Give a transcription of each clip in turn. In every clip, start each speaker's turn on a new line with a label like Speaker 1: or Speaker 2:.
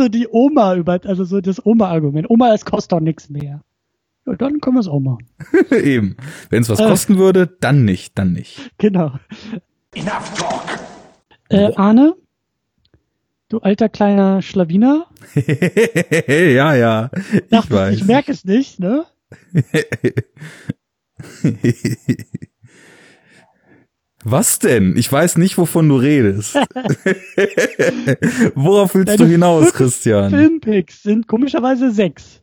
Speaker 1: so die Oma über, also so das Oma-Argument. Oma, es kostet doch nichts mehr. Ja, dann können wir es auch machen.
Speaker 2: Eben. Wenn es was äh, kosten würde, dann nicht, dann nicht.
Speaker 1: Genau. Enough talk. Äh, Arne, du alter kleiner Schlawiner.
Speaker 2: ja, ja. Ich
Speaker 1: Dachte,
Speaker 2: weiß.
Speaker 1: Ich merke es nicht, ne?
Speaker 2: Was denn? Ich weiß nicht, wovon du redest. Worauf willst
Speaker 1: Deine
Speaker 2: du hinaus, Christian?
Speaker 1: Filmpicks sind komischerweise sechs.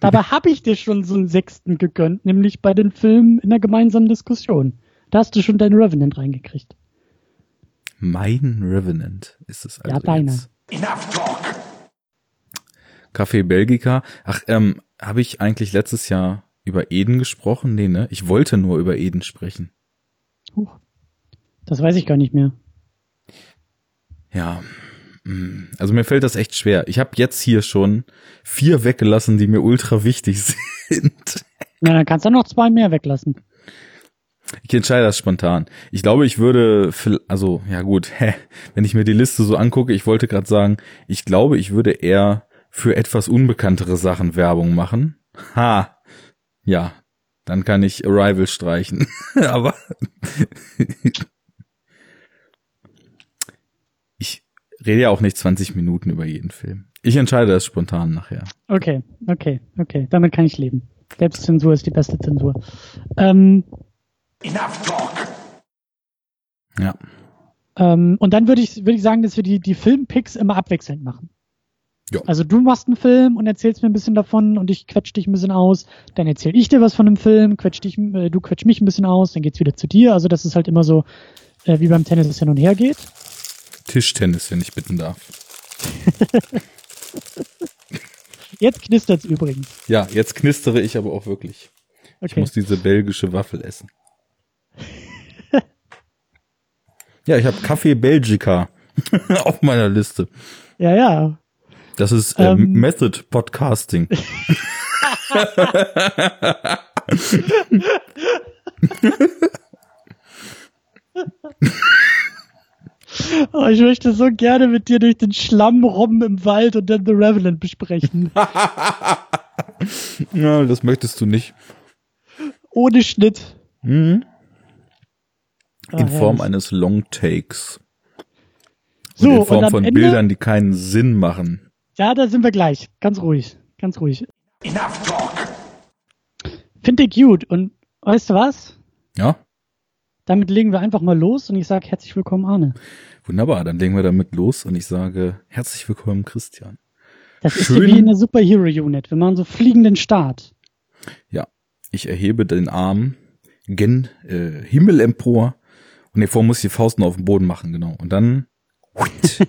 Speaker 1: Dabei habe ich dir schon so einen sechsten gegönnt, nämlich bei den Filmen in der gemeinsamen Diskussion. Da hast du schon deinen Revenant reingekriegt.
Speaker 2: Mein Revenant ist es also
Speaker 1: Ja, deiner.
Speaker 2: jetzt. Café Belgica. Ach, ähm, habe ich eigentlich letztes Jahr über Eden gesprochen? Nee, ne? Ich wollte nur über Eden sprechen.
Speaker 1: Huch. Das weiß ich gar nicht mehr.
Speaker 2: Ja. mm, Also mir fällt das echt schwer. Ich habe jetzt hier schon vier weggelassen, die mir ultra wichtig sind.
Speaker 1: Na, dann kannst du noch zwei mehr weglassen.
Speaker 2: Ich entscheide das spontan. Ich glaube, ich würde, also ja gut, hä, wenn ich mir die Liste so angucke, ich wollte gerade sagen, ich glaube, ich würde eher für etwas unbekanntere Sachen Werbung machen. Ha, ja, dann kann ich Arrival streichen. Aber ich rede ja auch nicht 20 Minuten über jeden Film. Ich entscheide das spontan nachher.
Speaker 1: Okay, okay, okay. Damit kann ich leben. Selbstzensur ist die beste Zensur. Ähm,
Speaker 2: Ja.
Speaker 1: ähm, und dann würde ich, würde ich sagen, dass wir die, die Filmpicks immer abwechselnd machen.
Speaker 2: Ja.
Speaker 1: Also du machst einen Film und erzählst mir ein bisschen davon und ich quetsch dich ein bisschen aus. Dann erzähl ich dir was von einem Film, quetsch dich, äh, du quetsch mich ein bisschen aus, dann geht's wieder zu dir. Also dass es halt immer so äh, wie beim Tennis es hin und her geht.
Speaker 2: Tischtennis, wenn ich bitten darf.
Speaker 1: Jetzt knistert's übrigens.
Speaker 2: Ja, jetzt knistere ich aber auch wirklich. Ich
Speaker 1: Okay.
Speaker 2: muss diese belgische Waffel essen. ja, ich habe Kaffee Belgica auf meiner Liste.
Speaker 1: Ja, ja.
Speaker 2: Das ist ähm,
Speaker 1: Ähm.
Speaker 2: Method Podcasting.
Speaker 1: Oh, ich möchte so gerne mit dir durch den Schlamm robben im Wald und dann The Revenant besprechen.
Speaker 2: ja, das möchtest du nicht.
Speaker 1: Ohne Schnitt.
Speaker 2: Mhm.
Speaker 1: Ah,
Speaker 2: In Form
Speaker 1: herrlich.
Speaker 2: eines Long Takes.
Speaker 1: So,
Speaker 2: und in
Speaker 1: und
Speaker 2: Form
Speaker 1: am
Speaker 2: von
Speaker 1: Ende-
Speaker 2: Bildern, die keinen Sinn machen.
Speaker 1: Ja, da sind wir gleich. Ganz ruhig. Ganz ruhig. Finde ich gut. Und weißt du was?
Speaker 2: Ja,
Speaker 1: Damit legen wir einfach mal los und ich sage herzlich willkommen, Arne.
Speaker 2: Wunderbar. Dann legen wir damit los und ich sage herzlich willkommen, Christian.
Speaker 1: Das ist
Speaker 2: Schön.
Speaker 1: ja wie in der Superhero Unit. Wir machen so fliegenden Start.
Speaker 2: Ja, ich erhebe den Arm gen äh, Himmel empor und davor muss ich die Faust noch auf den Boden machen, genau. Und dann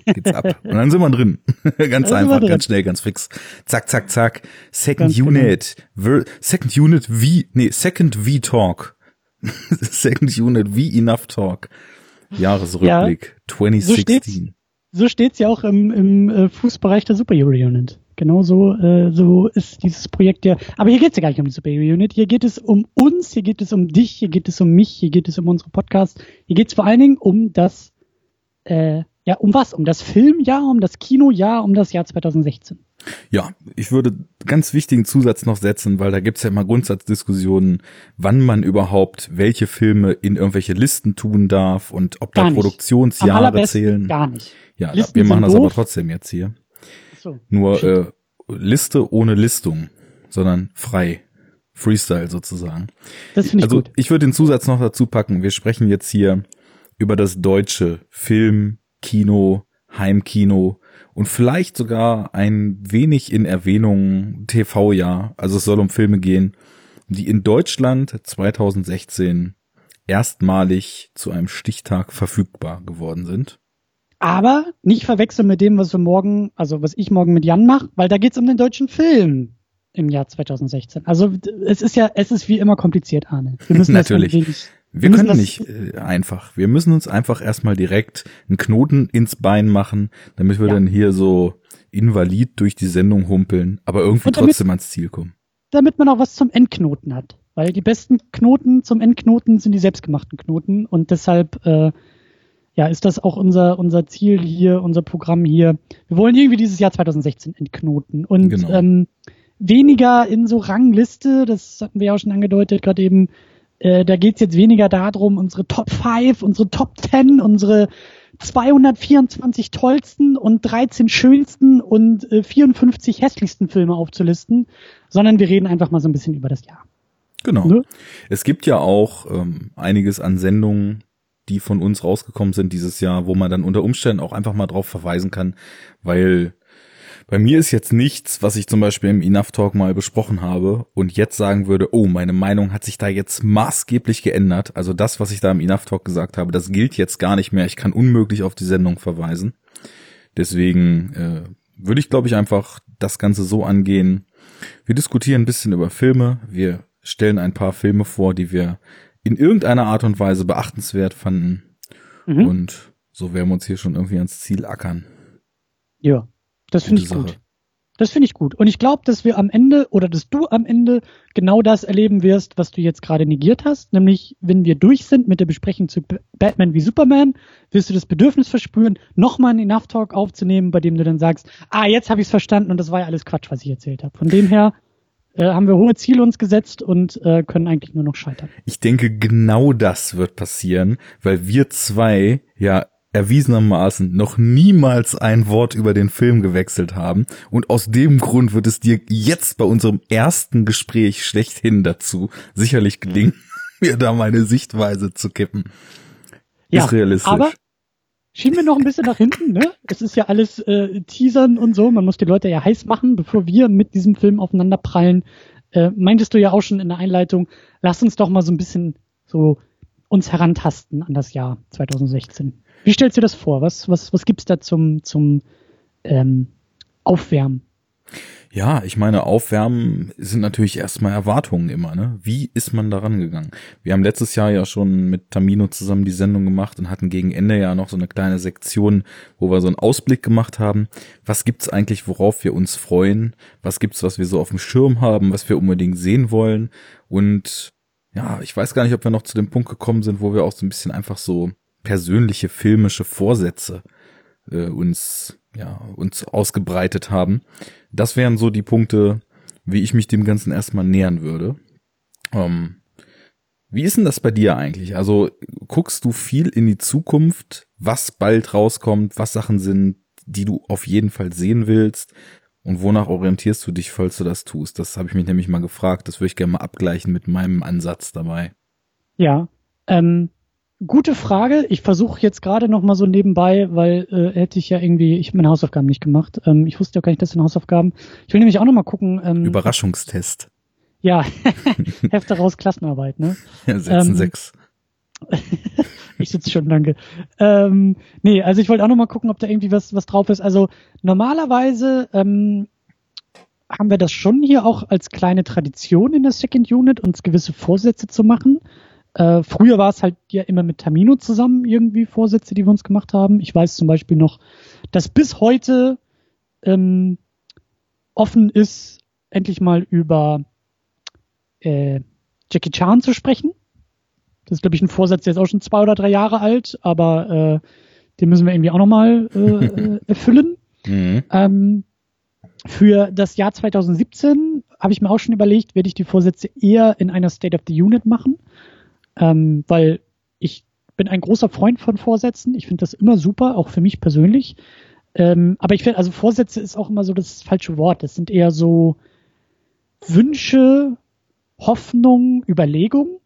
Speaker 2: geht's ab. Und dann sind wir drin. ganz
Speaker 1: wir
Speaker 2: einfach,
Speaker 1: drin.
Speaker 2: ganz schnell, ganz fix. Zack, zack, zack. Second
Speaker 1: Ganz genau.
Speaker 2: Unit. Ver Second Unit wie, nee, Second V Talk. Second Unit wie Enough Talk. Jahresrückblick 2016.
Speaker 1: So steht's ja auch im, im äh, Fußbereich der Superhero Unit. Genau so, äh, so ist dieses Projekt ja. Aber hier geht's ja gar nicht um die Superhero Unit. Hier geht es um uns, hier geht es um dich, hier geht es um mich, hier geht es um unsere Podcasts. Hier geht's vor allen Dingen um das, äh, ja, um was? Um das Filmjahr, um das Kinojahr, um das Jahr 2016.
Speaker 2: Ja, ich würde ganz wichtigen Zusatz noch setzen, weil da gibt's ja immer Grundsatzdiskussionen, wann man überhaupt welche Filme in irgendwelche Listen tun darf und ob
Speaker 1: Gar
Speaker 2: da
Speaker 1: nicht.
Speaker 2: Produktionsjahre zählen.
Speaker 1: gar nicht.
Speaker 2: Ja,
Speaker 1: Listen
Speaker 2: wir machen das aber
Speaker 1: doof.
Speaker 2: trotzdem jetzt hier.
Speaker 1: So.
Speaker 2: Nur äh, Liste ohne Listung, sondern frei. Freestyle sozusagen.
Speaker 1: Das finde ich
Speaker 2: Also
Speaker 1: gut.
Speaker 2: ich würde den Zusatz noch dazu packen. Wir sprechen jetzt hier über das deutsche Film, Kino, Heimkino und vielleicht sogar ein wenig in Erwähnung TV-Jahr. Also es soll um Filme gehen, die in Deutschland 2016 erstmalig zu einem Stichtag verfügbar geworden sind.
Speaker 1: Aber nicht verwechseln mit dem, was wir morgen, also was ich morgen mit Jan mache, weil da geht's um den deutschen Film im Jahr 2016. Also es ist ja, es ist wie immer kompliziert, Arne. Wir müssen das
Speaker 2: Natürlich.
Speaker 1: ein
Speaker 2: Wir
Speaker 1: müssen
Speaker 2: können nicht äh, einfach. Wir müssen uns einfach erstmal direkt einen Knoten ins Bein machen, damit wir
Speaker 1: Ja.
Speaker 2: dann hier so invalid durch die Sendung humpeln, aber irgendwie
Speaker 1: damit-
Speaker 2: trotzdem ans Ziel kommen.
Speaker 1: damit man auch was zum Endknoten hat. Weil die besten Knoten zum Endknoten sind die selbstgemachten Knoten und deshalb äh, ja, ist das auch unser, unser Ziel hier, unser Programm hier. Wir wollen irgendwie dieses Jahr 2016 entknoten und genau. ähm, weniger in so Rangliste, das hatten wir ja auch schon angedeutet, gerade eben, äh, da geht's jetzt weniger darum, unsere Top 5, unsere Top 10, unsere 224 tollsten und 13 schönsten und äh, 54 hässlichsten Filme aufzulisten, sondern wir reden einfach mal so ein bisschen über das Jahr.
Speaker 2: Genau. Ne? Es gibt ja auch ähm, einiges an Sendungen, die von uns rausgekommen sind dieses Jahr, wo man dann unter Umständen auch einfach mal drauf verweisen kann, weil bei mir ist jetzt nichts, was ich zum Beispiel im Enough Talk mal besprochen habe und jetzt sagen würde, oh, meine Meinung hat sich da jetzt maßgeblich geändert. Also das, was ich da im Enough Talk gesagt habe, das gilt jetzt gar nicht mehr. Ich kann unmöglich auf die Sendung verweisen. Deswegen äh, würde ich, glaube ich, einfach das Ganze so angehen. Wir diskutieren ein bisschen über Filme. Wir stellen ein paar Filme vor, die wir in irgendeiner Art und Weise beachtenswert fanden. Mhm. Und so werden wir uns hier schon irgendwie ans Ziel ackern.
Speaker 1: Ja, das finde ich Sache. gut. Das finde ich gut. Und ich glaube, dass wir am Ende oder dass du am Ende genau das erleben wirst, was du jetzt gerade negiert hast. Nämlich, wenn wir durch sind mit der Besprechung zu Batman wie Superman, wirst du das Bedürfnis verspüren, nochmal einen Enough Talk aufzunehmen, bei dem du dann sagst, ah, jetzt habe ich es verstanden und das war ja alles Quatsch, was ich erzählt habe. Von dem her äh, haben wir hohe Ziele uns gesetzt und äh, können eigentlich nur noch scheitern.
Speaker 2: Ich denke, genau das wird passieren, weil wir zwei ja erwiesenermaßen noch niemals ein Wort über den Film gewechselt haben. Und aus dem Grund wird es dir jetzt bei unserem ersten Gespräch schlechthin dazu sicherlich gelingen, mir da meine Sichtweise zu kippen.
Speaker 1: Ja, Ist realistisch. Aber schieben wir noch ein bisschen nach hinten, ne? Es ist ja alles äh, Teasern und so. Man muss die Leute ja heiß machen, bevor wir mit diesem Film aufeinander prallen. Äh, meintest du ja auch schon in der Einleitung, lass uns doch mal so ein bisschen so uns herantasten an das Jahr 2016. Wie stellst du das vor? Was, was, was gibt's da zum, zum ähm, Aufwärmen?
Speaker 2: Ja, ich meine, Aufwärmen sind natürlich erstmal Erwartungen immer, ne? Wie ist man daran gegangen? Wir haben letztes Jahr ja schon mit Tamino zusammen die Sendung gemacht und hatten gegen Ende ja noch so eine kleine Sektion, wo wir so einen Ausblick gemacht haben. Was gibt's eigentlich, worauf wir uns freuen? Was gibt's, was wir so auf dem Schirm haben, was wir unbedingt sehen wollen? Und ja, ich weiß gar nicht, ob wir noch zu dem Punkt gekommen sind, wo wir auch so ein bisschen einfach so persönliche filmische Vorsätze äh, uns ja uns ausgebreitet haben. Das wären so die Punkte, wie ich mich dem Ganzen erstmal nähern würde. Ähm, wie ist denn das bei dir eigentlich? Also guckst du viel in die Zukunft, was bald rauskommt, was Sachen sind, die du auf jeden Fall sehen willst? Und wonach orientierst du dich, falls du das tust? Das habe ich mich nämlich mal gefragt. Das würde ich gerne mal abgleichen mit meinem Ansatz dabei.
Speaker 1: Ja, ähm, Gute Frage. Ich versuche jetzt gerade noch mal so nebenbei, weil äh, hätte ich ja irgendwie, ich habe meine Hausaufgaben nicht gemacht. Ähm, ich wusste ja gar nicht, dass sind Hausaufgaben. Ich will nämlich auch noch mal gucken.
Speaker 2: Ähm, Überraschungstest.
Speaker 1: Ja, Hefte raus, Klassenarbeit, ne?
Speaker 2: Ja, setzen ähm, sechs.
Speaker 1: ich sitze schon, danke. Ähm, nee, also ich wollte auch noch mal gucken, ob da irgendwie was, was drauf ist. Also normalerweise ähm, haben wir das schon hier auch als kleine Tradition in der Second Unit, uns gewisse Vorsätze zu machen. Äh, früher war es halt ja immer mit Tamino zusammen irgendwie Vorsätze, die wir uns gemacht haben. Ich weiß zum Beispiel noch, dass bis heute ähm, offen ist, endlich mal über äh, Jackie Chan zu sprechen. Das ist, glaube ich, ein Vorsatz, der ist auch schon zwei oder drei Jahre alt, aber äh, den müssen wir irgendwie auch nochmal äh, äh, erfüllen. Mhm. Ähm, für das Jahr 2017 habe ich mir auch schon überlegt, werde ich die Vorsätze eher in einer State of the Unit machen ähm, weil ich bin ein großer Freund von Vorsätzen. Ich finde das immer super, auch für mich persönlich. Ähm, aber ich finde, also Vorsätze ist auch immer so das falsche Wort. Das sind eher so Wünsche, Hoffnung, Überlegung.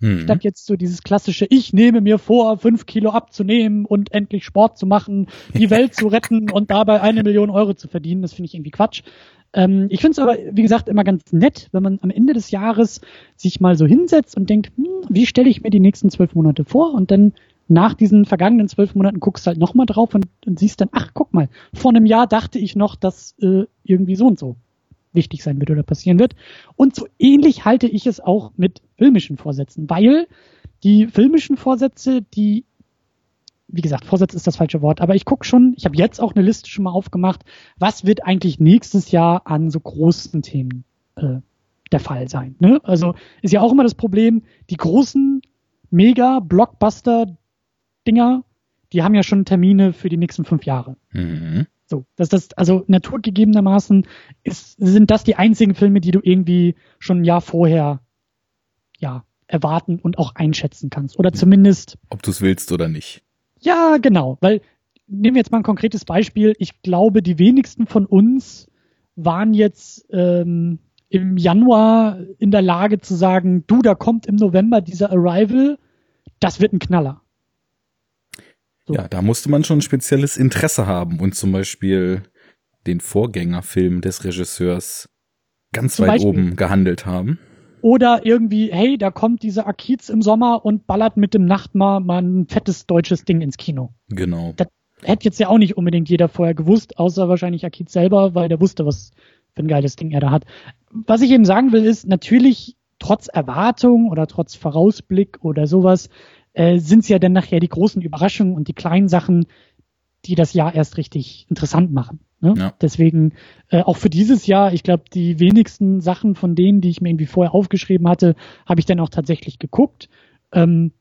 Speaker 1: Mhm. Statt jetzt so dieses klassische, ich nehme mir vor, fünf Kilo abzunehmen und endlich Sport zu machen, die Welt zu retten und dabei eine Million Euro zu verdienen. Das finde ich irgendwie Quatsch. Ähm, ich finde es aber, wie gesagt, immer ganz nett, wenn man am Ende des Jahres sich mal so hinsetzt und denkt, hm, wie stelle ich mir die nächsten zwölf Monate vor? Und dann nach diesen vergangenen zwölf Monaten guckst du halt nochmal drauf und, und, siehst dann, ach, guck mal, vor einem Jahr dachte ich noch, dass äh, irgendwie so und so wichtig sein wird oder passieren wird. Und so ähnlich halte ich es auch mit filmischen Vorsätzen, weil die filmischen Vorsätze, die wie gesagt, Vorsatz ist das falsche Wort, aber ich gucke schon, ich habe jetzt auch eine Liste schon mal aufgemacht, was wird eigentlich nächstes Jahr an so großen Themen äh, der Fall sein. Ne? Also ist ja auch immer das Problem, die großen Mega-Blockbuster-Dinger, die haben ja schon Termine für die nächsten fünf Jahre.
Speaker 2: Mhm.
Speaker 1: So, dass das, also naturgegebenermaßen ist, sind das die einzigen Filme, die du irgendwie schon ein Jahr vorher, ja, erwarten und auch einschätzen kannst. Oder zumindest.
Speaker 2: Ob du es willst oder nicht.
Speaker 1: Ja, genau. Weil, nehmen wir jetzt mal ein konkretes Beispiel. Ich glaube, die wenigsten von uns waren jetzt ähm, im Januar in der Lage zu sagen, du, da kommt im November dieser Arrival, das wird ein Knaller.
Speaker 2: So. Ja, da musste man schon ein spezielles Interesse haben und zum Beispiel den Vorgängerfilm des Regisseurs ganz zum weit Beispiel. oben gehandelt haben.
Speaker 1: Oder irgendwie, hey, da kommt dieser Akiz im Sommer und ballert mit dem Nachtmar mal ein fettes deutsches Ding ins Kino.
Speaker 2: Genau.
Speaker 1: Das hätte jetzt ja auch nicht unbedingt jeder vorher gewusst, außer wahrscheinlich Akiz selber, weil der wusste, was für ein geiles Ding er da hat. Was ich eben sagen will, ist natürlich trotz Erwartung oder trotz Vorausblick oder sowas, äh, sind es ja dann nachher die großen Überraschungen und die kleinen Sachen, die das Jahr erst richtig interessant machen. Ne? Ja. Deswegen äh, auch für dieses Jahr, ich glaube, die wenigsten Sachen von denen, die ich mir irgendwie vorher aufgeschrieben hatte, habe ich dann auch tatsächlich geguckt. Ähm,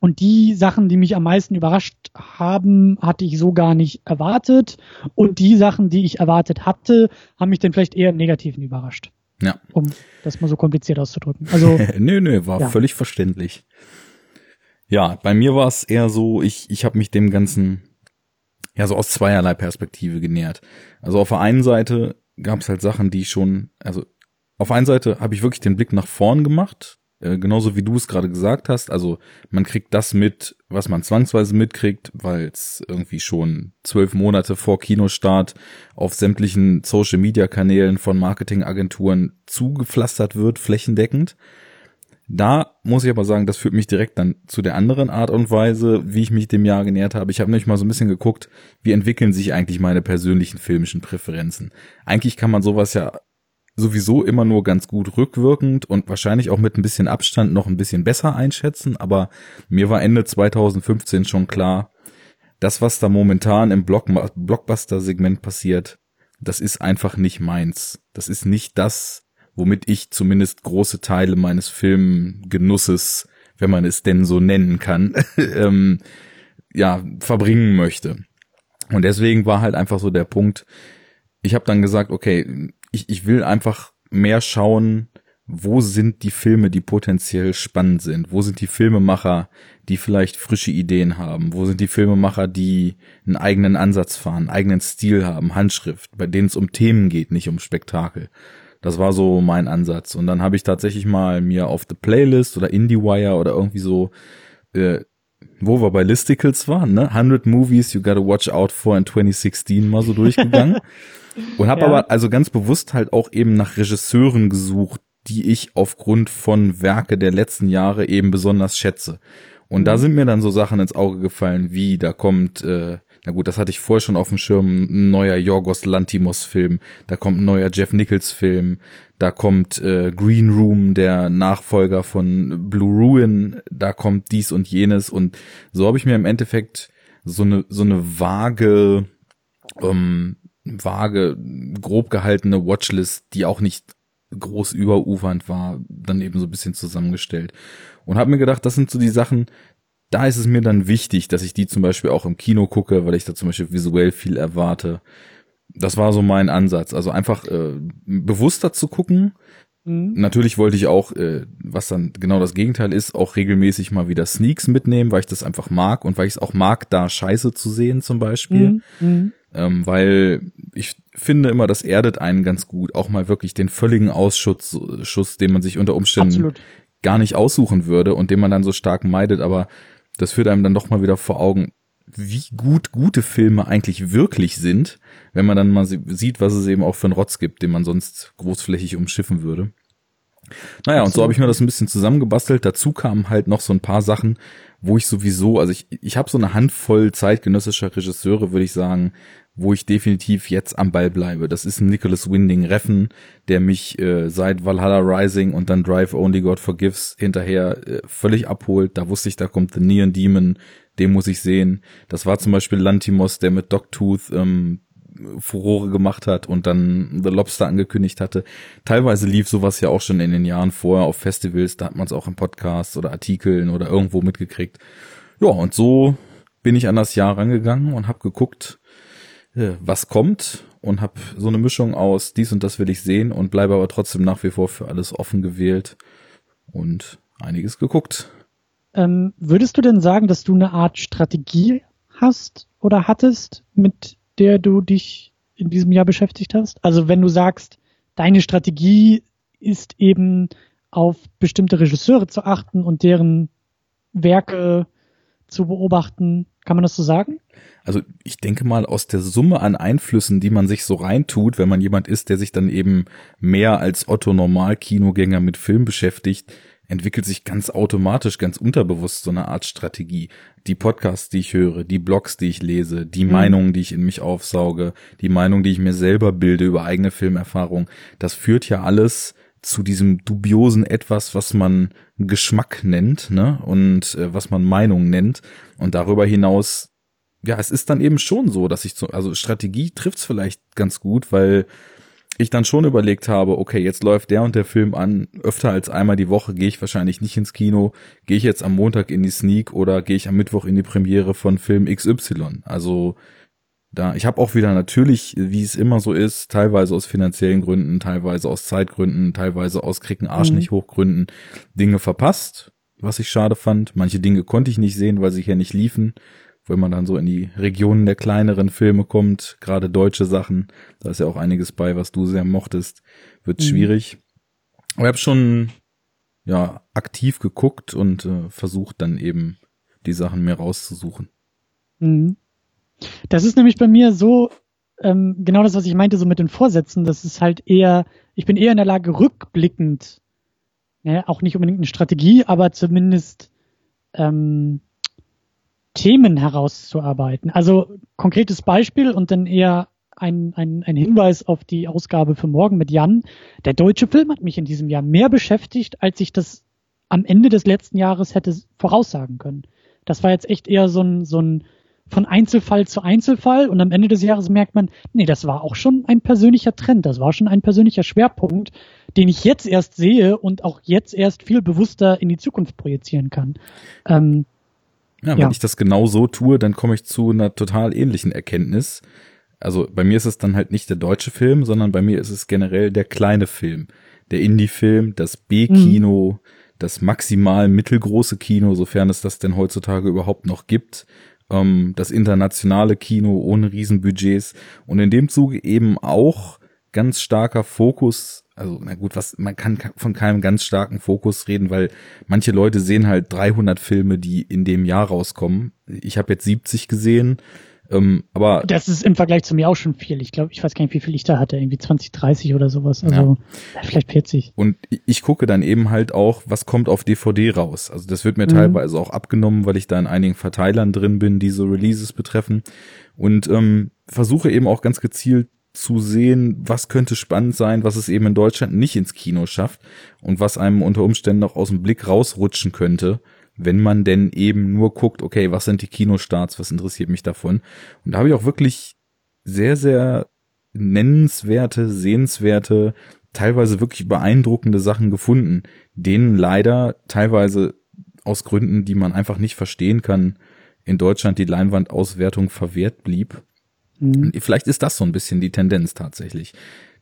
Speaker 1: und die Sachen, die mich am meisten überrascht haben, hatte ich so gar nicht erwartet. Und die Sachen, die ich erwartet hatte, haben mich dann vielleicht eher im Negativen überrascht.
Speaker 2: Ja.
Speaker 1: Um das mal so kompliziert auszudrücken. Also.
Speaker 2: nö, nö, war ja. völlig verständlich. Ja, bei mir war es eher so, ich, ich habe mich dem Ganzen ja so aus zweierlei Perspektive genähert. Also auf der einen Seite gab es halt Sachen, die schon, also auf der einen Seite habe ich wirklich den Blick nach vorn gemacht, äh, genauso wie du es gerade gesagt hast. Also man kriegt das mit, was man zwangsweise mitkriegt, weil es irgendwie schon zwölf Monate vor Kinostart auf sämtlichen Social-Media-Kanälen von Marketingagenturen zugepflastert wird, flächendeckend. Da muss ich aber sagen, das führt mich direkt dann zu der anderen Art und Weise, wie ich mich dem Jahr genähert habe. Ich habe nämlich mal so ein bisschen geguckt, wie entwickeln sich eigentlich meine persönlichen filmischen Präferenzen. Eigentlich kann man sowas ja sowieso immer nur ganz gut rückwirkend und wahrscheinlich auch mit ein bisschen Abstand noch ein bisschen besser einschätzen, aber mir war Ende 2015 schon klar, das, was da momentan im Blockbuster-Segment passiert, das ist einfach nicht meins. Das ist nicht das, womit ich zumindest große Teile meines Filmgenusses, wenn man es denn so nennen kann, ähm, ja, verbringen möchte. Und deswegen war halt einfach so der Punkt, ich habe dann gesagt, okay, ich, ich will einfach mehr schauen, wo sind die Filme, die potenziell spannend sind? Wo sind die Filmemacher, die vielleicht frische Ideen haben? Wo sind die Filmemacher, die einen eigenen Ansatz fahren, eigenen Stil haben, Handschrift, bei denen es um Themen geht, nicht um Spektakel? Das war so mein Ansatz. Und dann habe ich tatsächlich mal mir auf The Playlist oder IndieWire oder irgendwie so, äh, wo wir bei Listicles waren, ne? 100 Movies you gotta watch out for in 2016 mal so durchgegangen. und habe ja. aber also ganz bewusst halt auch eben nach Regisseuren gesucht, die ich aufgrund von Werke der letzten Jahre eben besonders schätze. Und da mhm. sind mir dann so Sachen ins Auge gefallen, wie da kommt äh, na gut, das hatte ich vorher schon auf dem Schirm, ein neuer Jorgos Lantimos Film, da kommt ein neuer Jeff Nichols Film, da kommt äh, Green Room, der Nachfolger von Blue Ruin, da kommt dies und jenes. Und so habe ich mir im Endeffekt so eine so eine vage ähm, vage grob gehaltene Watchlist, die auch nicht groß überufernd war, dann eben so ein bisschen zusammengestellt. Und habe mir gedacht, das sind so die Sachen, da ist es mir dann wichtig, dass ich die zum Beispiel auch im Kino gucke, weil ich da zum Beispiel visuell viel erwarte. Das war so mein Ansatz. Also einfach äh, bewusster zu gucken. Mhm. Natürlich wollte ich auch, äh, was dann genau das Gegenteil ist, auch regelmäßig mal wieder Sneaks mitnehmen, weil ich das einfach mag und weil ich es auch mag, da Scheiße zu sehen zum Beispiel. Mhm. mhm. Ähm, weil ich finde immer, das erdet einen ganz gut, auch mal wirklich den völligen Ausschuss, Schuss, den man sich unter Umständen Absolut. gar nicht aussuchen würde und den man dann so stark meidet, aber das führt einem dann doch mal wieder vor Augen, wie gut gute Filme eigentlich wirklich sind, wenn man dann mal sieht, was es eben auch für einen Rotz gibt, den man sonst großflächig umschiffen würde. Naja, Absolut. und so habe ich mir das ein bisschen zusammengebastelt. Dazu kamen halt noch so ein paar Sachen, wo ich sowieso, also ich, ich habe so eine Handvoll zeitgenössischer Regisseure, würde ich sagen, wo ich definitiv jetzt am Ball bleibe. Das ist ein Nicholas Winding Reffen, der mich äh, seit Valhalla Rising und dann Drive Only God Forgives hinterher äh, völlig abholt. Da wusste ich, da kommt The Neon Demon, den muss ich sehen. Das war zum Beispiel Lantimos, der mit Dogtooth ähm, Furore gemacht hat und dann The Lobster angekündigt hatte. Teilweise lief sowas ja auch schon in den Jahren vorher auf Festivals, da hat man es auch im Podcast oder Artikeln oder irgendwo mitgekriegt. Ja, und so bin ich an das Jahr rangegangen und habe geguckt, äh, was kommt und habe so eine Mischung aus dies und das will ich sehen und bleibe aber trotzdem nach wie vor für alles offen gewählt und einiges geguckt.
Speaker 1: Ähm, würdest du denn sagen, dass du eine Art Strategie hast oder hattest, mit der du dich in diesem Jahr beschäftigt hast? Also wenn du sagst, deine Strategie ist eben auf bestimmte Regisseure zu achten und deren Werke zu beobachten, kann man das so sagen?
Speaker 2: Also ich denke mal aus der Summe an Einflüssen, die man sich so reintut, wenn man jemand ist, der sich dann eben mehr als Otto Normal-Kinogänger mit Film beschäftigt, entwickelt sich ganz automatisch, ganz unterbewusst so eine Art Strategie. Die Podcasts, die ich höre, die Blogs, die ich lese, die mhm. Meinungen, die ich in mich aufsauge, die Meinung, die ich mir selber bilde über eigene Filmerfahrung, das führt ja alles zu diesem dubiosen etwas, was man Geschmack nennt, ne, und äh, was man Meinung nennt. Und darüber hinaus, ja, es ist dann eben schon so, dass ich so, also Strategie trifft's vielleicht ganz gut, weil ich dann schon überlegt habe, okay, jetzt läuft der und der Film an, öfter als einmal die Woche gehe ich wahrscheinlich nicht ins Kino, gehe ich jetzt am Montag in die Sneak oder gehe ich am Mittwoch in die Premiere von Film XY. Also da, ich habe auch wieder natürlich, wie es immer so ist, teilweise aus finanziellen Gründen, teilweise aus Zeitgründen, teilweise aus Kriegen Arsch mhm. nicht hochgründen, Dinge verpasst, was ich schade fand. Manche Dinge konnte ich nicht sehen, weil sie hier nicht liefen. Wenn man dann so in die Regionen der kleineren Filme kommt, gerade deutsche Sachen, da ist ja auch einiges bei, was du sehr mochtest, wird mhm. schwierig. Aber ich habe schon ja aktiv geguckt und äh, versucht dann eben die Sachen mir rauszusuchen.
Speaker 1: Mhm. Das ist nämlich bei mir so, ähm, genau das, was ich meinte, so mit den Vorsätzen, das ist halt eher, ich bin eher in der Lage, rückblickend, ne, auch nicht unbedingt eine Strategie, aber zumindest ähm, Themen herauszuarbeiten. Also konkretes Beispiel und dann eher ein, ein, ein Hinweis auf die Ausgabe für morgen mit Jan. Der deutsche Film hat mich in diesem Jahr mehr beschäftigt, als ich das am Ende des letzten Jahres hätte voraussagen können. Das war jetzt echt eher so ein, so ein von Einzelfall zu Einzelfall und am Ende des Jahres merkt man, nee, das war auch schon ein persönlicher Trend, das war schon ein persönlicher Schwerpunkt, den ich jetzt erst sehe und auch jetzt erst viel bewusster in die Zukunft projizieren kann. Ähm,
Speaker 2: ja, wenn ja. ich das genau so tue, dann komme ich zu einer total ähnlichen Erkenntnis. Also bei mir ist es dann halt nicht der deutsche Film, sondern bei mir ist es generell der kleine Film, der Indie-Film, das B-Kino, mhm. das maximal mittelgroße Kino, sofern es das denn heutzutage überhaupt noch gibt ähm, das internationale Kino ohne Riesenbudgets und in dem Zuge eben auch ganz starker Fokus, also na gut, was man kann von keinem ganz starken Fokus reden, weil manche Leute sehen halt 300 Filme, die in dem Jahr rauskommen. Ich habe jetzt 70 gesehen ähm, aber
Speaker 1: das ist im Vergleich zu mir auch schon viel. Ich glaube, ich weiß gar nicht, wie viel ich da hatte, irgendwie 20, 30 oder sowas. Also ja. vielleicht 40.
Speaker 2: Und ich gucke dann eben halt auch, was kommt auf DVD raus. Also das wird mir mhm. teilweise auch abgenommen, weil ich da in einigen Verteilern drin bin, die so Releases betreffen. Und ähm, versuche eben auch ganz gezielt zu sehen, was könnte spannend sein, was es eben in Deutschland nicht ins Kino schafft und was einem unter Umständen noch aus dem Blick rausrutschen könnte wenn man denn eben nur guckt, okay, was sind die Kinostarts, was interessiert mich davon? Und da habe ich auch wirklich sehr, sehr nennenswerte, sehenswerte, teilweise wirklich beeindruckende Sachen gefunden, denen leider teilweise aus Gründen, die man einfach nicht verstehen kann, in Deutschland die Leinwandauswertung verwehrt blieb. Mhm. Vielleicht ist das so ein bisschen die Tendenz tatsächlich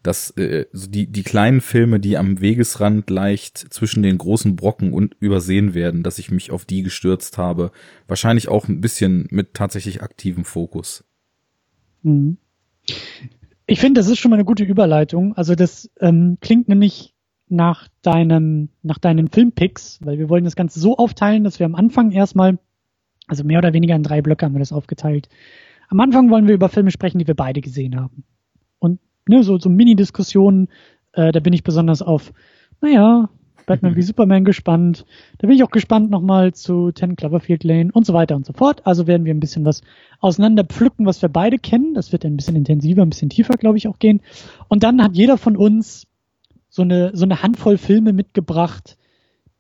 Speaker 2: dass äh, die, die kleinen Filme, die am Wegesrand leicht zwischen den großen Brocken und übersehen werden, dass ich mich auf die gestürzt habe. Wahrscheinlich auch ein bisschen mit tatsächlich aktivem Fokus.
Speaker 1: Mhm. Ich finde, das ist schon mal eine gute Überleitung. Also das ähm, klingt nämlich nach deinem, nach deinen Filmpicks, weil wir wollen das Ganze so aufteilen, dass wir am Anfang erstmal, also mehr oder weniger in drei Blöcke haben wir das aufgeteilt. Am Anfang wollen wir über Filme sprechen, die wir beide gesehen haben. Und ne, so, so Mini-Diskussionen. Äh, da bin ich besonders auf, naja, Batman wie Superman gespannt. Da bin ich auch gespannt nochmal zu Ten Cloverfield Lane und so weiter und so fort. Also werden wir ein bisschen was auseinander pflücken, was wir beide kennen. Das wird ein bisschen intensiver, ein bisschen tiefer, glaube ich, auch gehen. Und dann hat jeder von uns so eine, so eine Handvoll Filme mitgebracht,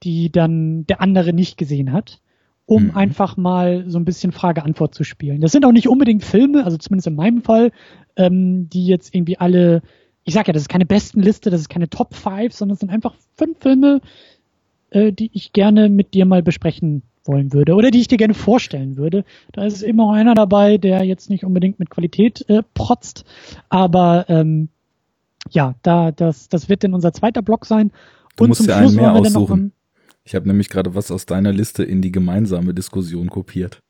Speaker 1: die dann der andere nicht gesehen hat, um mhm. einfach mal so ein bisschen Frage-Antwort zu spielen. Das sind auch nicht unbedingt Filme, also zumindest in meinem Fall, ähm, die jetzt irgendwie alle, ich sag ja, das ist keine besten Liste, das ist keine Top 5, sondern es sind einfach fünf Filme, äh, die ich gerne mit dir mal besprechen wollen würde oder die ich dir gerne vorstellen würde. Da ist immer auch einer dabei, der jetzt nicht unbedingt mit Qualität äh, protzt, aber ähm, ja, da das das wird dann unser zweiter Block sein.
Speaker 2: Du Und musst ja einen mehr aussuchen. Ich habe nämlich gerade was aus deiner Liste in die gemeinsame Diskussion kopiert.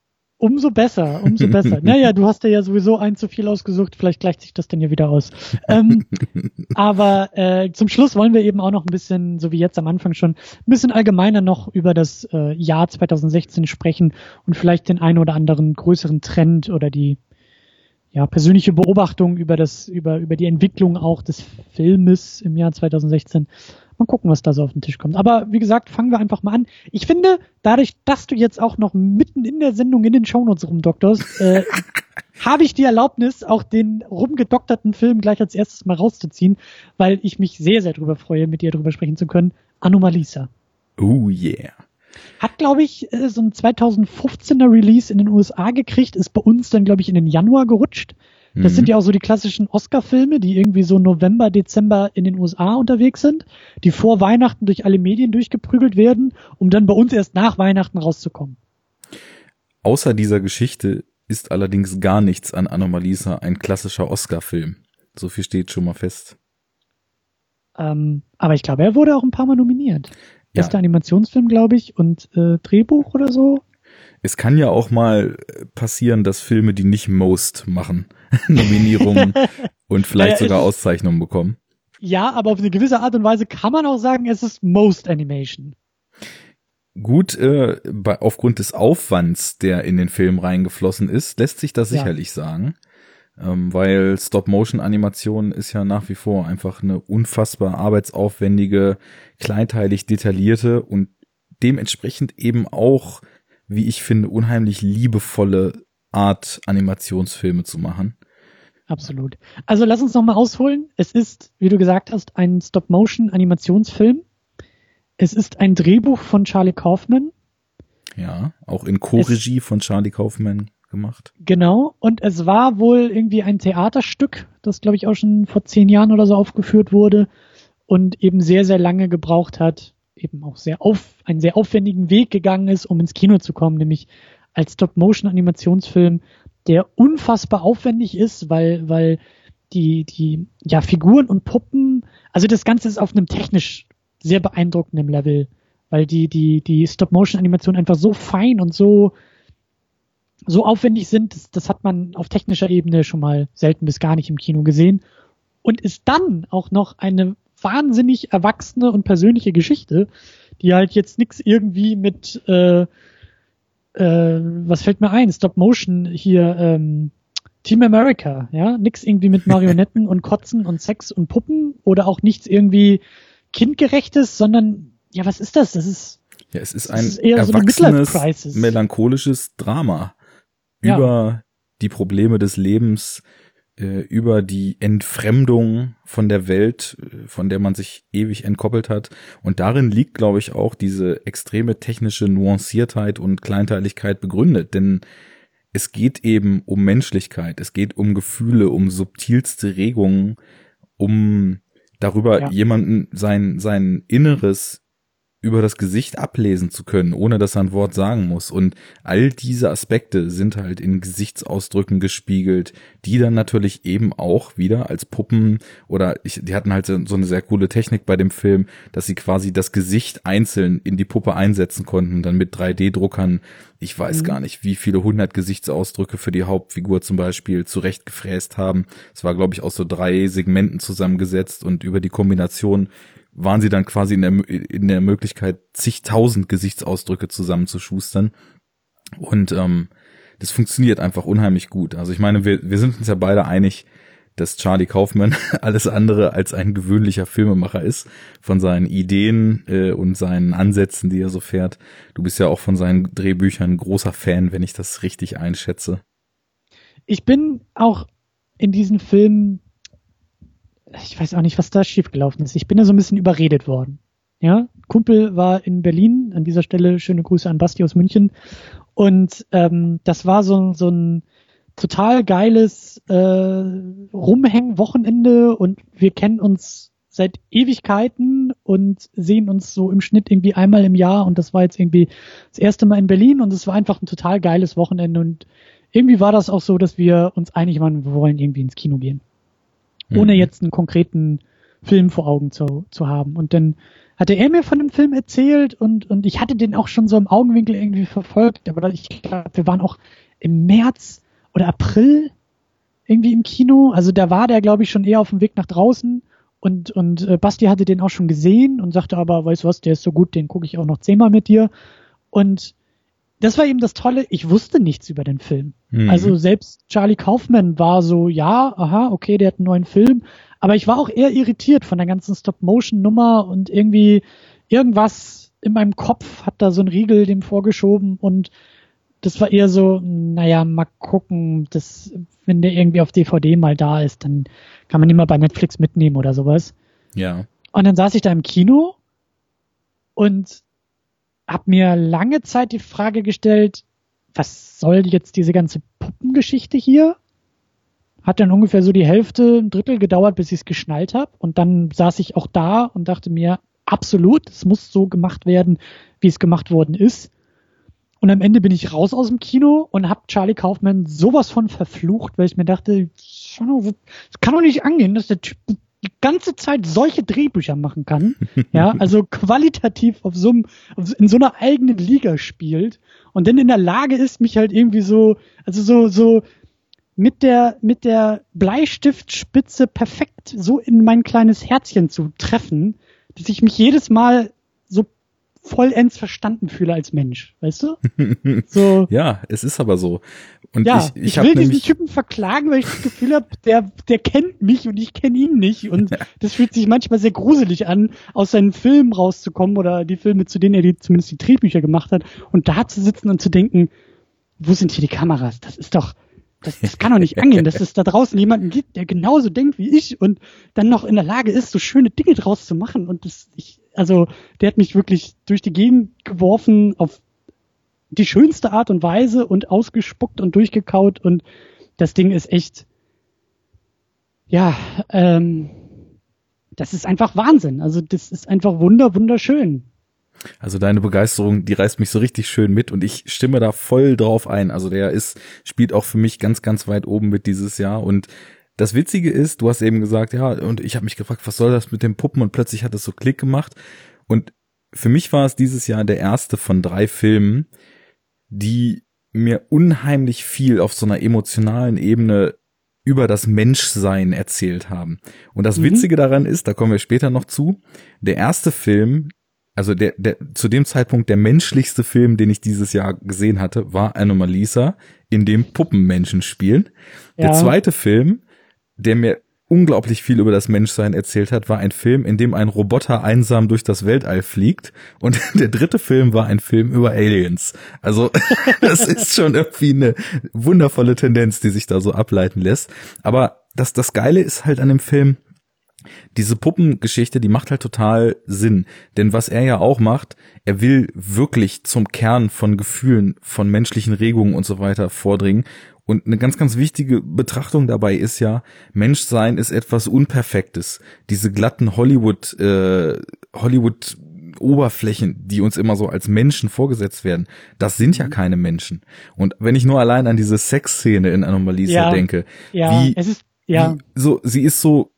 Speaker 1: Umso besser, umso besser. naja, du hast ja sowieso ein zu viel ausgesucht, vielleicht gleicht sich das dann ja wieder aus. Ähm, aber äh, zum Schluss wollen wir eben auch noch ein bisschen, so wie jetzt am Anfang schon, ein bisschen allgemeiner noch über das äh, Jahr 2016 sprechen und vielleicht den einen oder anderen größeren Trend oder die ja, persönliche Beobachtung über das, über, über die Entwicklung auch des Filmes im Jahr 2016 Mal gucken, was da so auf den Tisch kommt. Aber wie gesagt, fangen wir einfach mal an. Ich finde, dadurch, dass du jetzt auch noch mitten in der Sendung in den Shownotes rumdokterst, äh, habe ich die Erlaubnis, auch den rumgedokterten Film gleich als erstes mal rauszuziehen, weil ich mich sehr, sehr drüber freue, mit dir drüber sprechen zu können. Anomalisa.
Speaker 2: Oh yeah.
Speaker 1: Hat, glaube ich, äh, so ein 2015er Release in den USA gekriegt, ist bei uns dann, glaube ich, in den Januar gerutscht. Das mhm. sind ja auch so die klassischen Oscar-Filme, die irgendwie so November, Dezember in den USA unterwegs sind, die vor Weihnachten durch alle Medien durchgeprügelt werden, um dann bei uns erst nach Weihnachten rauszukommen.
Speaker 2: Außer dieser Geschichte ist allerdings gar nichts an Anomalisa ein klassischer Oscar-Film. So viel steht schon mal fest.
Speaker 1: Ähm, aber ich glaube, er wurde auch ein paar Mal nominiert. Ja. Bester Animationsfilm, glaube ich, und äh, Drehbuch oder so.
Speaker 2: Es kann ja auch mal passieren, dass Filme, die nicht Most machen, Nominierungen und vielleicht sogar Auszeichnungen bekommen.
Speaker 1: Ja, aber auf eine gewisse Art und Weise kann man auch sagen, es ist Most Animation.
Speaker 2: Gut, äh, bei, aufgrund des Aufwands, der in den Film reingeflossen ist, lässt sich das ja. sicherlich sagen. Ähm, weil Stop-Motion-Animation ist ja nach wie vor einfach eine unfassbar arbeitsaufwendige, kleinteilig detaillierte und dementsprechend eben auch, wie ich finde, unheimlich liebevolle Art, Animationsfilme zu machen.
Speaker 1: Absolut. Also lass uns nochmal ausholen. Es ist, wie du gesagt hast, ein Stop-Motion-Animationsfilm. Es ist ein Drehbuch von Charlie Kaufman.
Speaker 2: Ja, auch in Co-Regie von Charlie Kaufman gemacht.
Speaker 1: Genau, und es war wohl irgendwie ein Theaterstück, das glaube ich auch schon vor zehn Jahren oder so aufgeführt wurde und eben sehr, sehr lange gebraucht hat, eben auch sehr auf, einen sehr aufwendigen Weg gegangen ist, um ins Kino zu kommen, nämlich als Stop-Motion-Animationsfilm, der unfassbar aufwendig ist, weil, weil die, die, ja, Figuren und Puppen, also das Ganze ist auf einem technisch sehr beeindruckenden Level, weil die, die, die Stop-Motion-Animationen einfach so fein und so, so aufwendig sind, das, das hat man auf technischer Ebene schon mal selten bis gar nicht im Kino gesehen. Und ist dann auch noch eine wahnsinnig erwachsene und persönliche Geschichte, die halt jetzt nichts irgendwie mit äh, äh, was fällt mir ein? Stop Motion hier, ähm, Team America, ja, nix irgendwie mit Marionetten und Kotzen und Sex und Puppen oder auch nichts irgendwie kindgerechtes, sondern ja, was ist das? Das ist
Speaker 2: ja, es ist ein ist erwachsenes, so melancholisches Drama ja. über die Probleme des Lebens, äh, über die Entfremdung von der Welt, äh, von der man sich ewig entkoppelt hat. Und darin liegt, glaube ich, auch diese extreme technische Nuanciertheit und Kleinteiligkeit begründet. Denn es geht eben um Menschlichkeit, es geht um Gefühle, um subtilste Regungen, um darüber ja. jemanden sein, sein Inneres über das Gesicht ablesen zu können, ohne dass er ein Wort sagen muss. Und all diese Aspekte sind halt in Gesichtsausdrücken gespiegelt, die dann natürlich eben auch wieder als Puppen oder ich, die hatten halt so eine sehr coole Technik bei dem Film, dass sie quasi das Gesicht einzeln in die Puppe einsetzen konnten, dann mit 3D-Druckern. Ich weiß mhm. gar nicht, wie viele hundert Gesichtsausdrücke für die Hauptfigur zum Beispiel zurechtgefräst haben. Es war, glaube ich, aus so drei Segmenten zusammengesetzt und über die Kombination waren sie dann quasi in der, in der Möglichkeit, zigtausend Gesichtsausdrücke zusammenzuschustern. Und ähm, das funktioniert einfach unheimlich gut. Also ich meine, wir, wir sind uns ja beide einig, dass Charlie Kaufman alles andere als ein gewöhnlicher Filmemacher ist, von seinen Ideen äh, und seinen Ansätzen, die er so fährt. Du bist ja auch von seinen Drehbüchern großer Fan, wenn ich das richtig einschätze.
Speaker 1: Ich bin auch in diesen Filmen ich weiß auch nicht, was da schiefgelaufen ist. Ich bin da so ein bisschen überredet worden. Ja, Kumpel war in Berlin, an dieser Stelle schöne Grüße an Basti aus München. Und ähm, das war so, so ein total geiles äh, Rumhängen-Wochenende und wir kennen uns seit Ewigkeiten und sehen uns so im Schnitt irgendwie einmal im Jahr und das war jetzt irgendwie das erste Mal in Berlin und es war einfach ein total geiles Wochenende und irgendwie war das auch so, dass wir uns einig waren, wir wollen irgendwie ins Kino gehen. Ohne mhm. jetzt einen konkreten Film vor Augen zu, zu haben. Und dann hatte er mir von dem Film erzählt und, und ich hatte den auch schon so im Augenwinkel irgendwie verfolgt, aber ich glaube, wir waren auch im März oder April irgendwie im Kino. Also da war der, glaube ich, schon eher auf dem Weg nach draußen. Und, und äh, Basti hatte den auch schon gesehen und sagte aber, weißt du was, der ist so gut, den gucke ich auch noch zehnmal mit dir. Und das war eben das Tolle, ich wusste nichts über den Film. Mhm. Also selbst Charlie Kaufman war so, ja, aha, okay, der hat einen neuen Film. Aber ich war auch eher irritiert von der ganzen Stop-Motion-Nummer und irgendwie irgendwas in meinem Kopf hat da so ein Riegel dem vorgeschoben und das war eher so, naja, mal gucken, das, wenn der irgendwie auf DVD mal da ist, dann kann man ihn mal bei Netflix mitnehmen oder sowas.
Speaker 2: Ja.
Speaker 1: Und dann saß ich da im Kino und hab mir lange Zeit die Frage gestellt, was soll jetzt diese ganze Puppengeschichte hier? Hat dann ungefähr so die Hälfte, ein Drittel gedauert, bis ich es geschnallt habe. Und dann saß ich auch da und dachte mir, absolut, es muss so gemacht werden, wie es gemacht worden ist. Und am Ende bin ich raus aus dem Kino und habe Charlie Kaufman sowas von verflucht, weil ich mir dachte, es kann doch nicht angehen, dass der Typ die ganze Zeit solche Drehbücher machen kann, ja, also qualitativ auf so einem, in so einer eigenen Liga spielt und dann in der Lage ist, mich halt irgendwie so, also so, so mit der, mit der Bleistiftspitze perfekt so in mein kleines Herzchen zu treffen, dass ich mich jedes Mal so vollends verstanden fühle als Mensch, weißt du?
Speaker 2: So. ja, es ist aber so.
Speaker 1: Und ja, ich, ich, ich will diesen Typen verklagen, weil ich das Gefühl habe, der, der kennt mich und ich kenne ihn nicht. Und das fühlt sich manchmal sehr gruselig an, aus seinen Filmen rauszukommen oder die Filme, zu denen er die, zumindest die Drehbücher gemacht hat, und da zu sitzen und zu denken, wo sind hier die Kameras? Das ist doch, das, das kann doch nicht angehen, dass es da draußen jemanden gibt, der genauso denkt wie ich und dann noch in der Lage ist, so schöne Dinge draus zu machen. Und das, ich, also, der hat mich wirklich durch die Gegend geworfen auf die schönste Art und Weise und ausgespuckt und durchgekaut und das Ding ist echt, ja, ähm, das ist einfach Wahnsinn. Also das ist einfach wunder, wunderschön.
Speaker 2: Also deine Begeisterung, die reißt mich so richtig schön mit und ich stimme da voll drauf ein. Also der ist, spielt auch für mich ganz, ganz weit oben mit dieses Jahr und das Witzige ist, du hast eben gesagt, ja, und ich habe mich gefragt, was soll das mit den Puppen und plötzlich hat es so Klick gemacht und für mich war es dieses Jahr der erste von drei Filmen, die mir unheimlich viel auf so einer emotionalen Ebene über das Menschsein erzählt haben. Und das mhm. Witzige daran ist, da kommen wir später noch zu, der erste Film also der, der zu dem Zeitpunkt der menschlichste Film, den ich dieses Jahr gesehen hatte, war Anomalisa, in dem Puppenmenschen spielen. Ja. Der zweite Film, der mir unglaublich viel über das Menschsein erzählt hat, war ein Film, in dem ein Roboter einsam durch das Weltall fliegt. Und der dritte Film war ein Film über Aliens. Also das ist schon irgendwie eine wundervolle Tendenz, die sich da so ableiten lässt. Aber das, das Geile ist halt an dem Film, diese Puppengeschichte, die macht halt total Sinn. Denn was er ja auch macht, er will wirklich zum Kern von Gefühlen, von menschlichen Regungen und so weiter vordringen. Und eine ganz, ganz wichtige Betrachtung dabei ist ja, Menschsein ist etwas Unperfektes. Diese glatten Hollywood, äh, Hollywood Oberflächen, die uns immer so als Menschen vorgesetzt werden, das sind ja mhm. keine Menschen. Und wenn ich nur allein an diese Sexszene in Anomalisa ja, denke, ja, wie, es ist, ja. Wie, so, sie ist so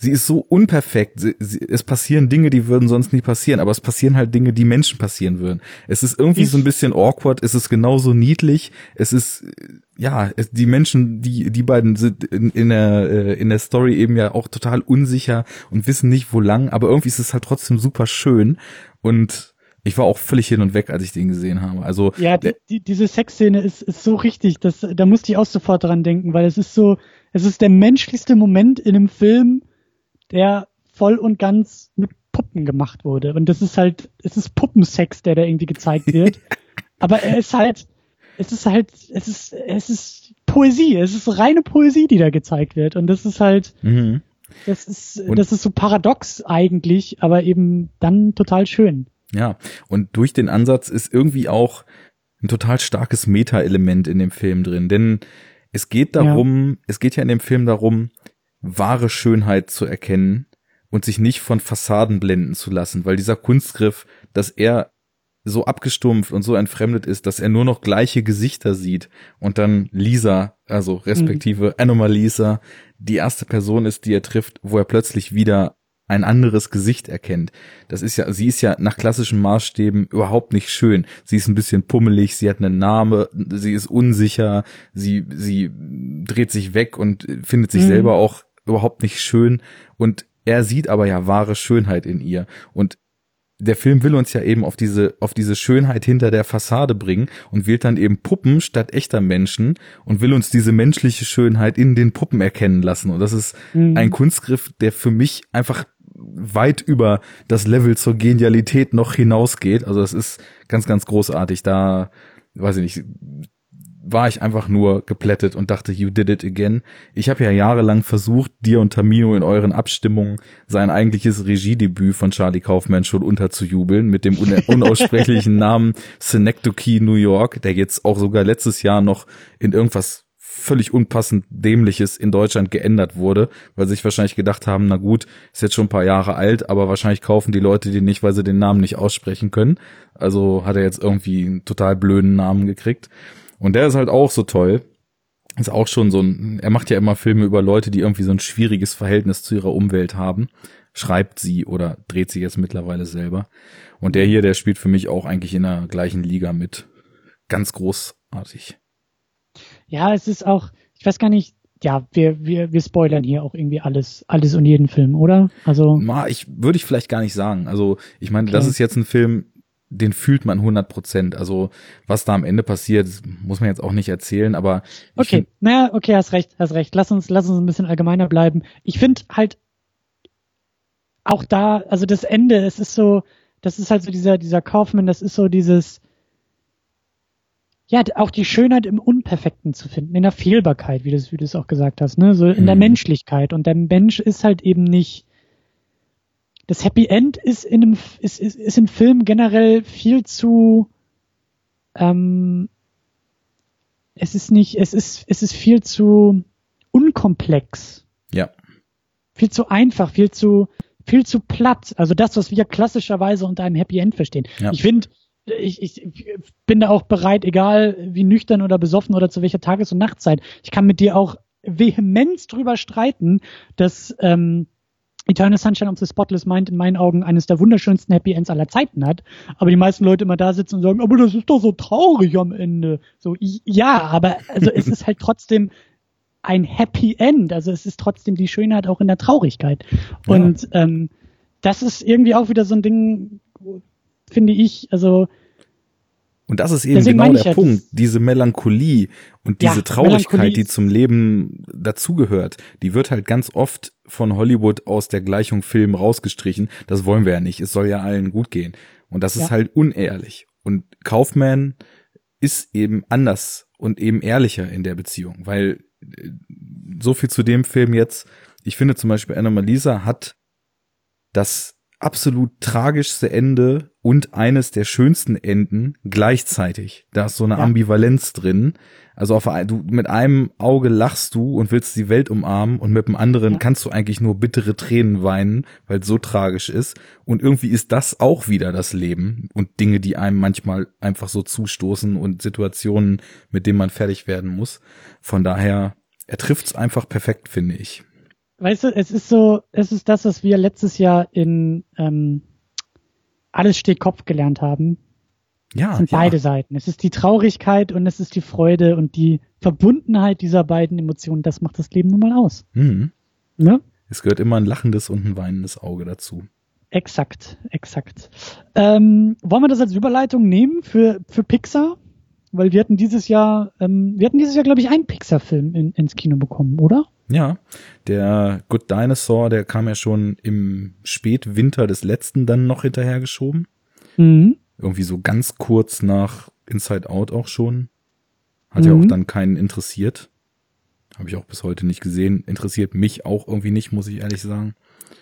Speaker 2: sie ist so unperfekt. Sie, sie, es passieren Dinge, die würden sonst nie passieren, aber es passieren halt Dinge, die Menschen passieren würden. Es ist irgendwie ich, so ein bisschen awkward, es ist genauso niedlich, es ist ja, es, die Menschen, die die beiden sind in, in der äh, in der Story eben ja auch total unsicher und wissen nicht wo lang, aber irgendwie ist es halt trotzdem super schön und ich war auch völlig hin und weg, als ich den gesehen habe. Also
Speaker 1: ja, die, die, diese Sexszene ist, ist so richtig, das, da musste ich auch sofort dran denken, weil es ist so, es ist der menschlichste Moment in einem Film, der voll und ganz mit Puppen gemacht wurde. Und das ist halt, es ist Puppensex, der da irgendwie gezeigt wird. Aber er ist halt, es ist halt, es ist, es ist Poesie, es ist reine Poesie, die da gezeigt wird. Und das ist halt, mhm. das ist, und das ist so paradox eigentlich, aber eben dann total schön.
Speaker 2: Ja, und durch den Ansatz ist irgendwie auch ein total starkes Meta-Element in dem Film drin, denn es geht darum, ja. es geht ja in dem Film darum, wahre Schönheit zu erkennen und sich nicht von Fassaden blenden zu lassen, weil dieser Kunstgriff, dass er so abgestumpft und so entfremdet ist, dass er nur noch gleiche Gesichter sieht und dann Lisa, also respektive mhm. Anomalisa, die erste Person ist, die er trifft, wo er plötzlich wieder ein anderes Gesicht erkennt. Das ist ja, sie ist ja nach klassischen Maßstäben überhaupt nicht schön. Sie ist ein bisschen pummelig, sie hat einen Namen, sie ist unsicher, sie, sie dreht sich weg und findet sich mhm. selber auch überhaupt nicht schön und er sieht aber ja wahre Schönheit in ihr und der Film will uns ja eben auf diese, auf diese Schönheit hinter der Fassade bringen und wählt dann eben Puppen statt echter Menschen und will uns diese menschliche Schönheit in den Puppen erkennen lassen. Und das ist mhm. ein Kunstgriff, der für mich einfach weit über das Level zur Genialität noch hinausgeht. Also das ist ganz, ganz großartig. Da, weiß ich nicht, war ich einfach nur geplättet und dachte, you did it again. Ich habe ja jahrelang versucht, dir und Tamino in euren Abstimmungen sein eigentliches Regiedebüt von Charlie Kaufman schon unterzujubeln mit dem unaussprechlichen Namen Synecdoche New York, der jetzt auch sogar letztes Jahr noch in irgendwas völlig unpassend dämliches in Deutschland geändert wurde, weil sie sich wahrscheinlich gedacht haben, na gut, ist jetzt schon ein paar Jahre alt, aber wahrscheinlich kaufen die Leute den nicht, weil sie den Namen nicht aussprechen können. Also hat er jetzt irgendwie einen total blöden Namen gekriegt. Und der ist halt auch so toll. Ist auch schon so ein, er macht ja immer Filme über Leute, die irgendwie so ein schwieriges Verhältnis zu ihrer Umwelt haben. Schreibt sie oder dreht sie jetzt mittlerweile selber. Und der hier, der spielt für mich auch eigentlich in der gleichen Liga mit. Ganz großartig.
Speaker 1: Ja, es ist auch, ich weiß gar nicht, ja, wir, wir, wir spoilern hier auch irgendwie alles, alles und jeden Film, oder? Also.
Speaker 2: Ma, ich würde ich vielleicht gar nicht sagen. Also, ich meine, okay. das ist jetzt ein Film, den fühlt man 100 Prozent. Also was da am Ende passiert, muss man jetzt auch nicht erzählen, aber
Speaker 1: okay, naja, okay, hast recht, hast recht. Lass uns, lass uns ein bisschen allgemeiner bleiben. Ich finde halt auch da, also das Ende, es ist so, das ist halt so dieser dieser Kaufmann, das ist so dieses ja, auch die Schönheit im Unperfekten zu finden, in der Fehlbarkeit, wie du, wie du es auch gesagt hast, ne, so in mhm. der Menschlichkeit. Und der Mensch ist halt eben nicht das Happy End ist in einem ist, ist, ist im Film generell viel zu ähm, es ist nicht, es ist, es ist viel zu unkomplex.
Speaker 2: Ja.
Speaker 1: Viel zu einfach, viel zu, viel zu platt. Also das, was wir klassischerweise unter einem Happy End verstehen. Ja. Ich finde, ich, ich bin da auch bereit, egal wie nüchtern oder besoffen oder zu welcher Tages- und Nachtzeit. Ich kann mit dir auch vehement drüber streiten, dass ähm, Eternal Sunshine of the Spotless Mind in meinen Augen eines der wunderschönsten Happy Ends aller Zeiten hat. Aber die meisten Leute immer da sitzen und sagen, aber das ist doch so traurig am Ende. So, ja, aber also es ist halt trotzdem ein Happy End. Also es ist trotzdem die Schönheit auch in der Traurigkeit. Und ja. ähm, das ist irgendwie auch wieder so ein Ding, finde ich, also
Speaker 2: und das ist eben Deswegen genau der ja, Punkt, diese Melancholie und diese ja, Traurigkeit, die zum Leben dazugehört, die wird halt ganz oft von Hollywood aus der Gleichung Film rausgestrichen. Das wollen wir ja nicht. Es soll ja allen gut gehen. Und das ja. ist halt unehrlich. Und Kaufman ist eben anders und eben ehrlicher in der Beziehung, weil äh, so viel zu dem Film jetzt. Ich finde zum Beispiel Anna Malisa hat das absolut tragischste Ende und eines der schönsten Enden gleichzeitig. Da ist so eine ja. Ambivalenz drin. Also auf, du mit einem Auge lachst du und willst die Welt umarmen und mit dem anderen ja. kannst du eigentlich nur bittere Tränen weinen, weil es so tragisch ist. Und irgendwie ist das auch wieder das Leben und Dinge, die einem manchmal einfach so zustoßen und Situationen, mit denen man fertig werden muss. Von daher, er trifft's einfach perfekt, finde ich
Speaker 1: weißt du, es ist so, es ist das, was wir letztes Jahr in ähm, Alles steht Kopf gelernt haben. Ja. Es sind ja. beide Seiten. Es ist die Traurigkeit und es ist die Freude und die Verbundenheit dieser beiden Emotionen. Das macht das Leben nun mal aus. Mhm.
Speaker 2: Ne? Es gehört immer ein lachendes und ein weinendes Auge dazu.
Speaker 1: Exakt, exakt. Ähm, wollen wir das als Überleitung nehmen für, für Pixar? Weil wir hatten dieses Jahr, ähm, wir hatten dieses Jahr, glaube ich, einen Pixar-Film in, ins Kino bekommen, oder?
Speaker 2: Ja, der Good Dinosaur, der kam ja schon im Spätwinter des letzten dann noch hinterhergeschoben. Mhm. Irgendwie so ganz kurz nach Inside Out auch schon. Hat mhm. ja auch dann keinen interessiert. Habe ich auch bis heute nicht gesehen. Interessiert mich auch irgendwie nicht, muss ich ehrlich sagen.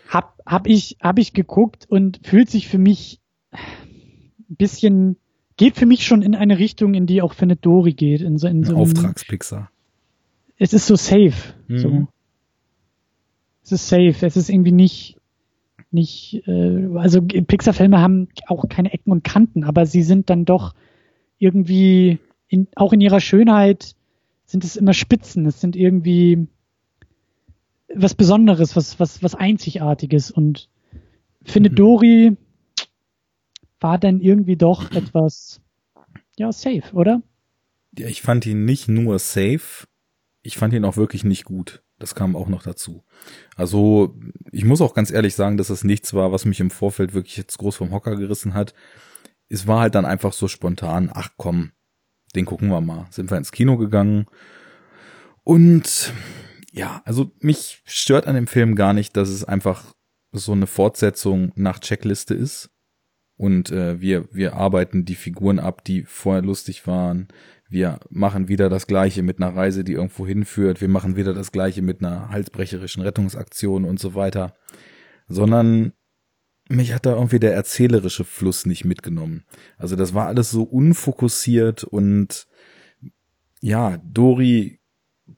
Speaker 1: Hab, hab ich, hab ich geguckt und fühlt sich für mich ein bisschen, geht für mich schon in eine Richtung, in die auch Findet Dory geht. In so, in so
Speaker 2: Auftragspixar
Speaker 1: es ist so safe. Mhm. So. Es ist safe. Es ist irgendwie nicht, nicht, äh, also Pixar-Filme haben auch keine Ecken und Kanten, aber sie sind dann doch irgendwie in, auch in ihrer Schönheit sind es immer Spitzen. Es sind irgendwie was Besonderes, was, was, was Einzigartiges und finde mhm. Dori war dann irgendwie doch etwas, ja, safe, oder?
Speaker 2: Ja, ich fand ihn nicht nur safe, ich fand ihn auch wirklich nicht gut. Das kam auch noch dazu. Also, ich muss auch ganz ehrlich sagen, dass das nichts war, was mich im Vorfeld wirklich jetzt groß vom Hocker gerissen hat. Es war halt dann einfach so spontan, ach komm, den gucken wir mal. Sind wir ins Kino gegangen. Und ja, also mich stört an dem Film gar nicht, dass es einfach so eine Fortsetzung nach Checkliste ist. Und äh, wir, wir arbeiten die Figuren ab, die vorher lustig waren. Wir machen wieder das Gleiche mit einer Reise, die irgendwo hinführt. Wir machen wieder das Gleiche mit einer halsbrecherischen Rettungsaktion und so weiter. Sondern mich hat da irgendwie der erzählerische Fluss nicht mitgenommen. Also das war alles so unfokussiert und ja, Dori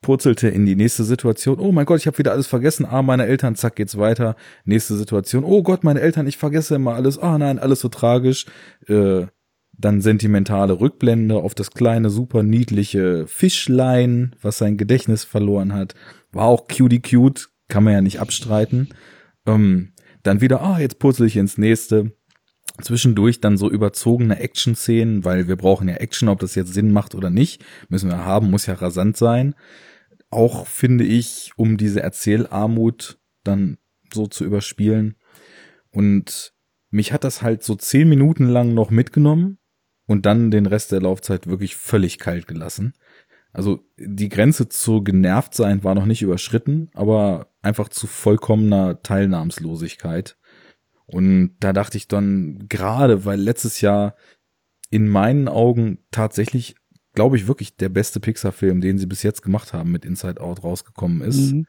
Speaker 2: purzelte in die nächste Situation. Oh mein Gott, ich habe wieder alles vergessen. Ah, meine Eltern, zack, geht's weiter. Nächste Situation. Oh Gott, meine Eltern, ich vergesse immer alles. Ah nein, alles so tragisch. Äh, dann sentimentale Rückblende auf das kleine, super niedliche Fischlein, was sein Gedächtnis verloren hat. War auch cutie cute, kann man ja nicht abstreiten. Ähm, dann wieder, ah, jetzt purzel ich ins nächste. Zwischendurch dann so überzogene Action-Szenen, weil wir brauchen ja Action, ob das jetzt Sinn macht oder nicht. Müssen wir haben, muss ja rasant sein. Auch finde ich, um diese Erzählarmut dann so zu überspielen. Und mich hat das halt so zehn Minuten lang noch mitgenommen und dann den Rest der Laufzeit wirklich völlig kalt gelassen. Also die Grenze zu genervt sein war noch nicht überschritten, aber einfach zu vollkommener Teilnahmslosigkeit. Und da dachte ich dann gerade, weil letztes Jahr in meinen Augen tatsächlich, glaube ich, wirklich der beste Pixar-Film, den sie bis jetzt gemacht haben, mit Inside Out rausgekommen ist, mhm.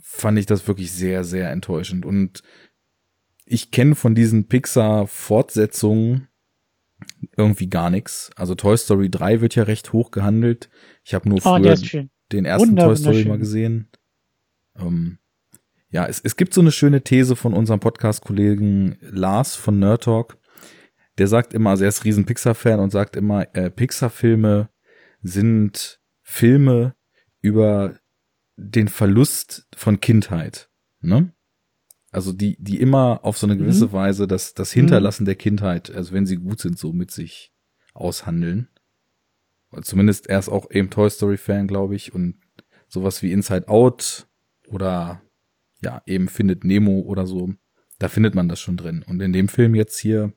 Speaker 2: fand ich das wirklich sehr, sehr enttäuschend. Und ich kenne von diesen Pixar-Fortsetzungen irgendwie gar nichts. Also Toy Story 3 wird ja recht hoch gehandelt. Ich habe nur oh, früher den ersten Toy Story mal gesehen. Ähm, ja, es, es gibt so eine schöne These von unserem Podcast-Kollegen Lars von Nerd Talk. Der sagt immer, also er ist riesen Pixar-Fan und sagt immer, äh, Pixar-Filme sind Filme über den Verlust von Kindheit. Ne? Also die, die immer auf so eine gewisse mhm. Weise das, das Hinterlassen mhm. der Kindheit, also wenn sie gut sind, so mit sich aushandeln. Zumindest er ist auch eben Toy Story Fan, glaube ich, und sowas wie Inside Out oder ja, eben findet Nemo oder so, da findet man das schon drin. Und in dem Film jetzt hier,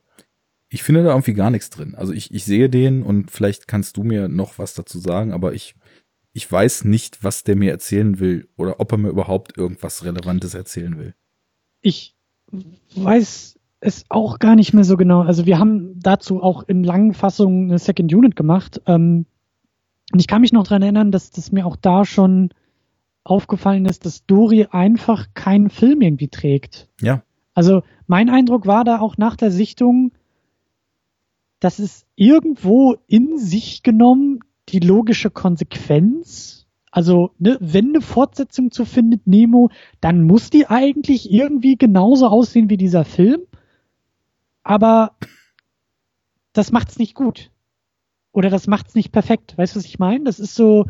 Speaker 2: ich finde da irgendwie gar nichts drin. Also ich, ich sehe den und vielleicht kannst du mir noch was dazu sagen, aber ich, ich weiß nicht, was der mir erzählen will oder ob er mir überhaupt irgendwas Relevantes erzählen will
Speaker 1: ich weiß es auch gar nicht mehr so genau. Also wir haben dazu auch in langen Fassungen eine Second Unit gemacht. Ähm, und ich kann mich noch dran erinnern, dass das mir auch da schon aufgefallen ist, dass Dori einfach keinen Film irgendwie trägt.
Speaker 2: Ja.
Speaker 1: Also mein Eindruck war da auch nach der Sichtung, dass es irgendwo in sich genommen die logische Konsequenz also, ne, wenn eine Fortsetzung zu findet Nemo, dann muss die eigentlich irgendwie genauso aussehen wie dieser Film. Aber das macht's nicht gut. Oder das macht's nicht perfekt. Weißt du, was ich meine? Das ist so,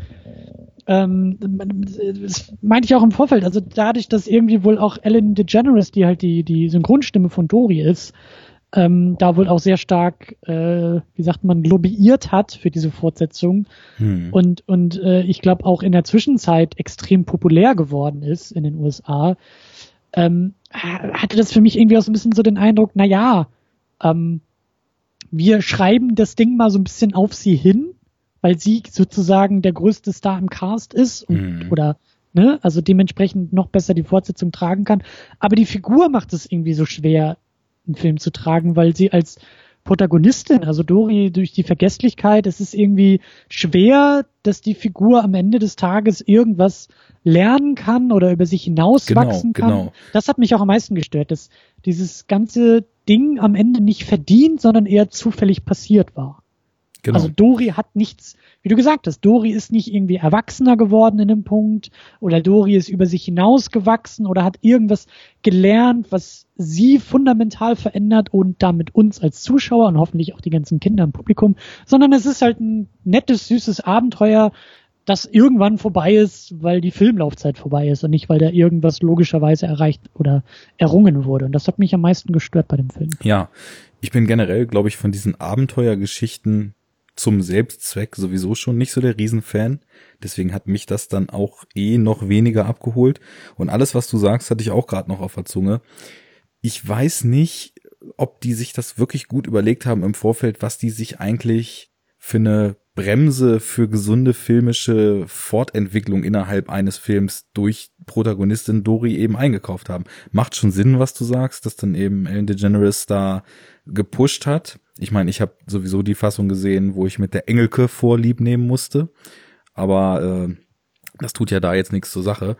Speaker 1: ähm, das meinte ich auch im Vorfeld. Also dadurch, dass irgendwie wohl auch Ellen DeGeneres, die halt die, die Synchronstimme von Dory ist, ähm, da wohl auch sehr stark, äh, wie sagt man, lobbyiert hat für diese Fortsetzung hm. und und äh, ich glaube auch in der Zwischenzeit extrem populär geworden ist in den USA, ähm, hatte das für mich irgendwie auch so ein bisschen so den Eindruck, na ja, ähm, wir schreiben das Ding mal so ein bisschen auf sie hin, weil sie sozusagen der größte Star im Cast ist und, hm. oder ne, also dementsprechend noch besser die Fortsetzung tragen kann. Aber die Figur macht es irgendwie so schwer, einen Film zu tragen, weil sie als Protagonistin, also Dori durch die Vergesslichkeit, es ist irgendwie schwer, dass die Figur am Ende des Tages irgendwas lernen kann oder über sich hinauswachsen genau, kann. Genau. Das hat mich auch am meisten gestört, dass dieses ganze Ding am Ende nicht verdient, sondern eher zufällig passiert war. Genau. Also Dori hat nichts, wie du gesagt hast, Dori ist nicht irgendwie erwachsener geworden in dem Punkt oder Dori ist über sich hinausgewachsen oder hat irgendwas gelernt, was sie fundamental verändert und damit uns als Zuschauer und hoffentlich auch die ganzen Kinder im Publikum, sondern es ist halt ein nettes, süßes Abenteuer, das irgendwann vorbei ist, weil die Filmlaufzeit vorbei ist und nicht, weil da irgendwas logischerweise erreicht oder errungen wurde. Und das hat mich am meisten gestört bei dem Film.
Speaker 2: Ja, ich bin generell, glaube ich, von diesen Abenteuergeschichten zum Selbstzweck sowieso schon nicht so der Riesenfan. Deswegen hat mich das dann auch eh noch weniger abgeholt. Und alles, was du sagst, hatte ich auch gerade noch auf der Zunge. Ich weiß nicht, ob die sich das wirklich gut überlegt haben im Vorfeld, was die sich eigentlich für eine Bremse für gesunde filmische Fortentwicklung innerhalb eines Films durch Protagonistin Dory eben eingekauft haben. Macht schon Sinn, was du sagst, dass dann eben Ellen DeGeneres da gepusht hat. Ich meine, ich habe sowieso die Fassung gesehen, wo ich mit der Engelke vorlieb nehmen musste. Aber äh, das tut ja da jetzt nichts zur Sache.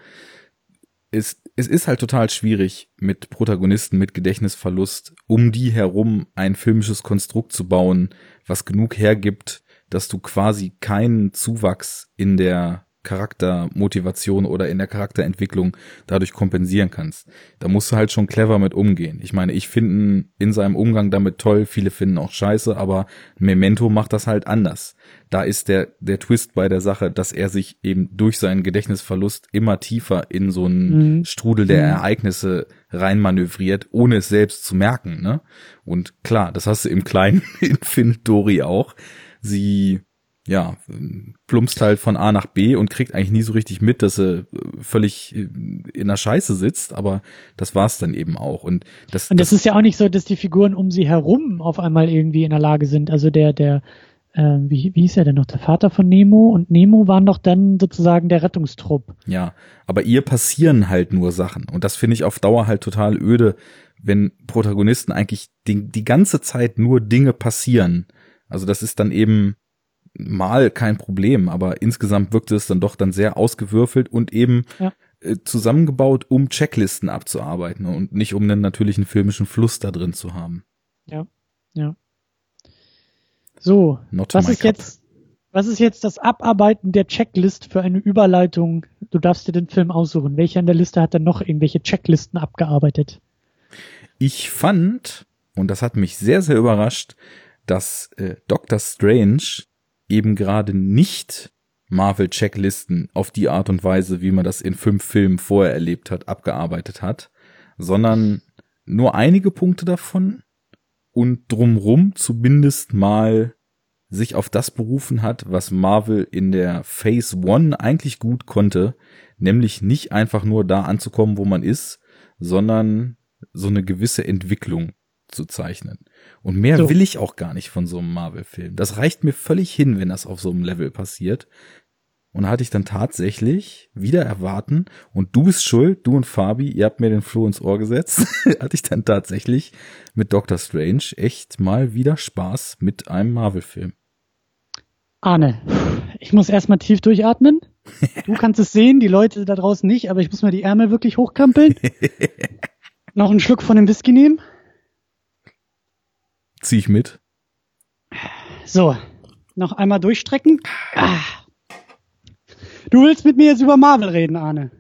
Speaker 2: Es, es ist halt total schwierig, mit Protagonisten mit Gedächtnisverlust um die herum ein filmisches Konstrukt zu bauen, was genug hergibt, dass du quasi keinen Zuwachs in der Charaktermotivation oder in der Charakterentwicklung dadurch kompensieren kannst. Da musst du halt schon clever mit umgehen. Ich meine, ich finde in seinem Umgang damit toll, viele finden auch scheiße, aber Memento macht das halt anders. Da ist der, der Twist bei der Sache, dass er sich eben durch seinen Gedächtnisverlust immer tiefer in so einen mhm. Strudel der mhm. Ereignisse reinmanövriert, ohne es selbst zu merken, ne? Und klar, das hast du im kleinen Infinite Dory auch. Sie ja, plumpst halt von A nach B und kriegt eigentlich nie so richtig mit, dass sie völlig in der Scheiße sitzt, aber das war's dann eben auch. Und das,
Speaker 1: und das, das ist ja auch nicht so, dass die Figuren um sie herum auf einmal irgendwie in der Lage sind. Also der, der, äh, wie, wie hieß er denn noch, der Vater von Nemo und Nemo waren doch dann sozusagen der Rettungstrupp.
Speaker 2: Ja, aber ihr passieren halt nur Sachen und das finde ich auf Dauer halt total öde, wenn Protagonisten eigentlich die, die ganze Zeit nur Dinge passieren. Also das ist dann eben mal kein Problem, aber insgesamt wirkte es dann doch dann sehr ausgewürfelt und eben ja. äh, zusammengebaut, um Checklisten abzuarbeiten und nicht um einen natürlichen filmischen Fluss da drin zu haben.
Speaker 1: Ja, ja. So, Not was ist cup. jetzt, was ist jetzt das Abarbeiten der Checklist für eine Überleitung? Du darfst dir den Film aussuchen. Welcher in der Liste hat denn noch irgendwelche Checklisten abgearbeitet?
Speaker 2: Ich fand, und das hat mich sehr, sehr überrascht, dass äh, Doctor Strange eben gerade nicht Marvel-Checklisten auf die Art und Weise, wie man das in fünf Filmen vorher erlebt hat, abgearbeitet hat, sondern nur einige Punkte davon und drumrum zumindest mal sich auf das berufen hat, was Marvel in der Phase One eigentlich gut konnte, nämlich nicht einfach nur da anzukommen, wo man ist, sondern so eine gewisse Entwicklung zu zeichnen. Und mehr so. will ich auch gar nicht von so einem Marvel-Film. Das reicht mir völlig hin, wenn das auf so einem Level passiert. Und da hatte ich dann tatsächlich wieder erwarten, und du bist schuld, du und Fabi, ihr habt mir den Floh ins Ohr gesetzt, hatte ich dann tatsächlich mit Doctor Strange echt mal wieder Spaß mit einem Marvel-Film.
Speaker 1: Arne, ich muss erstmal tief durchatmen. Du kannst es sehen, die Leute da draußen nicht, aber ich muss mal die Ärmel wirklich hochkampeln. Noch einen Schluck von dem Whisky nehmen.
Speaker 2: Zieh ich mit.
Speaker 1: So, noch einmal durchstrecken. Ah. Du willst mit mir jetzt über Marvel reden, Arne.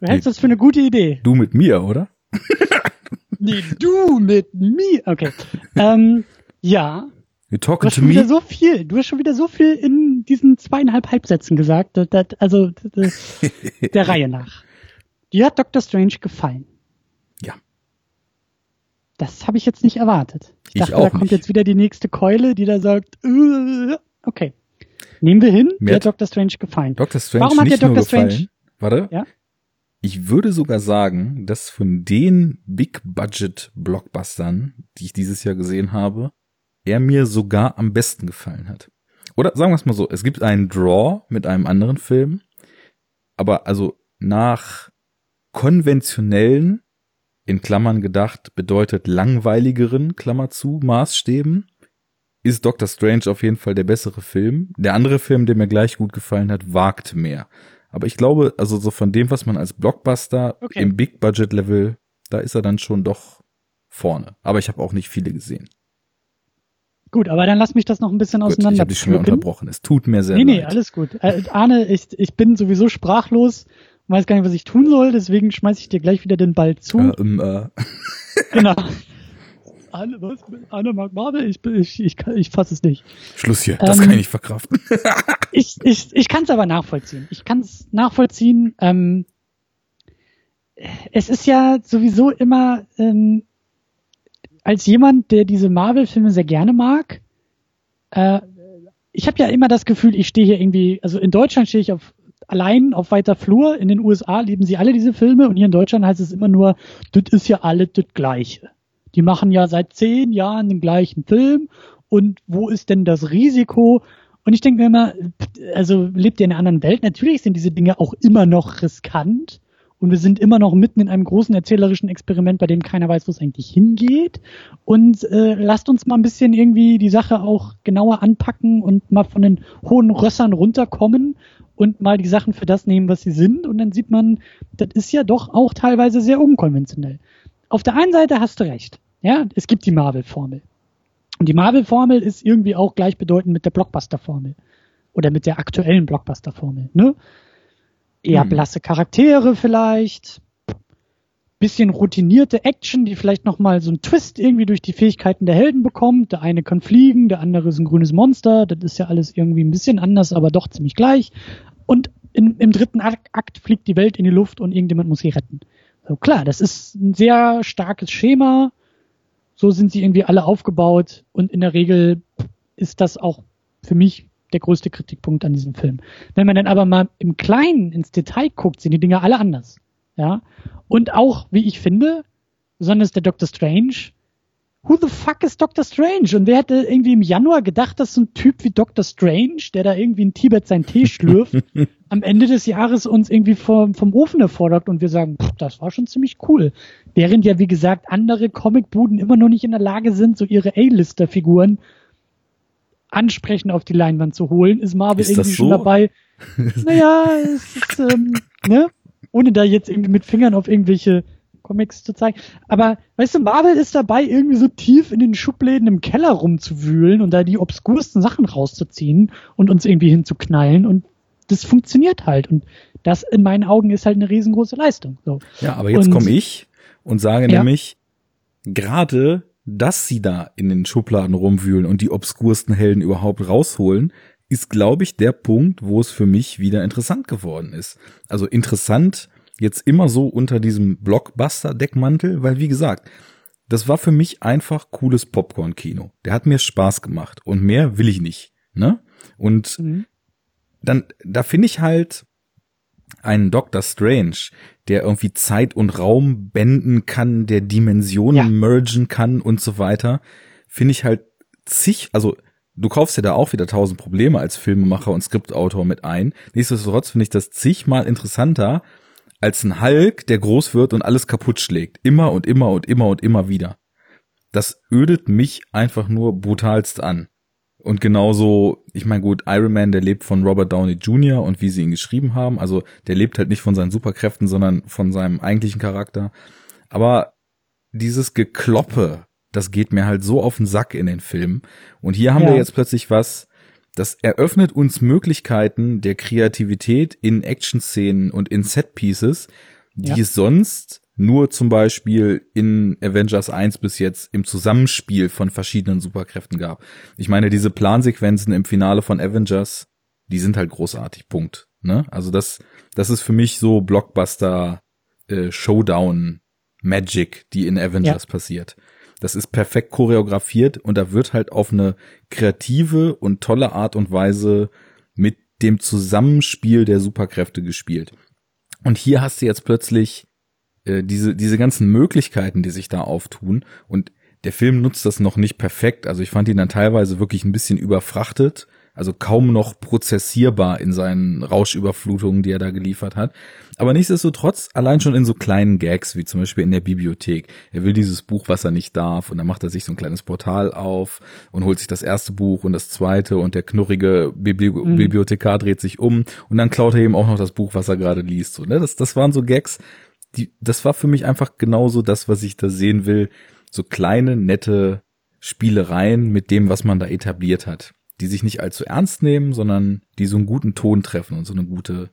Speaker 1: Du hältst nee, das für eine gute Idee.
Speaker 2: Du mit mir, oder?
Speaker 1: nee, du mit mir. Okay. ähm, ja.
Speaker 2: You talking
Speaker 1: du hast schon wieder so viel. Du hast schon wieder so viel in diesen zweieinhalb Halbsätzen gesagt. Das, das, also das, der Reihe nach. Dir hat Doctor Strange gefallen. Das habe ich jetzt nicht erwartet. Ich,
Speaker 2: ich
Speaker 1: dachte,
Speaker 2: da
Speaker 1: kommt jetzt wieder die nächste Keule, die da sagt, äh, okay. Nehmen wir hin, mir hat Dr. Strange gefallen.
Speaker 2: Dr. Strange
Speaker 1: Warum hat
Speaker 2: dir
Speaker 1: Dr. Strange?
Speaker 2: Warte.
Speaker 1: Ja?
Speaker 2: Ich würde sogar sagen, dass von den Big-Budget-Blockbustern, die ich dieses Jahr gesehen habe, er mir sogar am besten gefallen hat. Oder sagen wir es mal so, es gibt einen Draw mit einem anderen Film, aber also nach konventionellen in Klammern gedacht bedeutet langweiligeren, Klammer zu, Maßstäben, ist Doctor Strange auf jeden Fall der bessere Film. Der andere Film, der mir gleich gut gefallen hat, wagt mehr. Aber ich glaube, also so von dem, was man als Blockbuster okay. im Big Budget Level, da ist er dann schon doch vorne. Aber ich habe auch nicht viele gesehen.
Speaker 1: Gut, aber dann lass mich das noch ein bisschen
Speaker 2: Gut,
Speaker 1: auseinander.
Speaker 2: ich habe dich schon wieder unterbrochen. Es tut mir sehr
Speaker 1: nee,
Speaker 2: leid.
Speaker 1: Nee, alles gut. Äh, Arne, ich, ich bin sowieso sprachlos, weiß gar nicht, was ich tun soll, deswegen schmeiß ich dir gleich wieder den Ball zu.
Speaker 2: Äh, ähm, äh.
Speaker 1: Genau. Arne, was? Arne mag Marvel? Ich, ich, ich, ich fasse es nicht.
Speaker 2: Schluss hier, das
Speaker 1: Ähm,
Speaker 2: kann ich nicht verkraften.
Speaker 1: ich ich, ich kann es aber nachvollziehen. Ich kann es nachvollziehen. Ähm, es ist ja sowieso immer ähm, als jemand, der diese Marvel-Filme sehr gerne mag. Äh, ich habe ja immer das Gefühl, ich stehe hier irgendwie, also in Deutschland stehe ich auf allein auf weiter Flur. In den USA lieben sie alle diese Filme und hier in Deutschland heißt es immer nur, das ist ja alles das Gleiche. Die machen ja seit zehn Jahren den gleichen Film und wo ist denn das Risiko? Und ich denke mir immer, also lebt ihr in einer anderen Welt? Natürlich sind diese Dinge auch immer noch riskant und wir sind immer noch mitten in einem großen erzählerischen Experiment, bei dem keiner weiß, wo es eigentlich hingeht. Und äh, lasst uns mal ein bisschen irgendwie die Sache auch genauer anpacken und mal von den hohen Rössern runterkommen und mal die Sachen für das nehmen, was sie sind. Und dann sieht man, das ist ja doch auch teilweise sehr unkonventionell. Auf der einen Seite hast du recht. Ja, es gibt die Marvel-Formel. Und die Marvel-Formel ist irgendwie auch gleichbedeutend mit der Blockbuster-Formel. Oder mit der aktuellen Blockbuster-Formel, ne? Eher
Speaker 2: Hm.
Speaker 1: blasse Charaktere vielleicht. Bisschen routinierte Action, die vielleicht nochmal so einen Twist irgendwie durch die Fähigkeiten der Helden bekommt. Der eine kann fliegen, der andere ist ein grünes Monster. Das ist ja alles irgendwie ein bisschen anders, aber doch ziemlich gleich. Und in, im dritten Akt, fliegt die Welt in die Luft und irgendjemand muss sie retten. So klar, das ist ein sehr starkes Schema. So sind sie irgendwie alle aufgebaut und in der Regel ist das auch für mich der größte Kritikpunkt an diesem Film. Wenn man dann aber mal im Kleinen ins Detail guckt, sind die Dinge alle anders. Ja. Und auch, wie ich finde, besonders der Doctor Strange, who the fuck is Doctor Strange? Und wer hätte irgendwie im Januar gedacht, dass so ein Typ wie Doctor Strange, der da irgendwie in Tibet seinen Tee schlürft, am Ende des Jahres uns irgendwie vom, vom Ofen erfordert und wir sagen, pff, das war schon ziemlich cool. Während ja, wie gesagt, andere Comicbuden immer noch nicht in der Lage sind, so ihre A-Lister-Figuren ansprechend auf die Leinwand zu holen, ist Marvel
Speaker 2: Ist
Speaker 1: irgendwie schon
Speaker 2: so?
Speaker 1: dabei. naja, es ist, ähm, ne? Ohne da jetzt irgendwie mit Fingern auf irgendwelche Comics zu zeigen. Aber, weißt du, Marvel ist dabei, irgendwie so tief in den Schubläden im Keller rumzuwühlen und da die obskursten Sachen rauszuziehen und uns irgendwie hinzuknallen und das funktioniert halt. Und das in meinen Augen ist halt eine riesengroße Leistung. So.
Speaker 2: Ja, aber jetzt komme ich und sage
Speaker 1: Ja.
Speaker 2: nämlich, gerade, dass sie da in den Schubladen rumwühlen und die obskursten Helden überhaupt rausholen, ist, glaube ich, der Punkt, wo es für mich wieder interessant geworden ist. Also interessant jetzt immer so unter diesem Blockbuster-Deckmantel, weil wie gesagt, das war für mich einfach cooles Popcorn-Kino. Der hat mir Spaß gemacht und mehr will ich nicht. Ne? Und
Speaker 1: Mhm.
Speaker 2: dann, da finde ich halt einen Doctor Strange, der irgendwie Zeit und Raum benden kann, der Dimensionen
Speaker 1: Ja.
Speaker 2: mergen kann und so weiter, finde ich halt zig, also du kaufst ja da auch wieder tausend Probleme als Filmemacher und Skriptautor mit ein. Nichtsdestotrotz finde ich das zigmal interessanter als ein Hulk, der groß wird und alles kaputt schlägt. Immer und immer und immer und immer wieder. Das ödet mich einfach nur brutalst an. Und genauso, ich meine gut, Iron Man, der lebt von Robert Downey Jr. und wie sie ihn geschrieben haben. Also der lebt halt nicht von seinen Superkräften, sondern von seinem eigentlichen Charakter. Aber dieses Gekloppe, das geht mir halt so auf den Sack in den Filmen. Und hier haben
Speaker 1: Ja.
Speaker 2: wir jetzt plötzlich was, das eröffnet uns Möglichkeiten der Kreativität in Action-Szenen und in Set-Pieces, die
Speaker 1: Ja.
Speaker 2: es sonst nur zum Beispiel in Avengers 1 bis jetzt im Zusammenspiel von verschiedenen Superkräften gab. Ich meine, diese Plansequenzen im Finale von Avengers, die sind halt großartig, Punkt. Ne? Also das, das ist für mich so Blockbuster äh, Showdown Magic, die in Avengers passiert. Das ist perfekt choreografiert und da wird halt auf eine kreative und tolle Art und Weise mit dem Zusammenspiel der Superkräfte gespielt. Und hier hast du jetzt plötzlich äh, diese, diese ganzen Möglichkeiten, die sich da auftun. Und der Film nutzt das noch nicht perfekt. Also ich fand ihn dann teilweise wirklich ein bisschen überfrachtet. Also kaum noch prozessierbar in seinen Rauschüberflutungen, die er da geliefert hat. Aber nichtsdestotrotz, allein schon in so kleinen Gags, wie zum Beispiel in der Bibliothek. Er will dieses Buch, was er nicht darf, und dann macht er sich so ein kleines Portal auf und holt sich das erste Buch und das zweite und der knurrige Bibli
Speaker 1: Mhm.
Speaker 2: Bibliothekar dreht sich um und dann klaut er eben auch noch das Buch, was er gerade liest. So, ne? das, das waren so Gags, die, das war für mich einfach genauso das, was ich da sehen will. So kleine, nette Spielereien mit dem, was man da etabliert hat, die sich nicht allzu ernst nehmen, sondern die so einen guten Ton treffen und so eine gute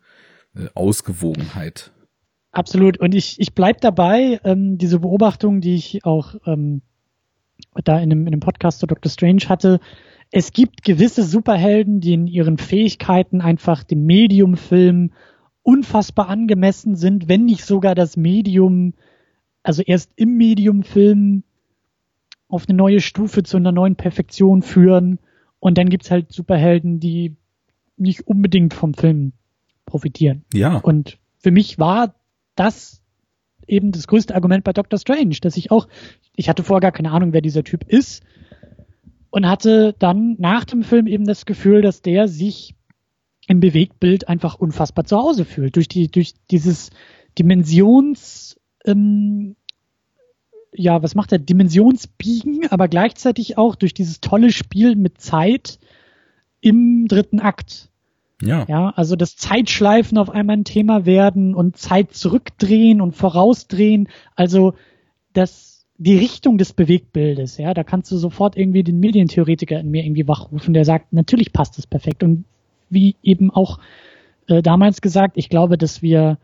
Speaker 2: äh, Ausgewogenheit.
Speaker 1: Absolut. Und ich, ich bleib dabei, ähm, diese Beobachtung, die ich auch ähm, da in einem, in einem Podcast zu Doctor Strange hatte. Es gibt gewisse Superhelden, die in ihren Fähigkeiten einfach dem Mediumfilm unfassbar angemessen sind, wenn nicht sogar das Medium, also erst im Mediumfilm auf eine neue Stufe zu einer neuen Perfektion führen. Und dann gibt's halt Superhelden, die nicht unbedingt vom Film profitieren.
Speaker 2: Ja.
Speaker 1: Und für mich war das eben das größte Argument bei Doctor Strange, dass ich auch, ich hatte vorher gar keine Ahnung, wer dieser Typ ist und hatte dann nach dem Film eben das Gefühl, dass der sich im Bewegtbild einfach unfassbar zu Hause fühlt. Durch die, durch dieses Dimensions, ähm, ja, was macht er? Dimensionsbiegen, aber gleichzeitig auch durch dieses tolle Spiel mit Zeit im dritten Akt.
Speaker 2: Ja.
Speaker 1: Ja, also das Zeitschleifen auf einmal ein Thema werden und Zeit zurückdrehen und vorausdrehen. Also das, die Richtung des Bewegtbildes, ja, da kannst du sofort irgendwie den Medientheoretiker in mir irgendwie wachrufen, der sagt, natürlich passt es perfekt. Und wie eben auch äh, damals gesagt, ich glaube, dass wir,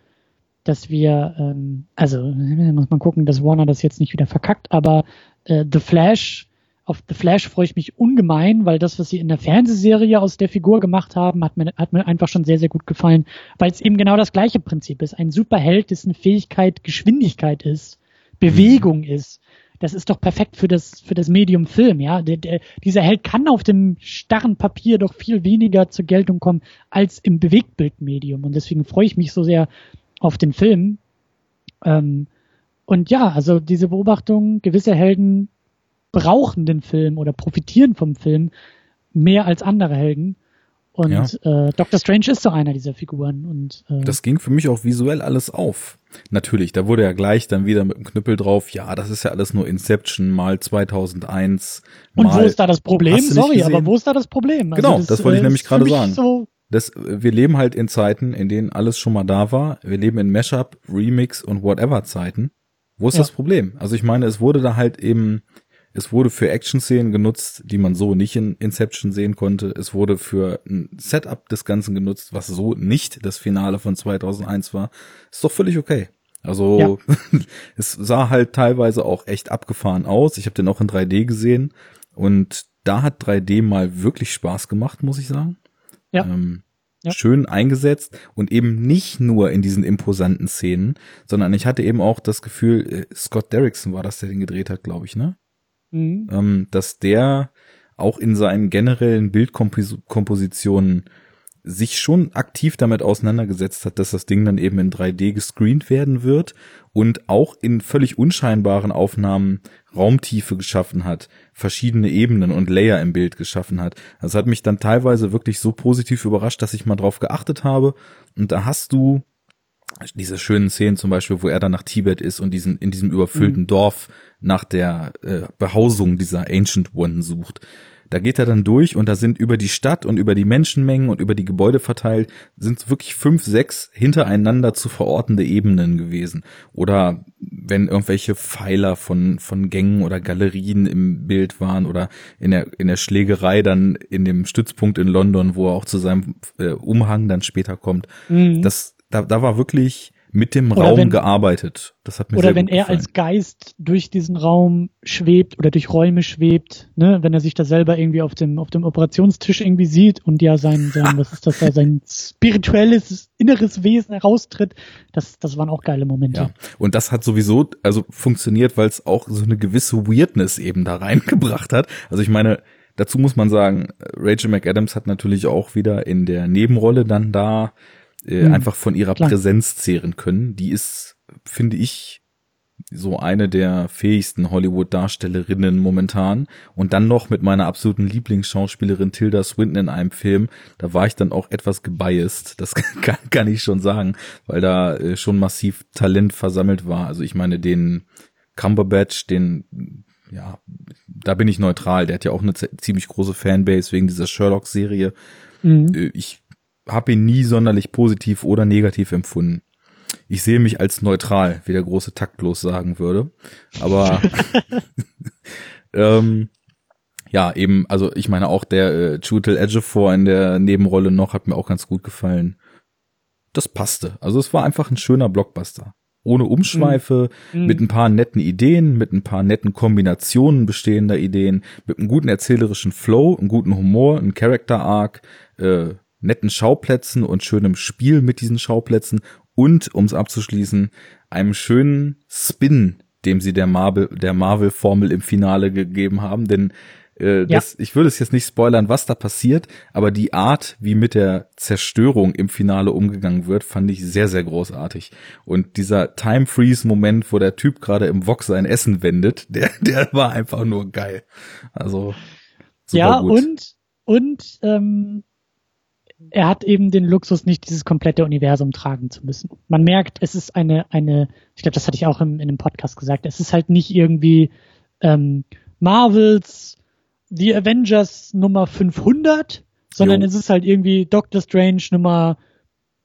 Speaker 1: dass wir, ähm, also muss man gucken, dass Warner das jetzt nicht wieder verkackt, aber äh, The Flash auf The Flash freue ich mich ungemein, weil das, was sie in der Fernsehserie aus der Figur gemacht haben, hat mir, hat mir einfach schon sehr, sehr gut gefallen, weil es eben genau das gleiche Prinzip ist. Ein Superheld, dessen Fähigkeit Geschwindigkeit ist, Bewegung mhm. ist. Das ist doch perfekt für das, für das Medium Film, ja. Der, der, dieser Held kann auf dem starren Papier doch viel weniger zur Geltung kommen als im Bewegtbildmedium. Und deswegen freue ich mich so sehr auf den Film. Ähm, und ja, also diese Beobachtung, gewisse Helden brauchen den Film oder profitieren vom Film mehr als andere Helden. Und ja. äh, Doctor Strange ist so einer dieser Figuren. Und
Speaker 2: äh, das ging für mich auch visuell alles auf. Natürlich, da wurde ja gleich dann wieder mit dem Knüppel drauf. Ja, das ist ja alles nur Inception mal 2001.
Speaker 1: Mal, und wo ist da das Problem? Sorry, aber wo ist da das Problem?
Speaker 2: Also genau, das, das wollte ich äh, nämlich gerade sagen. So das, wir leben halt in Zeiten, in denen alles schon mal da war. Wir leben in Mashup, Remix und Whatever Zeiten. Wo ist ja. das Problem? Also ich meine, es wurde da halt eben es wurde für Action-Szenen genutzt, die man so nicht in Inception sehen konnte. Es wurde für ein Setup des Ganzen genutzt, was so nicht das Finale von 2001 war. Ist doch völlig okay. Also ja. es sah halt teilweise auch echt abgefahren aus. Ich habe den auch in 3D gesehen und da hat 3D mal wirklich Spaß gemacht, muss ich sagen. Ja. Ähm, ja. Schön eingesetzt und eben nicht nur in diesen imposanten Szenen, sondern ich hatte eben auch das Gefühl, äh, Scott Derrickson war das, der den gedreht hat, glaube ich, ne? mhm. ähm, dass der auch in seinen generellen Bildkompositionen sich schon aktiv damit auseinandergesetzt hat, dass das Ding dann eben in 3D gescreent werden wird und auch in völlig unscheinbaren Aufnahmen Raumtiefe geschaffen hat, verschiedene Ebenen und Layer im Bild geschaffen hat. Das hat mich dann teilweise wirklich so positiv überrascht, dass ich mal drauf geachtet habe. Und da hast du diese schönen Szenen zum Beispiel, wo er dann nach Tibet ist und diesen in diesem überfüllten mhm. Dorf nach der äh, Behausung dieser Ancient One sucht. Da geht er dann durch und da sind über die Stadt und über die Menschenmengen und über die Gebäude verteilt, sind wirklich fünf, sechs hintereinander zu verortende Ebenen gewesen. Oder wenn irgendwelche Pfeiler von, von Gängen oder Galerien im Bild waren oder in der, in der Schlägerei dann in dem Stützpunkt in London, wo er auch zu seinem äh, Umhang dann später kommt. Mhm. Das da, da war wirklich mit dem oder Raum wenn, gearbeitet. Das hat mir
Speaker 1: Oder wenn er als Geist durch diesen Raum schwebt oder durch Räume schwebt, ne, wenn er sich da selber irgendwie auf dem auf dem Operationstisch irgendwie sieht und ja sein sein was ist das da sein spirituelles inneres Wesen heraustritt, das das waren auch geile Momente. Ja.
Speaker 2: Und das hat sowieso also funktioniert, weil es auch so eine gewisse Weirdness eben da reingebracht hat. Also ich meine, dazu muss man sagen, Rachel McAdams hat natürlich auch wieder in der Nebenrolle dann da äh, mhm. einfach von ihrer Klar. Präsenz zehren können. Die ist, finde ich, so eine der fähigsten Hollywood-Darstellerinnen momentan. Und dann noch mit meiner absoluten Lieblingsschauspielerin Tilda Swinton in einem Film. Da war ich dann auch etwas gebiased. Das kann, kann ich schon sagen, weil da äh, schon massiv Talent versammelt war. Also ich meine, den Cumberbatch, den, ja, da bin ich neutral. Der hat ja auch eine ziemlich große Fanbase wegen dieser Sherlock-Serie. Mhm. Äh, ich habe ihn nie sonderlich positiv oder negativ empfunden. Ich sehe mich als neutral, wie der große Taktlos sagen würde. Aber ähm, ja, eben, also ich meine auch der äh, Chutel Edgefor in der Nebenrolle noch hat mir auch ganz gut gefallen. Das passte. Also es war einfach ein schöner Blockbuster. Ohne Umschweife, mhm. mit ein paar netten Ideen, mit ein paar netten Kombinationen bestehender Ideen, mit einem guten erzählerischen Flow, einem guten Humor, einem Character Arc, äh, netten Schauplätzen und schönem Spiel mit diesen Schauplätzen und, um es abzuschließen, einem schönen Spin, dem sie der Marvel, der Marvel-Formel im Finale gegeben haben, denn äh, das, ja. ich würde es jetzt nicht spoilern, was da passiert, aber die Art, wie mit der Zerstörung im Finale umgegangen wird, fand ich sehr, sehr großartig. Und dieser Time Freeze Moment, wo der Typ gerade im Wok sein Essen wendet, der, der war einfach nur geil. Also
Speaker 1: super ja gut. und und ähm, er hat eben den Luxus, nicht dieses komplette Universum tragen zu müssen. Man merkt, es ist eine, eine, ich glaube, das hatte ich auch im, in einem Podcast gesagt, es ist halt nicht irgendwie ähm, Marvels The Avengers Nummer 500, sondern jo. es ist halt irgendwie Doctor Strange Nummer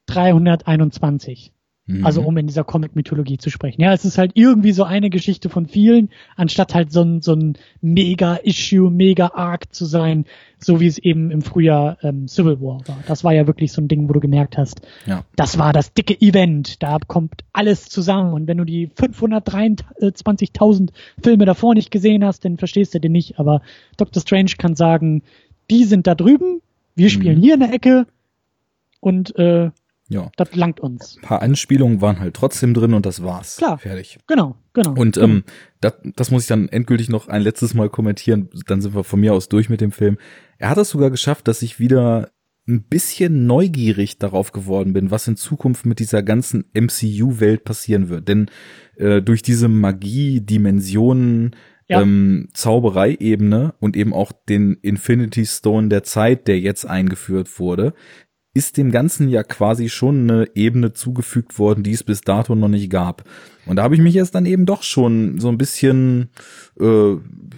Speaker 1: 321. Mhm. Also um in dieser Comic-Mythologie zu sprechen. Ja, es ist halt irgendwie so eine Geschichte von vielen, anstatt halt so ein, so ein Mega-Issue, Mega-Arc zu sein, so wie es eben im Frühjahr ähm, Civil War war. Das war ja wirklich so ein Ding, wo du gemerkt hast, ja. das war das dicke Event, da kommt alles zusammen. Und wenn du die 523.000 Filme davor nicht gesehen hast, dann verstehst du den nicht. Aber Doctor Strange kann sagen, die sind da drüben, wir spielen mhm. hier in der Ecke und äh, ja. Das langt uns.
Speaker 2: Ein paar Anspielungen waren halt trotzdem drin und das war's.
Speaker 1: Klar.
Speaker 2: Fertig.
Speaker 1: Genau, genau.
Speaker 2: Und ähm, das, das muss ich dann endgültig noch ein letztes Mal kommentieren. Dann sind wir von mir aus durch mit dem Film. Er hat es sogar geschafft, dass ich wieder ein bisschen neugierig darauf geworden bin, was in Zukunft mit dieser ganzen MCU-Welt passieren wird. Denn äh, durch diese Magie, Dimensionen, ja. ähm, Zaubereiebene und eben auch den Infinity Stone der Zeit, der jetzt eingeführt wurde, ist dem Ganzen ja quasi schon eine Ebene zugefügt worden, die es bis dato noch nicht gab. Und da habe ich mich jetzt dann eben doch schon so ein bisschen äh,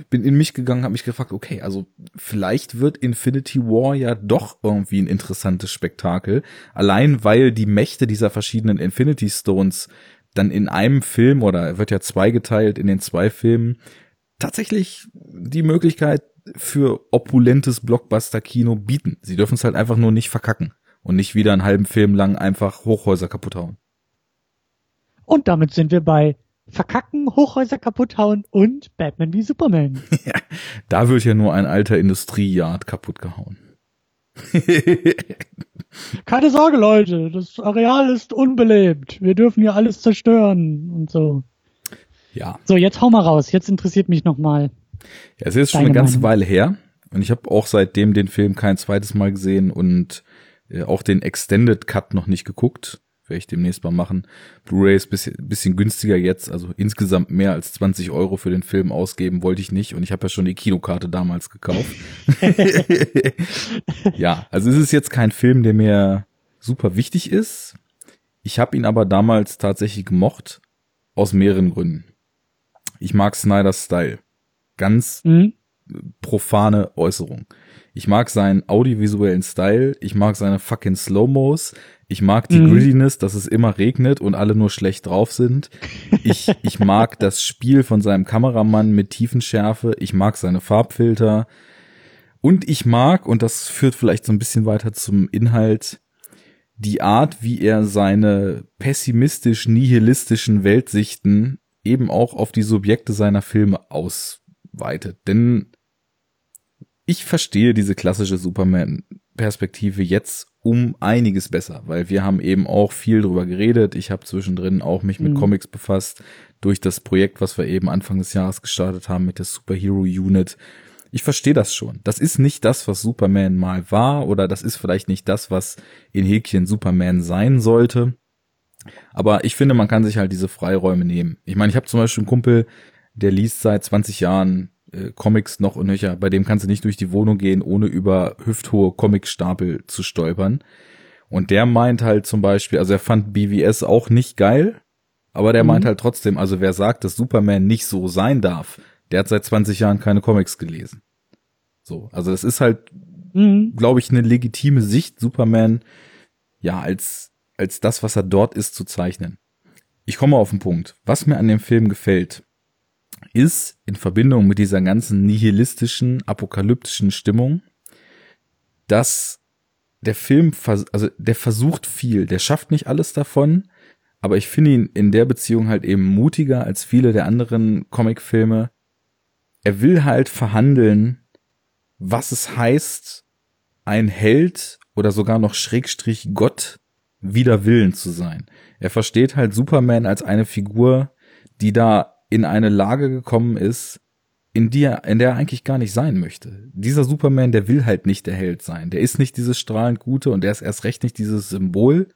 Speaker 2: bin in mich gegangen, habe mich gefragt, okay, also vielleicht wird Infinity War ja doch irgendwie ein interessantes Spektakel, allein weil die Mächte dieser verschiedenen Infinity Stones dann in einem Film oder er wird ja zweigeteilt in den zwei Filmen tatsächlich die Möglichkeit für opulentes Blockbuster-Kino bieten. Sie dürfen es halt einfach nur nicht verkacken und nicht wieder einen halben Film lang einfach Hochhäuser kaputt hauen.
Speaker 1: Und damit sind wir bei Verkacken, Hochhäuser kaputt hauen und Batman wie Superman.
Speaker 2: ja, da wird ja nur ein alter Industrieyard kaputt gehauen.
Speaker 1: Keine Sorge, Leute, das Areal ist unbelebt. Wir dürfen hier alles zerstören und so.
Speaker 2: Ja.
Speaker 1: So, jetzt hau mal raus. Jetzt interessiert mich nochmal.
Speaker 2: Ja, es ist schon eine ganze Meinung. Weile her. Und ich habe auch seitdem den Film kein zweites Mal gesehen und äh, auch den Extended Cut noch nicht geguckt. Werde ich demnächst mal machen. Blu-ray ist bisschen, bisschen günstiger jetzt, also insgesamt mehr als 20 Euro für den Film ausgeben wollte ich nicht und ich habe ja schon die Kinokarte damals gekauft. ja, also es ist jetzt kein Film, der mir super wichtig ist. Ich habe ihn aber damals tatsächlich gemocht, aus mehreren Gründen. Ich mag Snyder's Style. Ganz mhm. profane Äußerung. Ich mag seinen audiovisuellen Style, ich mag seine fucking Slow-Mos, ich mag die mhm. Grittiness, dass es immer regnet und alle nur schlecht drauf sind. Ich, ich mag das Spiel von seinem Kameramann mit Tiefenschärfe, ich mag seine Farbfilter und ich mag, und das führt vielleicht so ein bisschen weiter zum Inhalt, die Art, wie er seine pessimistisch-nihilistischen Weltsichten eben auch auf die Subjekte seiner Filme ausweitet. Denn ich verstehe diese klassische Superman-Perspektive jetzt um einiges besser, weil wir haben eben auch viel drüber geredet. Ich habe zwischendrin auch mich mit mhm. Comics befasst durch das Projekt, was wir eben Anfang des Jahres gestartet haben mit der Superhero Unit. Ich verstehe das schon. Das ist nicht das, was Superman mal war, oder das ist vielleicht nicht das, was in Häkchen Superman sein sollte. Aber ich finde, man kann sich halt diese Freiräume nehmen. Ich meine, ich habe zum Beispiel einen Kumpel, der liest seit 20 Jahren äh, Comics noch und nöcher. Bei dem kannst du nicht durch die Wohnung gehen, ohne über hüfthohe Comicstapel zu stolpern. Und der meint halt zum Beispiel, also er fand BVS auch nicht geil, aber der mhm. meint halt trotzdem, also wer sagt, dass Superman nicht so sein darf, der hat seit 20 Jahren keine Comics gelesen. So, also das ist halt, mhm. glaube ich, eine legitime Sicht, Superman ja als als das, was er dort ist, zu zeichnen. Ich komme auf den Punkt. Was mir an dem Film gefällt, ist in Verbindung mit dieser ganzen nihilistischen, apokalyptischen Stimmung, dass der Film, also der versucht viel, der schafft nicht alles davon, aber ich finde ihn in der Beziehung halt eben mutiger als viele der anderen Comicfilme. Er will halt verhandeln, was es heißt, ein Held oder sogar noch Schrägstrich Gott wider Willen zu sein. Er versteht halt Superman als eine Figur, die da in eine Lage gekommen ist, in der, in der er eigentlich gar nicht sein möchte. Dieser Superman, der will halt nicht der Held sein. Der ist nicht dieses strahlend Gute und der ist erst recht nicht dieses Symbol,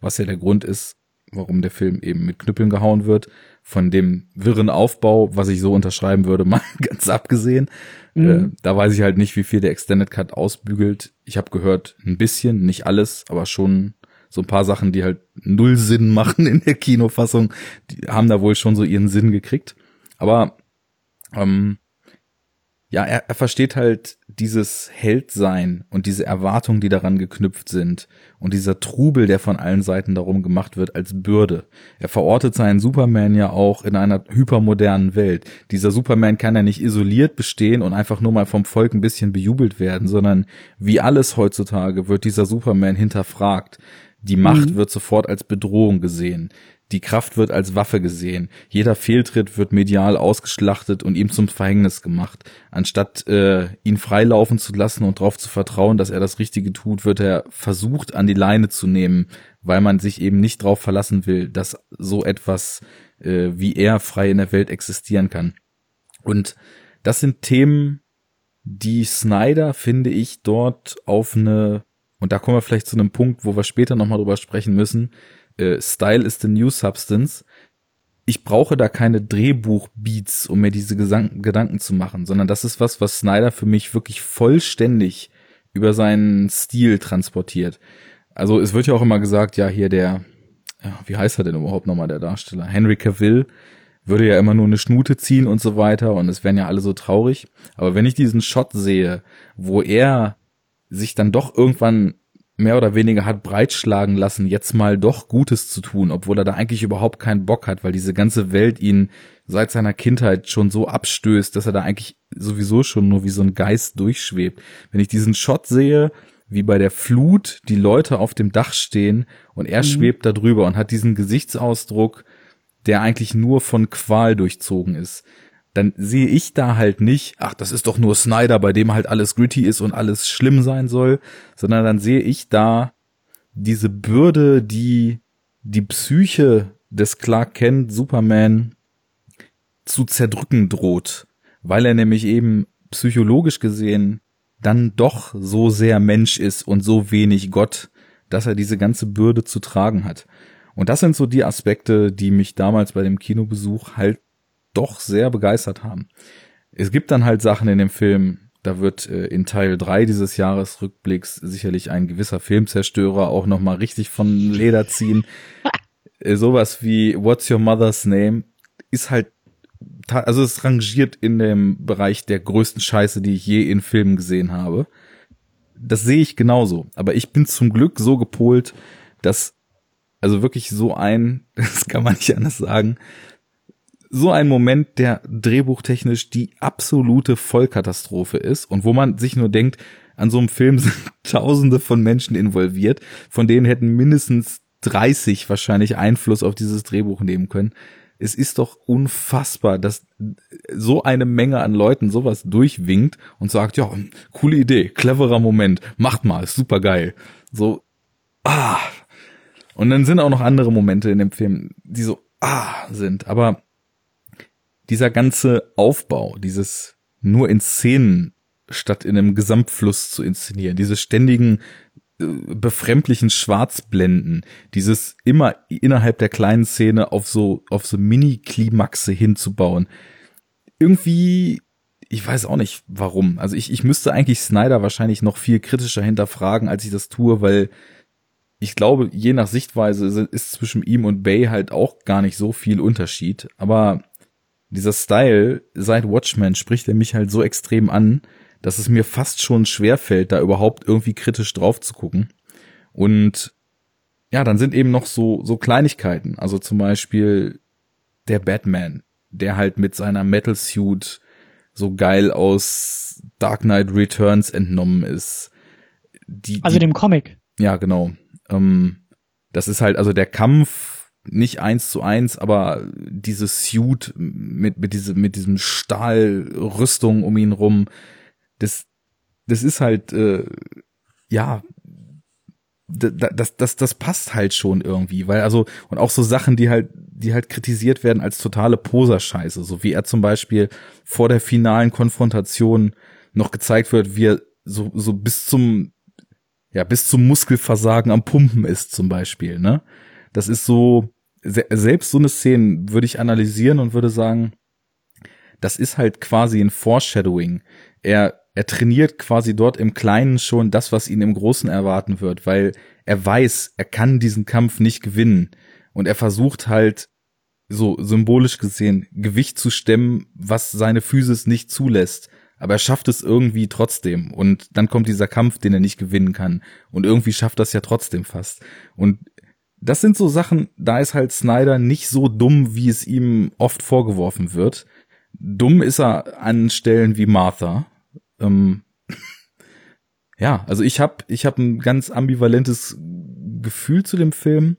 Speaker 2: was ja der Grund ist, warum der Film eben mit Knüppeln gehauen wird. Von dem wirren Aufbau, was ich so unterschreiben würde, mal ganz abgesehen. Mhm. Äh, da weiß ich halt nicht, wie viel der Extended Cut ausbügelt. Ich habe gehört, ein bisschen, nicht alles, aber schon so ein paar Sachen, die halt null Sinn machen in der Kinofassung, die haben da wohl schon so ihren Sinn gekriegt. Aber ähm, ja, er, er versteht halt dieses Heldsein und diese Erwartungen, die daran geknüpft sind und dieser Trubel, der von allen Seiten darum gemacht wird, als Bürde. Er verortet seinen Superman ja auch in einer hypermodernen Welt. Dieser Superman kann ja nicht isoliert bestehen und einfach nur mal vom Volk ein bisschen bejubelt werden, sondern wie alles heutzutage wird dieser Superman hinterfragt. Die Macht mhm. wird sofort als Bedrohung gesehen. Die Kraft wird als Waffe gesehen. Jeder Fehltritt wird medial ausgeschlachtet und ihm zum Verhängnis gemacht. Anstatt äh, ihn freilaufen zu lassen und darauf zu vertrauen, dass er das Richtige tut, wird er versucht, an die Leine zu nehmen, weil man sich eben nicht darauf verlassen will, dass so etwas äh, wie er frei in der Welt existieren kann. Und das sind Themen, die Snyder, finde ich, dort auf eine und da kommen wir vielleicht zu einem Punkt, wo wir später nochmal drüber sprechen müssen. Äh, Style is the new substance. Ich brauche da keine Drehbuchbeats, um mir diese Gesang Gedanken zu machen, sondern das ist was, was Snyder für mich wirklich vollständig über seinen Stil transportiert. Also es wird ja auch immer gesagt, ja, hier der, ja, wie heißt er denn überhaupt nochmal, der Darsteller? Henry Cavill würde ja immer nur eine Schnute ziehen und so weiter und es wären ja alle so traurig. Aber wenn ich diesen Shot sehe, wo er sich dann doch irgendwann mehr oder weniger hat breitschlagen lassen, jetzt mal doch Gutes zu tun, obwohl er da eigentlich überhaupt keinen Bock hat, weil diese ganze Welt ihn seit seiner Kindheit schon so abstößt, dass er da eigentlich sowieso schon nur wie so ein Geist durchschwebt. Wenn ich diesen Shot sehe, wie bei der Flut die Leute auf dem Dach stehen und er mhm. schwebt da drüber und hat diesen Gesichtsausdruck, der eigentlich nur von Qual durchzogen ist dann sehe ich da halt nicht, ach, das ist doch nur Snyder, bei dem halt alles gritty ist und alles schlimm sein soll, sondern dann sehe ich da diese Bürde, die die Psyche des Clark Kent Superman zu zerdrücken droht, weil er nämlich eben psychologisch gesehen dann doch so sehr Mensch ist und so wenig Gott, dass er diese ganze Bürde zu tragen hat. Und das sind so die Aspekte, die mich damals bei dem Kinobesuch halt doch sehr begeistert haben. Es gibt dann halt Sachen in dem Film, da wird äh, in Teil 3 dieses Jahresrückblicks sicherlich ein gewisser Filmzerstörer auch nochmal richtig von Leder ziehen. äh, sowas wie What's Your Mother's Name ist halt, also es rangiert in dem Bereich der größten Scheiße, die ich je in Filmen gesehen habe. Das sehe ich genauso. Aber ich bin zum Glück so gepolt, dass also wirklich so ein, das kann man nicht anders sagen, so ein Moment, der drehbuchtechnisch die absolute Vollkatastrophe ist und wo man sich nur denkt, an so einem Film sind tausende von Menschen involviert, von denen hätten mindestens 30 wahrscheinlich Einfluss auf dieses Drehbuch nehmen können. Es ist doch unfassbar, dass so eine Menge an Leuten sowas durchwinkt und sagt, ja, coole Idee, cleverer Moment, macht mal, super geil. So, ah. Und dann sind auch noch andere Momente in dem Film, die so, ah, sind. Aber dieser ganze Aufbau, dieses nur in Szenen statt in einem Gesamtfluss zu inszenieren, diese ständigen äh, befremdlichen Schwarzblenden, dieses immer innerhalb der kleinen Szene auf so auf so Mini-Klimaxe hinzubauen. Irgendwie, ich weiß auch nicht warum. Also ich, ich müsste eigentlich Snyder wahrscheinlich noch viel kritischer hinterfragen, als ich das tue, weil ich glaube, je nach Sichtweise ist zwischen ihm und Bay halt auch gar nicht so viel Unterschied. Aber dieser Style seit Watchmen spricht er mich halt so extrem an, dass es mir fast schon schwer fällt, da überhaupt irgendwie kritisch drauf zu gucken. Und ja, dann sind eben noch so, so Kleinigkeiten. Also zum Beispiel der Batman. der halt mit seiner Metal Suit so geil aus Dark Knight Returns entnommen ist.
Speaker 1: Die, also die, dem Comic.
Speaker 2: Ja, genau. Ähm, das ist halt, also der Kampf nicht eins zu eins, aber diese Suit mit, mit, diese, mit diesem Stahlrüstung um ihn rum, das, das ist halt, äh, ja, das, das, das passt halt schon irgendwie, weil also, und auch so Sachen, die halt, die halt kritisiert werden als totale Poserscheiße, so wie er zum Beispiel vor der finalen Konfrontation noch gezeigt wird, wie er so, so bis zum, ja, bis zum Muskelversagen am Pumpen ist zum Beispiel, ne? Das ist so, selbst so eine Szene würde ich analysieren und würde sagen, das ist halt quasi ein Foreshadowing. Er er trainiert quasi dort im Kleinen schon das, was ihn im Großen erwarten wird, weil er weiß, er kann diesen Kampf nicht gewinnen. Und er versucht halt, so symbolisch gesehen, Gewicht zu stemmen, was seine Physis nicht zulässt. Aber er schafft es irgendwie trotzdem. Und dann kommt dieser Kampf, den er nicht gewinnen kann. Und irgendwie schafft das ja trotzdem fast. Und das sind so Sachen, da ist halt Snyder nicht so dumm, wie es ihm oft vorgeworfen wird. Dumm ist er an Stellen wie Martha, ähm, ja, also ich habe ich hab ein ganz ambivalentes Gefühl zu dem Film.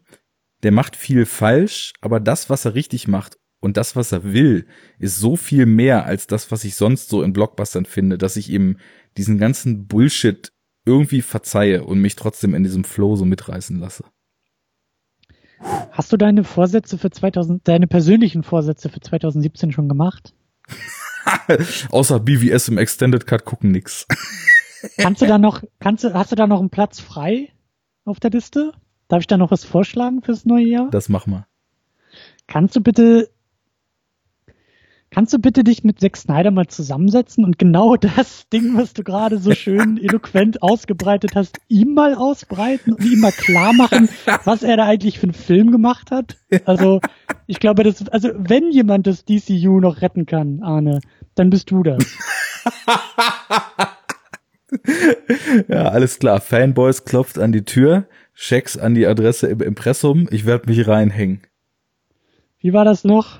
Speaker 2: Der macht viel falsch, aber das, was er richtig macht und das, was er will, ist so viel mehr als das, was ich sonst so in Blockbustern finde, dass ich ihm diesen ganzen Bullshit irgendwie verzeihe und mich trotzdem in diesem Flow so mitreißen lasse.
Speaker 1: Hast du deine Vorsätze für 2000, deine persönlichen Vorsätze für 2017 schon gemacht?
Speaker 2: Außer BVS im Extended Cut gucken nix.
Speaker 1: kannst du da noch, kannst du, hast du da noch einen Platz frei auf der Liste? Darf ich da noch was vorschlagen fürs neue Jahr?
Speaker 2: Das mach mal.
Speaker 1: Kannst du bitte, kannst du bitte dich mit Zack Snyder mal zusammensetzen und genau das Ding, was du gerade so schön eloquent ausgebreitet hast, ihm mal ausbreiten und ihm mal klar machen, was er da eigentlich für einen Film gemacht hat? Also, ich glaube, das, also, wenn jemand das DCU noch retten kann, Arne, dann bist du das.
Speaker 2: ja, alles klar. Fanboys klopft an die Tür, Schecks an die Adresse im Impressum. Ich werde mich reinhängen.
Speaker 1: Wie war das noch?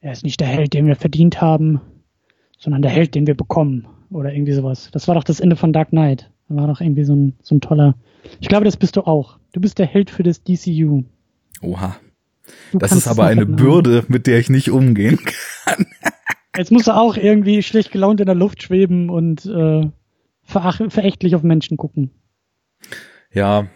Speaker 1: Er ist nicht der Held, den wir verdient haben, sondern der Held, den wir bekommen. Oder irgendwie sowas. Das war doch das Ende von Dark Knight. Da war doch irgendwie so ein, so ein toller. Ich glaube, das bist du auch. Du bist der Held für das DCU.
Speaker 2: Oha. Du das ist aber eine Bürde, mit der ich nicht umgehen kann.
Speaker 1: Jetzt musst du auch irgendwie schlecht gelaunt in der Luft schweben und äh, verächtlich auf Menschen gucken.
Speaker 2: Ja,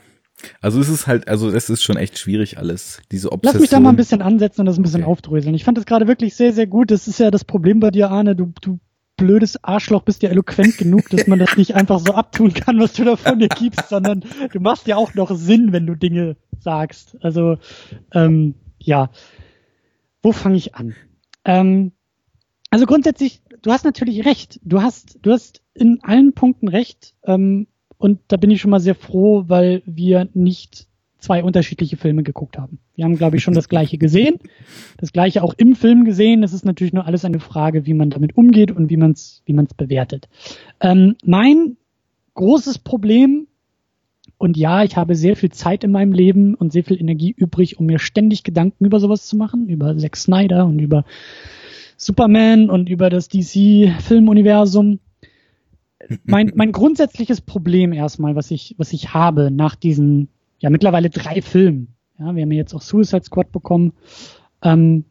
Speaker 2: also es ist halt, also es ist schon echt schwierig alles, diese Obsession.
Speaker 1: Lass mich da mal ein bisschen ansetzen und das ein bisschen okay. aufdröseln. Ich fand das gerade wirklich sehr, sehr gut. Das ist ja das Problem bei dir, Arne. Du, du blödes Arschloch bist ja eloquent genug, dass man das nicht einfach so abtun kann, was du da von dir gibst, sondern du machst ja auch noch Sinn, wenn du Dinge sagst. Also, ähm, ja. Wo fange ich an? Ähm, also grundsätzlich, du hast natürlich recht. Du hast, du hast in allen Punkten recht. Ähm, und da bin ich schon mal sehr froh, weil wir nicht zwei unterschiedliche Filme geguckt haben. Wir haben, glaube ich, schon das Gleiche gesehen, das Gleiche auch im Film gesehen. Es ist natürlich nur alles eine Frage, wie man damit umgeht und wie man es wie man's bewertet. Ähm, mein großes Problem, und ja, ich habe sehr viel Zeit in meinem Leben und sehr viel Energie übrig, um mir ständig Gedanken über sowas zu machen, über Zack Snyder und über Superman und über das DC-Filmuniversum. Mein, mein grundsätzliches Problem erstmal, was ich, was ich habe nach diesen, ja, mittlerweile drei Filmen. Ja, wir haben jetzt auch Suicide Squad bekommen. Ähm,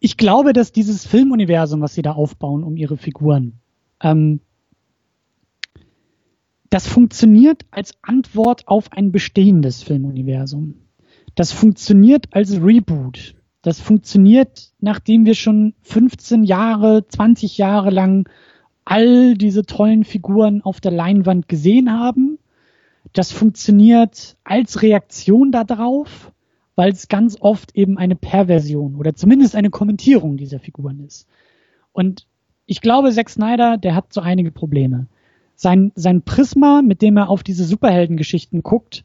Speaker 1: ich glaube, dass dieses Filmuniversum, was sie da aufbauen um ihre Figuren, ähm, das funktioniert als Antwort auf ein bestehendes Filmuniversum. Das funktioniert als Reboot. Das funktioniert, nachdem wir schon 15 Jahre, 20 Jahre lang all diese tollen Figuren auf der Leinwand gesehen haben. Das funktioniert als Reaktion darauf, weil es ganz oft eben eine Perversion oder zumindest eine Kommentierung dieser Figuren ist. Und ich glaube, Zack Snyder, der hat so einige Probleme. Sein, sein Prisma, mit dem er auf diese Superheldengeschichten guckt,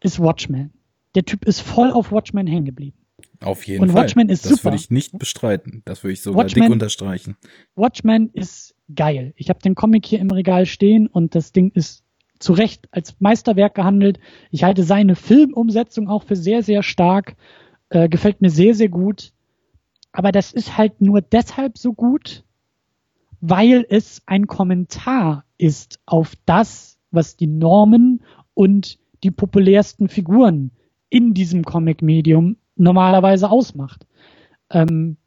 Speaker 1: ist Watchmen. Der Typ ist voll auf Watchmen hängen geblieben.
Speaker 2: Auf jeden und Fall. Watchmen ist das super. Das würde ich nicht bestreiten. Das würde ich sogar Watchmen, dick unterstreichen.
Speaker 1: Watchmen ist geil. Ich habe den Comic hier im Regal stehen und das Ding ist zu Recht als Meisterwerk gehandelt. Ich halte seine Filmumsetzung auch für sehr, sehr stark. Äh, gefällt mir sehr, sehr gut. aber das ist halt nur deshalb so gut, weil es ein Kommentar ist auf das, was die Normen und die populärsten Figuren in diesem Comic-Medium normalerweise ausmacht. Ähm,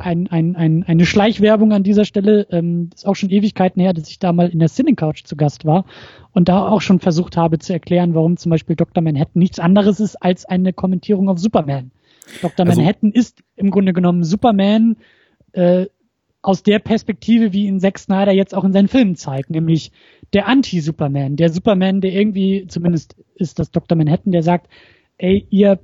Speaker 1: ein, ein, ein, eine Schleichwerbung an dieser Stelle, ähm, ist auch schon Ewigkeiten her, dass ich da mal in der Cine Couch zu Gast war und da auch schon versucht habe zu erklären, warum zum Beispiel Dr. Manhattan nichts anderes ist als eine Kommentierung auf Superman. Dr. Also, Manhattan ist im Grunde genommen Superman äh, aus der Perspektive, wie ihn Zack Snyder jetzt auch in seinen Filmen zeigt, nämlich der Anti-Superman, der Superman, der irgendwie, zumindest ist das Dr. Manhattan, der sagt, ey, ihr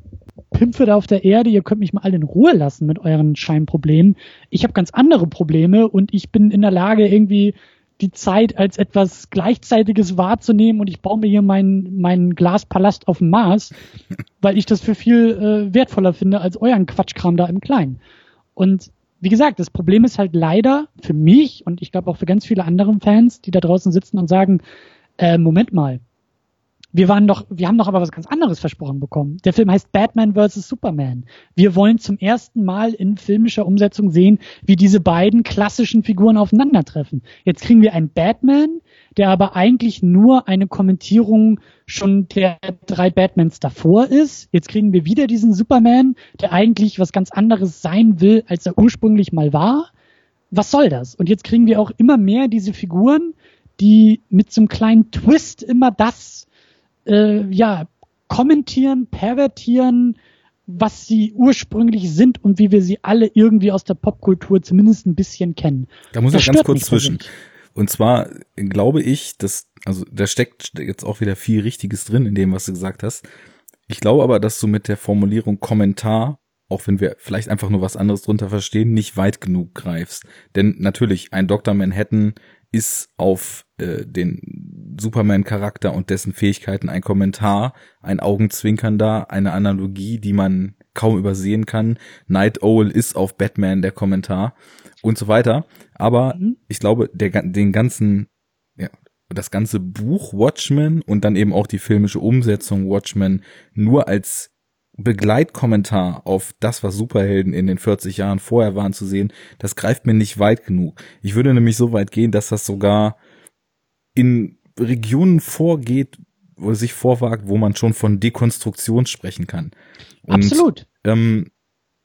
Speaker 1: Pimpfe da auf der Erde, ihr könnt mich mal alle in Ruhe lassen mit euren Scheinproblemen. Ich habe ganz andere Probleme und ich bin in der Lage, irgendwie die Zeit als etwas Gleichzeitiges wahrzunehmen und ich baue mir hier meinen meinen Glaspalast auf dem Mars, weil ich das für viel äh, wertvoller finde als euren Quatschkram da im Kleinen. Und wie gesagt, das Problem ist halt leider für mich und ich glaube auch für ganz viele andere Fans, die da draußen sitzen und sagen, äh, Moment mal, wir waren doch, wir haben doch aber was ganz anderes versprochen bekommen. Der Film heißt Batman vs. Superman. Wir wollen zum ersten Mal in filmischer Umsetzung sehen, wie diese beiden klassischen Figuren aufeinandertreffen. Jetzt kriegen wir einen Batman, der aber eigentlich nur eine Kommentierung schon der drei Batmans davor ist. Jetzt kriegen wir wieder diesen Superman, der eigentlich was ganz anderes sein will, als er ursprünglich mal war. Was soll das? Und jetzt kriegen wir auch immer mehr diese Figuren, die mit so einem kleinen Twist immer das äh, ja, kommentieren, pervertieren, was sie ursprünglich sind und wie wir sie alle irgendwie aus der Popkultur zumindest ein bisschen kennen.
Speaker 2: Da muss ich ganz kurz zwischen. Und zwar glaube ich, dass, also da steckt jetzt auch wieder viel Richtiges drin in dem, was du gesagt hast. Ich glaube aber, dass du mit der Formulierung Kommentar, auch wenn wir vielleicht einfach nur was anderes drunter verstehen, nicht weit genug greifst. Denn natürlich, ein Dr. Manhattan ist auf äh, den Superman-Charakter und dessen Fähigkeiten ein Kommentar, ein Augenzwinkern da, eine Analogie, die man kaum übersehen kann. Night Owl ist auf Batman der Kommentar und so weiter. Aber mhm. ich glaube, der, den ganzen, ja, das ganze Buch Watchmen und dann eben auch die filmische Umsetzung Watchmen nur als Begleitkommentar auf das, was Superhelden in den 40 Jahren vorher waren, zu sehen, das greift mir nicht weit genug. Ich würde nämlich so weit gehen, dass das sogar in Regionen vorgeht, wo sich vorwagt, wo man schon von Dekonstruktion sprechen kann.
Speaker 1: Und, Absolut.
Speaker 2: Ähm,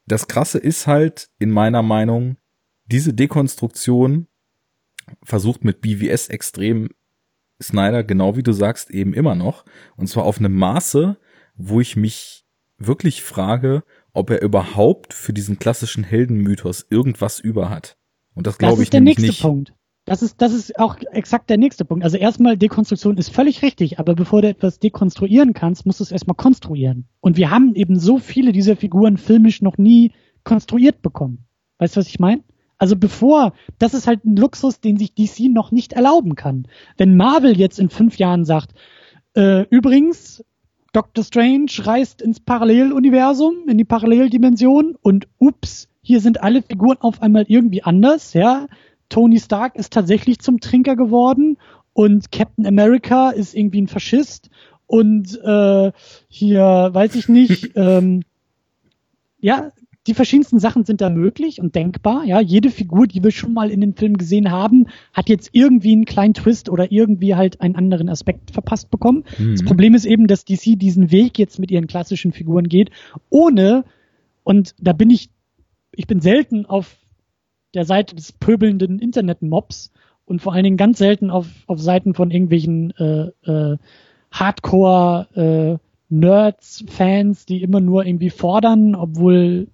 Speaker 2: das Krasse ist halt, in meiner Meinung, diese Dekonstruktion versucht mit BVS extrem Snyder, genau wie du sagst, eben immer noch. Und zwar auf einem Maße, wo ich mich wirklich frage, ob er überhaupt für diesen klassischen Heldenmythos irgendwas über hat. Und das glaube ich
Speaker 1: der
Speaker 2: nämlich
Speaker 1: nächste
Speaker 2: nicht.
Speaker 1: Punkt. Das ist, das ist auch exakt der nächste Punkt. Also erstmal, Dekonstruktion ist völlig richtig, aber bevor du etwas dekonstruieren kannst, musst du es erstmal konstruieren. Und wir haben eben so viele dieser Figuren filmisch noch nie konstruiert bekommen. Weißt du, was ich meine? Also bevor, das ist halt ein Luxus, den sich DC noch nicht erlauben kann. Wenn Marvel jetzt in fünf Jahren sagt, äh, übrigens, Doctor Strange reist ins Paralleluniversum, in die Paralleldimension und ups, hier sind alle Figuren auf einmal irgendwie anders, ja. Tony Stark ist tatsächlich zum Trinker geworden und Captain America ist irgendwie ein Faschist und äh, hier weiß ich nicht, ähm, ja, die verschiedensten Sachen sind da möglich und denkbar. Ja, jede Figur, die wir schon mal in den Film gesehen haben, hat jetzt irgendwie einen kleinen Twist oder irgendwie halt einen anderen Aspekt verpasst bekommen. Mhm. Das Problem ist eben, dass DC diesen Weg jetzt mit ihren klassischen Figuren geht, ohne, und da bin ich, ich bin selten auf der Seite des pöbelnden Internet-Mobs und vor allen Dingen ganz selten auf, auf Seiten von irgendwelchen äh, äh, Hardcore äh, Nerds, Fans, die immer nur irgendwie fordern, obwohl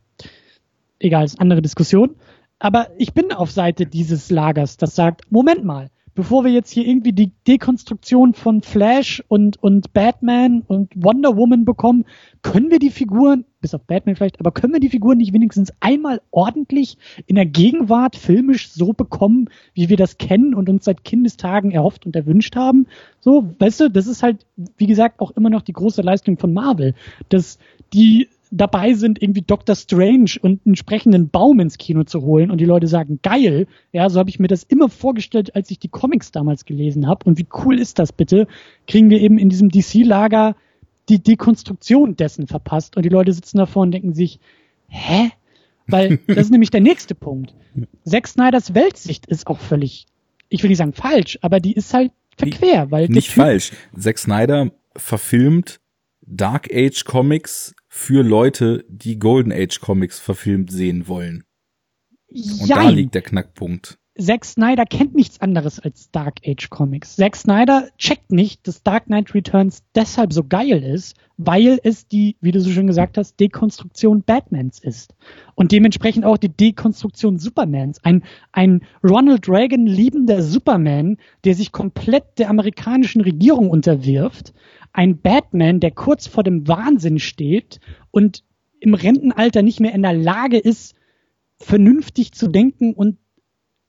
Speaker 1: egal, ist andere Diskussion. Aber ich bin auf Seite dieses Lagers, das sagt, Moment mal, bevor wir jetzt hier irgendwie die Dekonstruktion von Flash und, und Batman und Wonder Woman bekommen, können wir die Figuren, bis auf Batman vielleicht, aber können wir die Figuren nicht wenigstens einmal ordentlich in der Gegenwart filmisch so bekommen, wie wir das kennen und uns seit Kindestagen erhofft und erwünscht haben? So, weißt du, das ist halt, wie gesagt, auch immer noch die große Leistung von Marvel, dass die dabei sind, irgendwie Doctor Strange und einen sprechenden Baum ins Kino zu holen und die Leute sagen, geil, ja, so habe ich mir das immer vorgestellt, als ich die Comics damals gelesen habe. Und wie cool ist das bitte? Kriegen wir eben in diesem DC-Lager die Dekonstruktion dessen verpasst und die Leute sitzen davor und denken sich, hä? Weil das ist nämlich der nächste Punkt. Zack Snyders Weltsicht ist auch völlig, ich will nicht sagen falsch, aber die ist halt verquer, weil
Speaker 2: Nicht falsch. Zack Snyder verfilmt Dark Age Comics für Leute, die Golden Age Comics verfilmt sehen wollen. Und da liegt der Knackpunkt.
Speaker 1: Zack Snyder kennt nichts anderes als Dark Age Comics. Zack Snyder checkt nicht, dass Dark Knight Returns deshalb so geil ist, weil es die, wie du so schön gesagt hast, Dekonstruktion Batmans ist. Und dementsprechend auch die Dekonstruktion Supermans. Ein, ein Ronald Reagan liebender Superman, der sich komplett der amerikanischen Regierung unterwirft. Ein Batman, der kurz vor dem Wahnsinn steht und im Rentenalter nicht mehr in der Lage ist, vernünftig zu denken und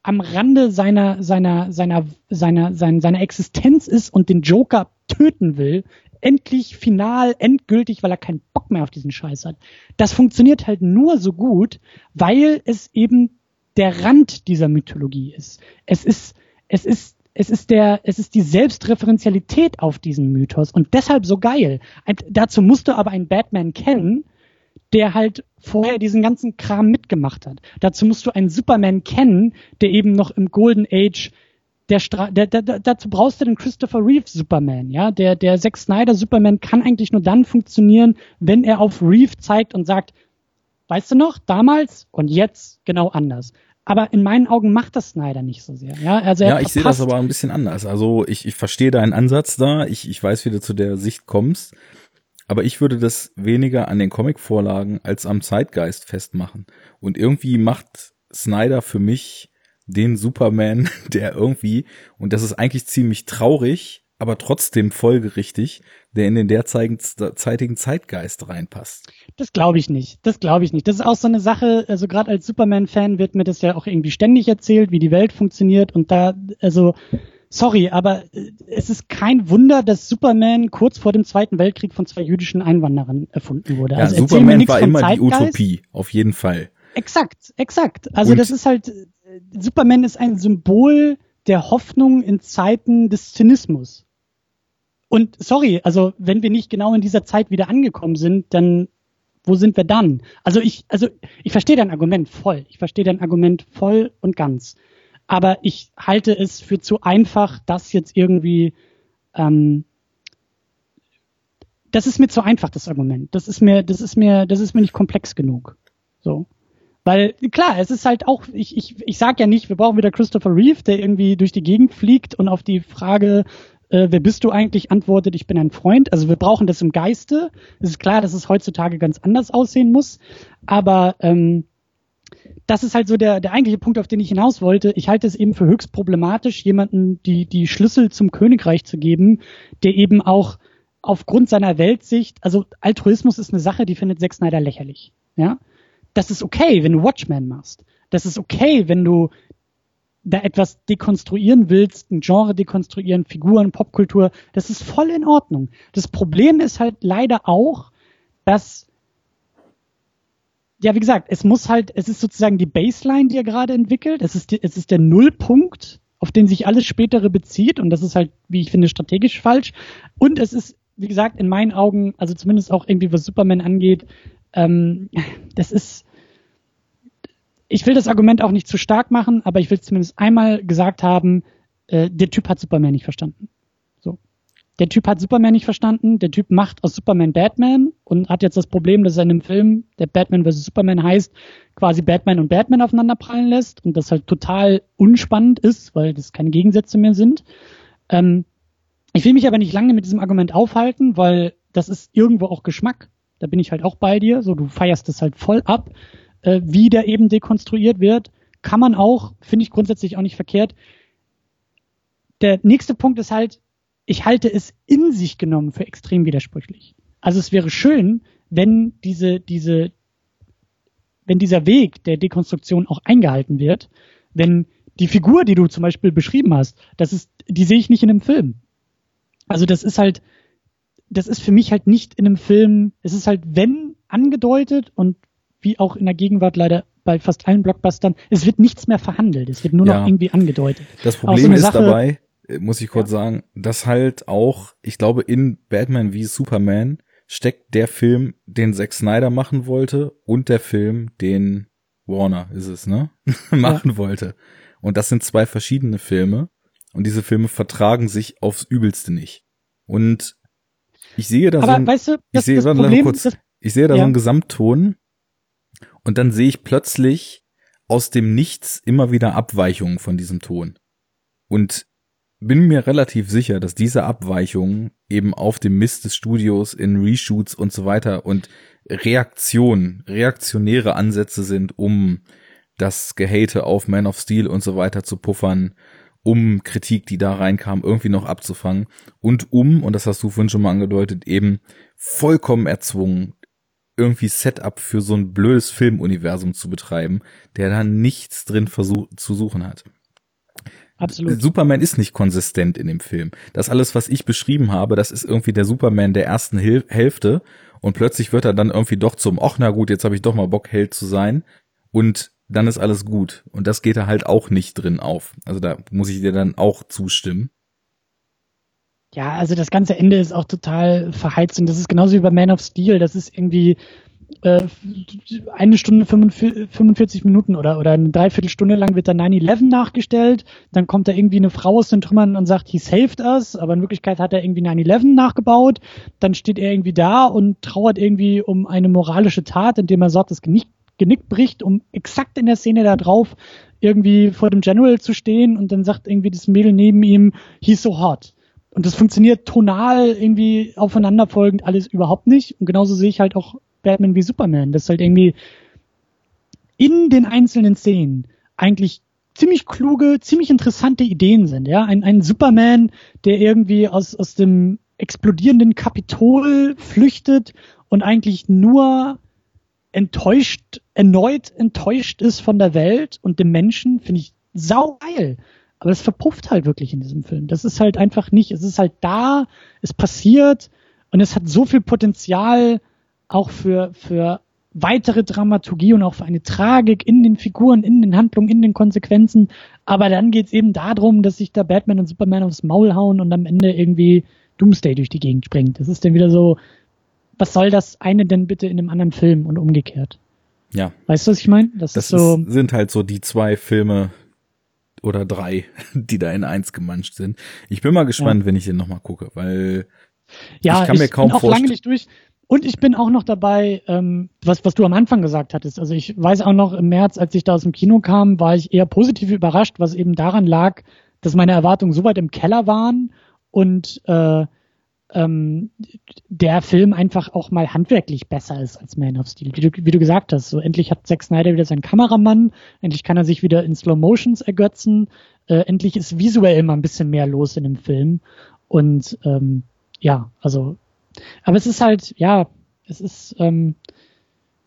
Speaker 1: am Rande seiner, seiner, seiner, seiner, seiner, seiner Existenz ist und den Joker töten will, endlich final, endgültig, weil er keinen Bock mehr auf diesen Scheiß hat. Das funktioniert halt nur so gut, weil es eben der Rand dieser Mythologie ist. Es ist, es ist, es ist der, es ist die Selbstreferenzialität auf diesen Mythos und deshalb so geil. Ein, dazu musst du aber einen Batman kennen, der halt vorher diesen ganzen Kram mitgemacht hat. Dazu musst du einen Superman kennen, der eben noch im Golden Age der, Stra der, der, der dazu brauchst du den Christopher Reeve Superman, ja, der der Zack Snyder Superman kann eigentlich nur dann funktionieren, wenn er auf Reeve zeigt und sagt, weißt du noch, damals und jetzt genau anders. Aber in meinen Augen macht das Snyder nicht so sehr. Ja,
Speaker 2: also ja ich sehe das aber ein bisschen anders. Also ich, ich verstehe deinen Ansatz da. Ich, ich weiß, wie du zu der Sicht kommst. Aber ich würde das weniger an den Comic-Vorlagen als am Zeitgeist festmachen. Und irgendwie macht Snyder für mich den Superman, der irgendwie, und das ist eigentlich ziemlich traurig, aber trotzdem folgerichtig, der in den derzeitigen Zeitgeist reinpasst.
Speaker 1: Das glaube ich nicht. Das glaube ich nicht. Das ist auch so eine Sache, also gerade als Superman-Fan wird mir das ja auch irgendwie ständig erzählt, wie die Welt funktioniert und da, also sorry, aber äh, es ist kein Wunder, dass Superman kurz vor dem Zweiten Weltkrieg von zwei jüdischen Einwanderern erfunden wurde.
Speaker 2: Ja, also Superman war immer Zeitgeist. die Utopie, auf jeden Fall.
Speaker 1: Exakt, exakt. Also Und das ist halt, äh, Superman ist ein Symbol der Hoffnung in Zeiten des Zynismus. Und sorry, also wenn wir nicht genau in dieser Zeit wieder angekommen sind, dann wo sind wir dann? Also ich, also ich verstehe dein Argument voll. Ich verstehe dein Argument voll und ganz aber ich halte es für zu einfach, das jetzt irgendwie ähm, das ist mir zu einfach, das Argument. Das ist mir, das ist mir, das ist mir nicht komplex genug. So. Weil, klar, es ist halt auch, ich, ich, ich sag ja nicht, wir brauchen wieder Christopher Reeve, der irgendwie durch die Gegend fliegt und auf die Frage, äh, wer bist du eigentlich, antwortet, ich bin ein Freund. Also wir brauchen das im Geiste. Es ist klar, dass es heutzutage ganz anders aussehen muss. Aber ähm, das ist halt so der, der eigentliche Punkt, auf den ich hinaus wollte. Ich halte es eben für höchst problematisch, jemanden die, die Schlüssel zum Königreich zu geben, der eben auch aufgrund seiner Weltsicht, also Altruismus ist eine Sache, die findet Zack Snyder lächerlich. Ja, das ist okay, wenn du Watchmen machst. Das ist okay, wenn du da etwas dekonstruieren willst, ein Genre dekonstruieren, Figuren, Popkultur. Das ist voll in Ordnung. Das Problem ist halt leider auch, dass ja, wie gesagt, es muss halt, es ist sozusagen die Baseline, die er gerade entwickelt. Es ist, die, es ist der Nullpunkt, auf den sich alles spätere bezieht. Und das ist halt, wie ich finde, strategisch falsch. Und es ist, wie gesagt, in meinen Augen, also zumindest auch irgendwie was Superman angeht, ähm, das ist, ich will das Argument auch nicht zu stark machen, aber ich will zumindest einmal gesagt haben, äh, der Typ hat Superman nicht verstanden. Der Typ hat Superman nicht verstanden. Der Typ macht aus Superman Batman und hat jetzt das Problem, dass er in einem Film, der Batman vs. Superman heißt, quasi Batman und Batman aufeinander prallen lässt und das halt total unspannend ist, weil das keine Gegensätze mehr sind. Ähm, ich will mich aber nicht lange mit diesem Argument aufhalten, weil das ist irgendwo auch Geschmack. Da bin ich halt auch bei dir. So, du feierst es halt voll ab, äh, wie der eben dekonstruiert wird. Kann man auch, finde ich grundsätzlich auch nicht verkehrt. Der nächste Punkt ist halt, ich halte es in sich genommen für extrem widersprüchlich. Also es wäre schön, wenn diese, diese, wenn dieser Weg der Dekonstruktion auch eingehalten wird, wenn die Figur, die du zum Beispiel beschrieben hast, das ist, die sehe ich nicht in einem Film. Also das ist halt, das ist für mich halt nicht in einem Film, es ist halt, wenn angedeutet und wie auch in der Gegenwart leider bei fast allen Blockbustern, es wird nichts mehr verhandelt, es wird nur ja. noch irgendwie angedeutet.
Speaker 2: Das Problem so ist Sache, dabei, äh, muss ich kurz ja. sagen, dass halt auch, ich glaube, in Batman wie Superman steckt der Film, den Zack Snyder machen wollte und der Film, den Warner ist es, ne? machen ja. wollte. Und das sind zwei verschiedene Filme. Und diese Filme vertragen sich aufs Übelste nicht. Und ich sehe da
Speaker 1: Aber
Speaker 2: so ein,
Speaker 1: weißt du, das,
Speaker 2: ich sehe,
Speaker 1: das
Speaker 2: Problem, kurz, das, ich sehe da ja. so einen Gesamtton. Und dann sehe ich plötzlich aus dem Nichts immer wieder Abweichungen von diesem Ton. Und bin mir relativ sicher, dass diese Abweichungen eben auf dem Mist des Studios in Reshoots und so weiter und Reaktion, reaktionäre Ansätze sind, um das Gehate auf Man of Steel und so weiter zu puffern, um Kritik, die da reinkam, irgendwie noch abzufangen und um, und das hast du vorhin schon mal angedeutet, eben vollkommen erzwungen, irgendwie Setup für so ein blödes Filmuniversum zu betreiben, der da nichts drin zu suchen hat.
Speaker 1: Absolut.
Speaker 2: Superman ist nicht konsistent in dem Film. Das alles, was ich beschrieben habe, das ist irgendwie der Superman der ersten Hil Hälfte und plötzlich wird er dann irgendwie doch zum, ach na gut, jetzt habe ich doch mal Bock, Held zu sein und dann ist alles gut. Und das geht da halt auch nicht drin auf. Also da muss ich dir dann auch zustimmen.
Speaker 1: Ja, also das ganze Ende ist auch total verheizt und das ist genauso wie bei Man of Steel. Das ist irgendwie äh, eine Stunde 45 Minuten oder, oder eine Dreiviertelstunde lang wird da 9-11 nachgestellt. Dann kommt da irgendwie eine Frau aus den Trümmern und sagt, he saved us, aber in Wirklichkeit hat er irgendwie 9-11 nachgebaut. Dann steht er irgendwie da und trauert irgendwie um eine moralische Tat, indem er sagt, das Genick, Genick bricht, um exakt in der Szene da drauf irgendwie vor dem General zu stehen und dann sagt irgendwie das Mädel neben ihm, he's so hot. Und das funktioniert tonal irgendwie aufeinanderfolgend alles überhaupt nicht. Und genauso sehe ich halt auch Batman wie Superman, das halt irgendwie in den einzelnen Szenen eigentlich ziemlich kluge, ziemlich interessante Ideen sind, ja. Ein, ein Superman, der irgendwie aus, aus dem explodierenden Kapitol flüchtet und eigentlich nur enttäuscht, erneut enttäuscht ist von der Welt und dem Menschen, finde ich sau geil. Aber es verpufft halt wirklich in diesem Film. Das ist halt einfach nicht, es ist halt da, es passiert und es hat so viel Potenzial, auch für, für weitere Dramaturgie und auch für eine Tragik in den Figuren, in den Handlungen, in den Konsequenzen. Aber dann geht's eben darum, dass sich da Batman und Superman aufs Maul hauen und am Ende irgendwie Doomsday durch die Gegend springt. Das ist dann wieder so, was soll das eine denn bitte in einem anderen Film und umgekehrt?
Speaker 2: Ja.
Speaker 1: Weißt du, was ich meine?
Speaker 2: Das, das ist so, sind halt so die zwei Filme oder drei, die da in eins gemanscht sind. Ich bin mal gespannt, ja. wenn ich den nochmal gucke, weil
Speaker 1: ja, ich kann mir kaum vorstellen. lange nicht durch. Und ich bin auch noch dabei, ähm, was, was du am Anfang gesagt hattest. Also ich weiß auch noch, im März, als ich da aus dem Kino kam, war ich eher positiv überrascht, was eben daran lag, dass meine Erwartungen so weit im Keller waren und äh, ähm, der Film einfach auch mal handwerklich besser ist als Man of Steel. Wie du, wie du gesagt hast, so endlich hat Zack Snyder wieder seinen Kameramann, endlich kann er sich wieder in Slow Motions ergötzen, äh, endlich ist visuell mal ein bisschen mehr los in dem Film. Und ähm, ja, also aber es ist halt, ja, es ist, ähm,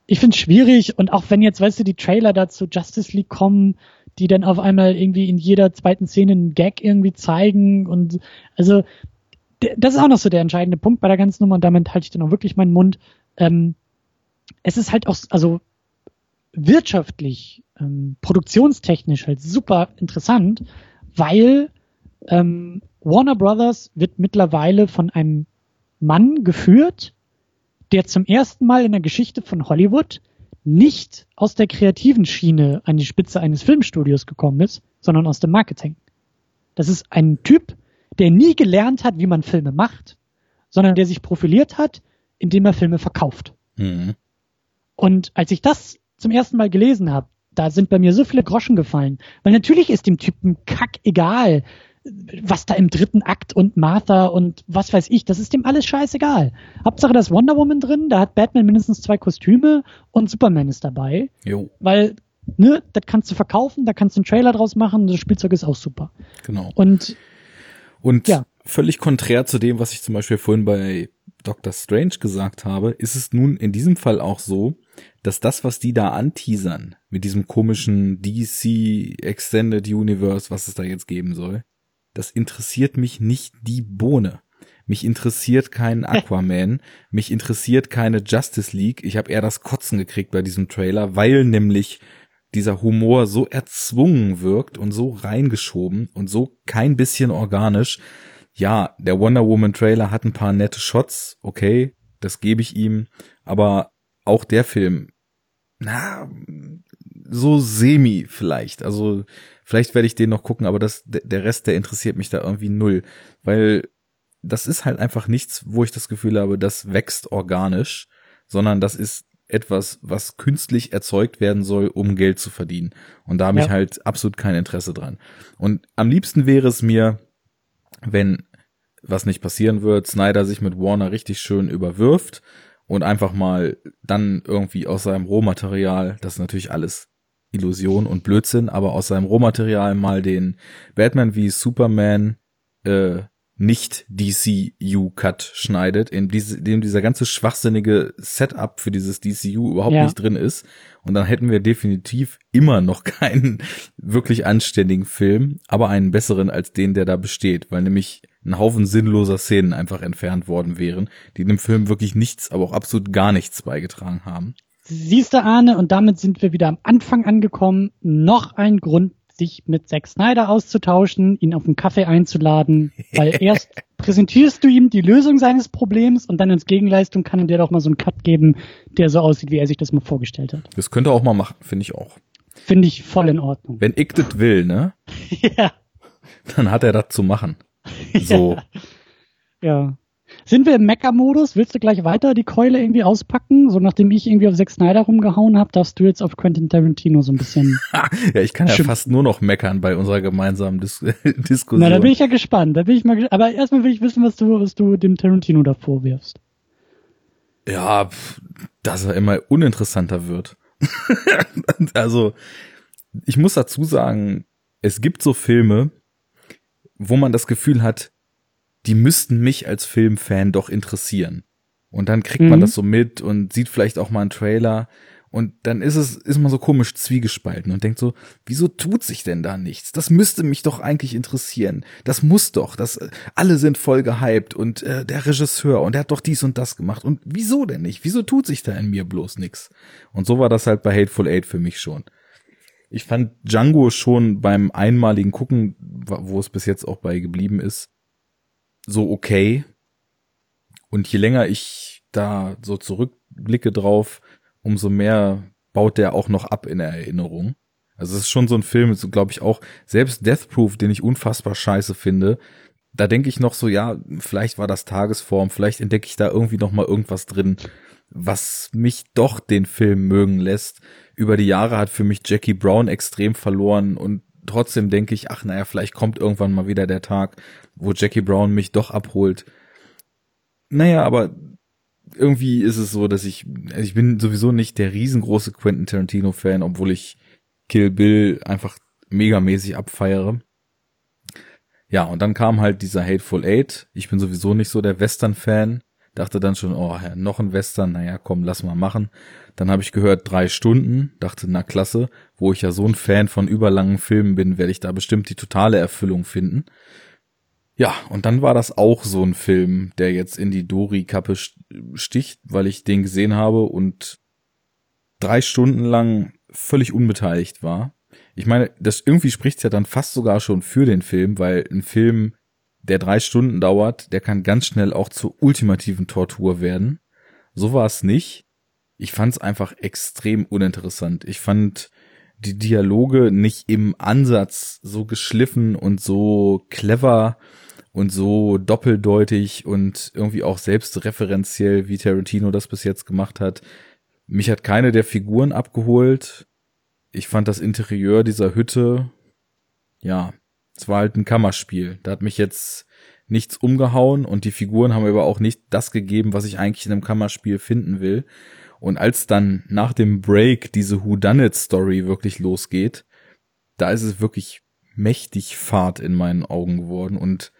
Speaker 1: ich finde es schwierig und auch wenn jetzt, weißt du, die Trailer dazu Justice League kommen, die dann auf einmal irgendwie in jeder zweiten Szene einen Gag irgendwie zeigen und also das ist auch noch so der entscheidende Punkt bei der ganzen Nummer und damit halte ich dann auch wirklich meinen Mund. Ähm, es ist halt auch, also wirtschaftlich, ähm, produktionstechnisch halt super interessant, weil ähm, Warner Brothers wird mittlerweile von einem Mann geführt, der zum ersten Mal in der Geschichte von Hollywood nicht aus der kreativen Schiene an die Spitze eines Filmstudios gekommen ist, sondern aus dem Marketing. Das ist ein Typ, der nie gelernt hat, wie man Filme macht, sondern der sich profiliert hat, indem er Filme verkauft. Mhm. Und als ich das zum ersten Mal gelesen habe, da sind bei mir so viele Groschen gefallen, weil natürlich ist dem Typen kack egal, was da im dritten Akt und Martha und was weiß ich, das ist dem alles scheißegal. Hauptsache, da ist Wonder Woman drin, da hat Batman mindestens zwei Kostüme und Superman ist dabei.
Speaker 2: Jo.
Speaker 1: Weil, ne, das kannst du verkaufen, da kannst du einen Trailer draus machen, das Spielzeug ist auch super.
Speaker 2: Genau.
Speaker 1: Und,
Speaker 2: und ja. völlig konträr zu dem, was ich zum Beispiel vorhin bei Doctor Strange gesagt habe, ist es nun in diesem Fall auch so, dass das, was die da anteasern, mit diesem komischen DC Extended Universe, was es da jetzt geben soll, das interessiert mich nicht die Bohne. Mich interessiert kein Aquaman, mich interessiert keine Justice League. Ich habe eher das Kotzen gekriegt bei diesem Trailer, weil nämlich dieser Humor so erzwungen wirkt und so reingeschoben und so kein bisschen organisch. Ja, der Wonder Woman Trailer hat ein paar nette Shots, okay, das gebe ich ihm, aber auch der Film, na, so semi vielleicht. Also vielleicht werde ich den noch gucken, aber das, der Rest, der interessiert mich da irgendwie null. Weil das ist halt einfach nichts, wo ich das Gefühl habe, das wächst organisch, sondern das ist etwas, was künstlich erzeugt werden soll, um Geld zu verdienen. Und da habe ja. ich halt absolut kein Interesse dran. Und am liebsten wäre es mir, wenn, was nicht passieren wird, Snyder sich mit Warner richtig schön überwirft und einfach mal dann irgendwie aus seinem Rohmaterial, das ist natürlich alles Illusion und Blödsinn, aber aus seinem Rohmaterial mal den Batman wie Superman äh, nicht DCU-Cut schneidet, in dem dieser ganze schwachsinnige Setup für dieses DCU überhaupt ja. nicht drin ist. Und dann hätten wir definitiv immer noch keinen wirklich anständigen Film, aber einen besseren als den, der da besteht, weil nämlich ein Haufen sinnloser Szenen einfach entfernt worden wären, die dem Film wirklich nichts, aber auch absolut gar nichts beigetragen haben.
Speaker 1: Siehst du, Arne, und damit sind wir wieder am Anfang angekommen. Noch ein Grund sich mit Zack Snyder auszutauschen, ihn auf einen Kaffee einzuladen, weil erst präsentierst du ihm die Lösung seines Problems und dann ins Gegenleistung kann er dir doch mal so einen Cut geben, der so aussieht, wie er sich das mal vorgestellt hat.
Speaker 2: Das könnte er auch mal machen, finde ich auch.
Speaker 1: Finde ich voll in Ordnung.
Speaker 2: Wenn ich das will, ne? ja. Dann hat er das zu machen. So.
Speaker 1: ja. ja. Sind wir im Mecker-Modus? Willst du gleich weiter die Keule irgendwie auspacken? So nachdem ich irgendwie auf Zack Snyder rumgehauen habe, darfst du jetzt auf Quentin Tarantino so ein bisschen.
Speaker 2: ja, ich kann ja fast nur noch meckern bei unserer gemeinsamen Dis Diskussion.
Speaker 1: Na, da bin ich ja gespannt. Da bin ich mal Aber erstmal will ich wissen, was du, was du dem Tarantino da vorwirfst.
Speaker 2: Ja, dass er immer uninteressanter wird. also, ich muss dazu sagen, es gibt so Filme, wo man das Gefühl hat, die müssten mich als Filmfan doch interessieren. Und dann kriegt mhm. man das so mit und sieht vielleicht auch mal einen Trailer und dann ist es, ist man so komisch zwiegespalten und denkt so, wieso tut sich denn da nichts? Das müsste mich doch eigentlich interessieren. Das muss doch. Das, alle sind voll gehypt und äh, der Regisseur und der hat doch dies und das gemacht. Und wieso denn nicht? Wieso tut sich da in mir bloß nichts? Und so war das halt bei Hateful Eight für mich schon. Ich fand Django schon beim einmaligen Gucken, wo es bis jetzt auch bei geblieben ist, so okay. Und je länger ich da so zurückblicke drauf, umso mehr baut der auch noch ab in der Erinnerung. Also es ist schon so ein Film, glaube ich auch, selbst Death Proof, den ich unfassbar scheiße finde, da denke ich noch so, ja, vielleicht war das Tagesform, vielleicht entdecke ich da irgendwie noch mal irgendwas drin, was mich doch den Film mögen lässt. Über die Jahre hat für mich Jackie Brown extrem verloren und trotzdem denke ich, ach naja, vielleicht kommt irgendwann mal wieder der Tag, wo Jackie Brown mich doch abholt. Naja, aber irgendwie ist es so, dass ich, also ich bin sowieso nicht der riesengroße Quentin Tarantino-Fan, obwohl ich Kill Bill einfach megamäßig abfeiere. Ja, und dann kam halt dieser Hateful Eight. Ich bin sowieso nicht so der Western-Fan. Dachte dann schon, oh, noch ein Western, naja, komm, lass mal machen. Dann habe ich gehört, drei Stunden, dachte, na klasse, wo ich ja so ein Fan von überlangen Filmen bin, werde ich da bestimmt die totale Erfüllung finden. Ja, und dann war das auch so ein Film, der jetzt in die Dori-Kappe sticht, weil ich den gesehen habe und drei Stunden lang völlig unbeteiligt war. Ich meine, das irgendwie spricht ja dann fast sogar schon für den Film, weil ein Film, der drei Stunden dauert, der kann ganz schnell auch zur ultimativen Tortur werden. So war es nicht ich fand es einfach extrem uninteressant. Ich fand die Dialoge nicht im Ansatz so geschliffen und so clever und so doppeldeutig und irgendwie auch selbstreferenziell, wie Tarantino das bis jetzt gemacht hat. Mich hat keine der Figuren abgeholt. Ich fand das Interieur dieser Hütte, ja, es war halt ein Kammerspiel. Da hat mich jetzt nichts umgehauen und die Figuren haben aber auch nicht das gegeben, was ich eigentlich in einem Kammerspiel finden will. Und als dann nach dem Break diese Whodunit-Story wirklich losgeht, da ist es wirklich mächtig Fahrt in meinen Augen geworden und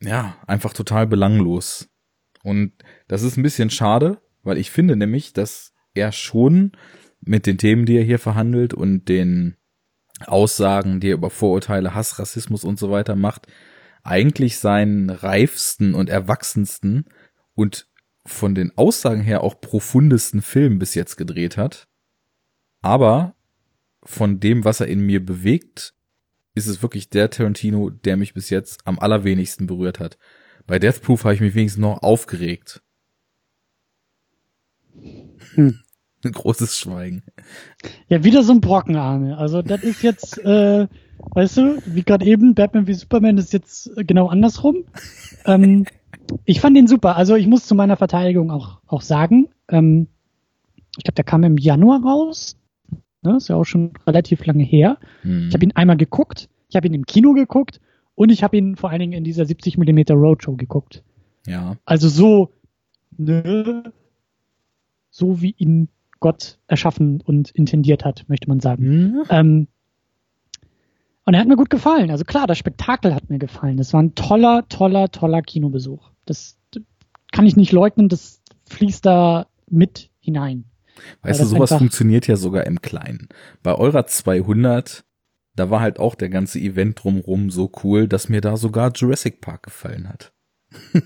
Speaker 2: ja, einfach total belanglos. Und das ist ein bisschen schade, weil ich finde nämlich, dass er schon mit den Themen, die er hier verhandelt und den Aussagen, die er über Vorurteile, Hass, Rassismus und so weiter macht, eigentlich seinen reifsten und erwachsensten und von den Aussagen her auch profundesten Film bis jetzt gedreht hat. Aber von dem, was er in mir bewegt, ist es wirklich der Tarantino, der mich bis jetzt am allerwenigsten berührt hat. Bei Death Proof habe ich mich wenigstens noch aufgeregt.
Speaker 1: Hm.
Speaker 2: Ein großes Schweigen.
Speaker 1: Ja, wieder so ein Brockenarme. Also das ist jetzt, äh, weißt du, wie gerade eben, Batman wie Superman ist jetzt genau andersrum. ähm, ich fand den super. Also ich muss zu meiner Verteidigung auch, auch sagen, ähm, ich glaube, der kam im Januar raus. Ne, ist ja auch schon relativ lange her.
Speaker 2: Hm.
Speaker 1: Ich habe ihn einmal geguckt, ich habe ihn im Kino geguckt und ich habe ihn vor allen Dingen in dieser 70 mm Roadshow geguckt.
Speaker 2: Ja.
Speaker 1: Also so, ne, so wie ihn Gott erschaffen und intendiert hat, möchte man sagen.
Speaker 2: Hm.
Speaker 1: Ähm, und er hat mir gut gefallen. Also klar, das Spektakel hat mir gefallen. Das war ein toller, toller, toller Kinobesuch. Das kann ich nicht leugnen, das fließt da mit hinein.
Speaker 2: Weißt du, sowas funktioniert ja sogar im Kleinen. Bei eurer 200, da war halt auch der ganze Event drumrum so cool, dass mir da sogar Jurassic Park gefallen hat.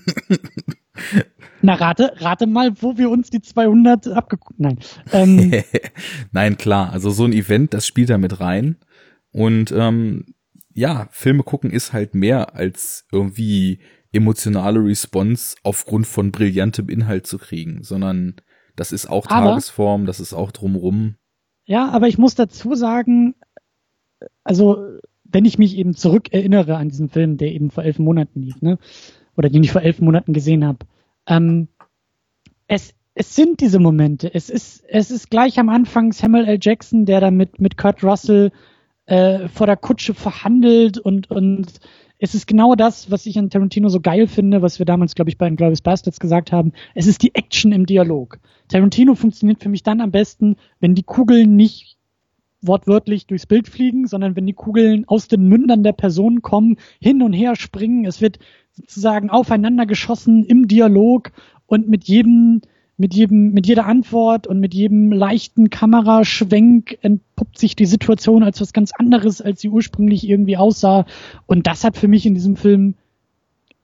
Speaker 1: Na, rate, rate mal, wo wir uns die 200 abgeguckt, nein. Ähm,
Speaker 2: Nein, klar, also so ein Event, das spielt da mit rein. Und ähm, ja, Filme gucken ist halt mehr als irgendwie emotionale Response aufgrund von brillantem Inhalt zu kriegen, sondern das ist auch
Speaker 1: Aber-
Speaker 2: Tagesform, das ist auch drumrum.
Speaker 1: Ja, aber ich muss dazu sagen, also wenn ich mich eben zurück erinnere an diesen Film, der eben vor elf Monaten lief, ne? Oder den ich vor elf Monaten gesehen habe, ähm, es, es sind diese Momente. Es ist, es ist gleich am Anfang Samuel L. Jackson, der da mit, mit Kurt Russell äh, vor der Kutsche verhandelt und, und es ist genau das, was ich an Tarantino so geil finde, was wir damals, glaube ich, bei Inglourious Bastards gesagt haben. Es ist die Action im Dialog. Tarantino funktioniert für mich dann am besten, wenn die Kugeln nicht wortwörtlich durchs Bild fliegen, sondern wenn die Kugeln aus den Mündern der Person kommen, hin und her springen. Es wird sozusagen aufeinander geschossen im Dialog und mit jedem, mit jedem, mit jeder Antwort und mit jedem leichten Kameraschwenk entpuppt sich die Situation als was ganz anderes, als sie ursprünglich irgendwie aussah. Und das hat für mich in diesem Film,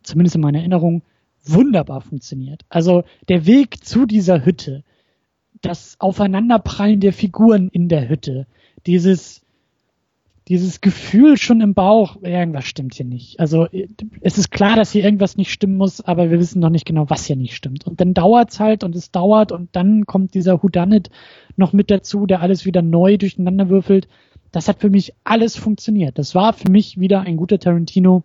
Speaker 1: zumindest in meiner Erinnerung, wunderbar funktioniert. Also der Weg zu dieser Hütte, das Aufeinanderprallen der Figuren in der Hütte, dieses, dieses Gefühl schon im Bauch, irgendwas stimmt hier nicht. Also es ist klar, dass hier irgendwas nicht stimmen muss, aber wir wissen noch nicht genau, was hier nicht stimmt. Und dann dauert's halt und es dauert und dann kommt dieser Whodunit noch mit dazu, der alles wieder neu durcheinander würfelt. Das hat für mich alles funktioniert. Das war für mich wieder ein guter Tarantino,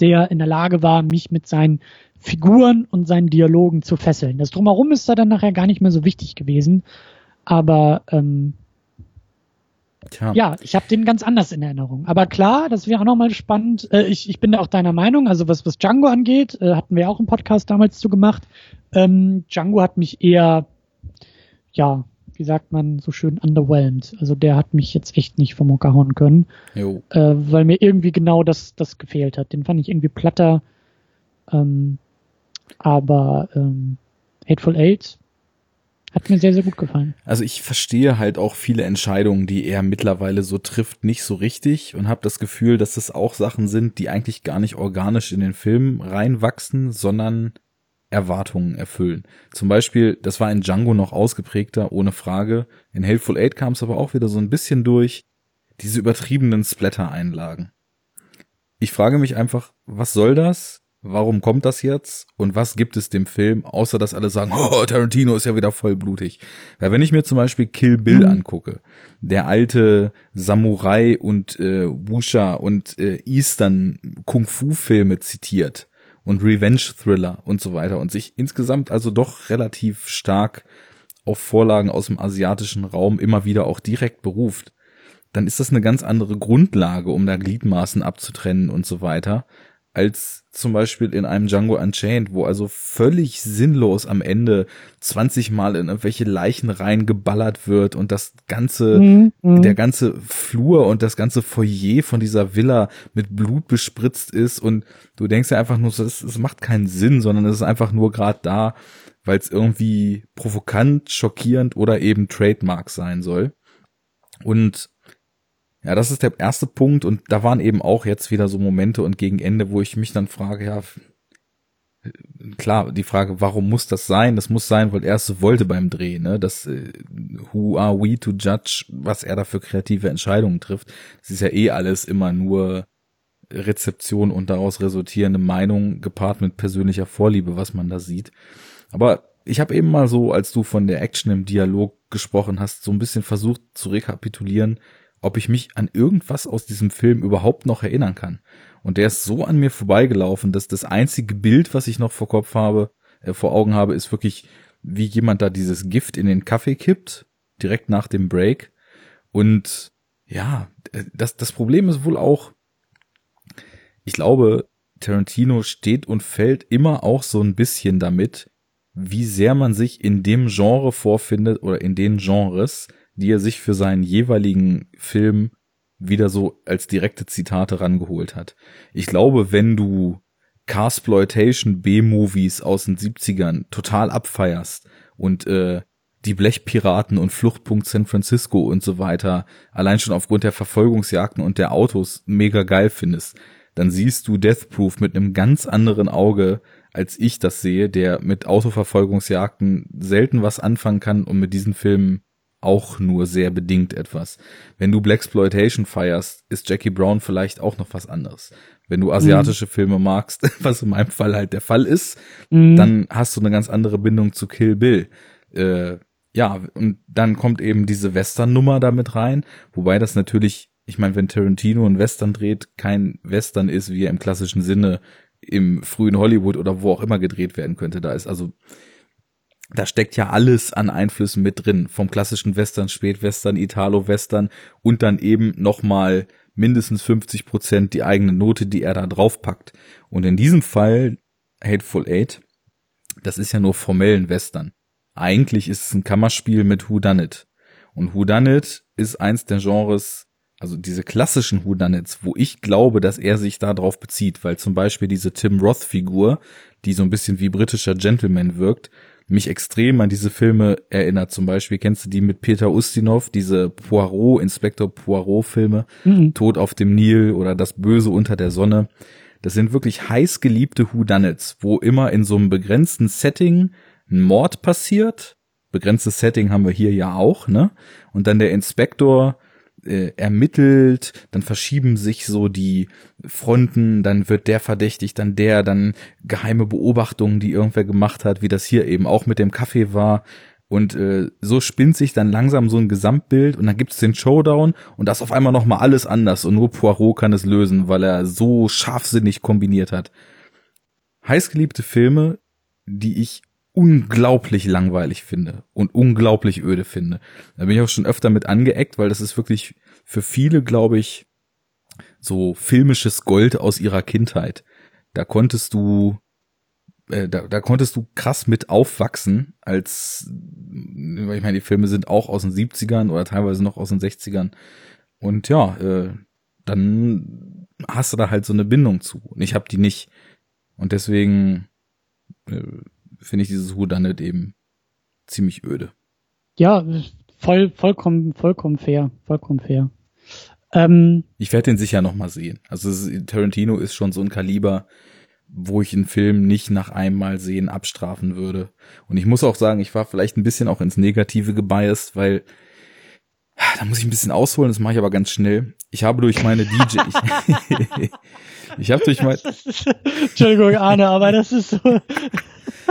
Speaker 1: der in der Lage war, mich mit seinen Figuren und seinen Dialogen zu fesseln. Das drumherum ist da dann nachher gar nicht mehr so wichtig gewesen. Aber ähm,
Speaker 2: Tja,
Speaker 1: ja, ich habe den ganz anders in Erinnerung. Aber klar, das wäre auch nochmal spannend. Äh, ich, ich bin da auch deiner Meinung. Also was, was Django angeht, äh, hatten wir auch einen Podcast damals zu gemacht. Ähm, Django hat mich eher, ja, wie sagt man so schön, underwhelmed. Also der hat mich jetzt echt nicht vom Hocker hauen können,
Speaker 2: jo.
Speaker 1: äh, weil mir irgendwie genau das, das gefehlt hat. Den fand ich irgendwie platter. Ähm, aber ähm, Hateful Eight hat mir sehr, sehr gut gefallen.
Speaker 2: Also ich verstehe halt auch viele Entscheidungen, die er mittlerweile so trifft, nicht so richtig und habe das Gefühl, dass es auch Sachen sind, die eigentlich gar nicht organisch in den Film reinwachsen, sondern Erwartungen erfüllen. Zum Beispiel, das war in Django noch ausgeprägter, ohne Frage. In Hateful Eight kam es aber auch wieder so ein bisschen durch, diese übertriebenen Splatter-Einlagen. Ich frage mich einfach, was soll das? Warum kommt das jetzt? Und was gibt es dem Film, außer dass alle sagen, oh, Tarantino ist ja wieder voll blutig. Weil wenn ich mir zum Beispiel Kill Bill
Speaker 1: Mhm.
Speaker 2: angucke, der alte Samurai und äh, Wusha und äh, Eastern Kung-Fu-Filme zitiert und Revenge-Thriller und so weiter und sich insgesamt also doch relativ stark auf Vorlagen aus dem asiatischen Raum immer wieder auch direkt beruft, dann ist das eine ganz andere Grundlage, um da Gliedmaßen abzutrennen und so weiter, als zum Beispiel in einem Django Unchained, wo also völlig sinnlos am Ende 20 Mal in irgendwelche Leichen reingeballert wird und das ganze,
Speaker 1: Mhm,
Speaker 2: der ganze Flur und das ganze Foyer von dieser Villa mit Blut bespritzt ist und du denkst ja einfach nur, es, es macht keinen Sinn, sondern es ist einfach nur gerade da, weil es irgendwie provokant, schockierend oder eben Trademark sein soll. Und ja, das ist der erste Punkt und da waren eben auch jetzt wieder so Momente und gegen Ende, wo ich mich dann frage, ja, klar, die Frage, warum muss das sein? Das muss sein, weil er es so wollte beim Dreh, ne? Das äh, who are we to judge, was er da für kreative Entscheidungen trifft. Das ist ja eh alles immer nur Rezeption und daraus resultierende Meinung gepaart mit persönlicher Vorliebe, was man da sieht. Aber ich habe eben mal so, als du von der Action im Dialog gesprochen hast, so ein bisschen versucht zu rekapitulieren, ob ich mich an irgendwas aus diesem Film überhaupt noch erinnern kann. Und der ist so an mir vorbeigelaufen, dass das einzige Bild, was ich noch vor Kopf habe, äh, vor Augen habe, ist wirklich, wie jemand da dieses Gift in den Kaffee kippt, direkt nach dem Break. Und ja, äh, das, das Problem ist wohl auch, ich glaube, Tarantino steht und fällt immer auch so ein bisschen damit, wie sehr man sich in dem Genre vorfindet oder in den Genres, die er sich für seinen jeweiligen Film wieder so als direkte Zitate rangeholt hat. Ich glaube, wenn du Carsploitation B-Movies aus den 70ern total abfeierst und äh, die Blechpiraten und Fluchtpunkt San Francisco und so weiter allein schon aufgrund der Verfolgungsjagden und der Autos mega geil findest, dann siehst du Death Proof mit einem ganz anderen Auge, als ich das sehe, der mit Autoverfolgungsjagden selten was anfangen kann und mit diesen Filmen auch nur sehr bedingt etwas. Wenn du Blaxploitation feierst, ist Jackie Brown vielleicht auch noch was anderes. Wenn du asiatische mhm. Filme magst, was in meinem Fall halt der Fall ist, mhm. dann hast du eine ganz andere Bindung zu Kill Bill. Äh, ja, und dann kommt eben diese Western-Nummer damit rein, wobei das natürlich, ich meine, wenn Tarantino ein Western dreht, kein Western ist, wie er im klassischen Sinne im frühen Hollywood oder wo auch immer gedreht werden könnte. Da ist also da steckt ja alles an Einflüssen mit drin, vom klassischen Western, Spätwestern, Italo-Western und dann eben nochmal mindestens 50 Prozent die eigene Note, die er da draufpackt. Und in diesem Fall, Hateful Eight, das ist ja nur formellen Western. Eigentlich ist es ein Kammerspiel mit Who Done It. Und Who Done It ist eins der Genres, also diese klassischen Who Done Its, wo ich glaube, dass er sich da drauf bezieht, weil zum Beispiel diese Tim Roth Figur, die so ein bisschen wie britischer Gentleman wirkt, mich extrem an diese Filme erinnert. Zum Beispiel kennst du die mit Peter Ustinov, diese Poirot, Inspektor Poirot Filme, mhm. Tod auf dem Nil oder Das Böse unter der Sonne. Das sind wirklich heiß geliebte Whodunits, wo immer in so einem begrenzten Setting ein Mord passiert. Begrenztes Setting haben wir hier ja auch, ne? Und dann der Inspektor äh, ermittelt, dann verschieben sich so die Fronten, dann wird der verdächtigt, dann der, dann geheime Beobachtungen, die irgendwer gemacht hat, wie das hier eben auch mit dem Kaffee war. Und äh, so spinnt sich dann langsam so ein Gesamtbild und dann gibt es den Showdown und das auf einmal nochmal alles anders und nur Poirot kann es lösen, weil er so scharfsinnig kombiniert hat. Heißgeliebte Filme, die ich unglaublich langweilig finde und unglaublich öde finde. Da bin ich auch schon öfter mit angeeckt, weil das ist wirklich für viele, glaube ich, so filmisches Gold aus ihrer Kindheit. Da konntest du, äh, da, da konntest du krass mit aufwachsen, als, ich meine, die Filme sind auch aus den 70ern oder teilweise noch aus den 60ern. Und ja, äh, dann hast du da halt so eine Bindung zu. Und ich habe die nicht. Und deswegen äh, finde ich dieses Whodunit eben ziemlich öde.
Speaker 1: Ja, voll, vollkommen, vollkommen fair, vollkommen fair. Ähm,
Speaker 2: ich werde den sicher noch mal sehen. Also ist, Tarantino ist schon so ein Kaliber, wo ich einen Film nicht nach einmal sehen abstrafen würde. Und ich muss auch sagen, ich war vielleicht ein bisschen auch ins Negative gebiased, weil da muss ich ein bisschen ausholen, das mache ich aber ganz schnell. Ich habe durch meine DJ, ich, ich habe durch mein,
Speaker 1: Entschuldigung, Arne, aber das ist so,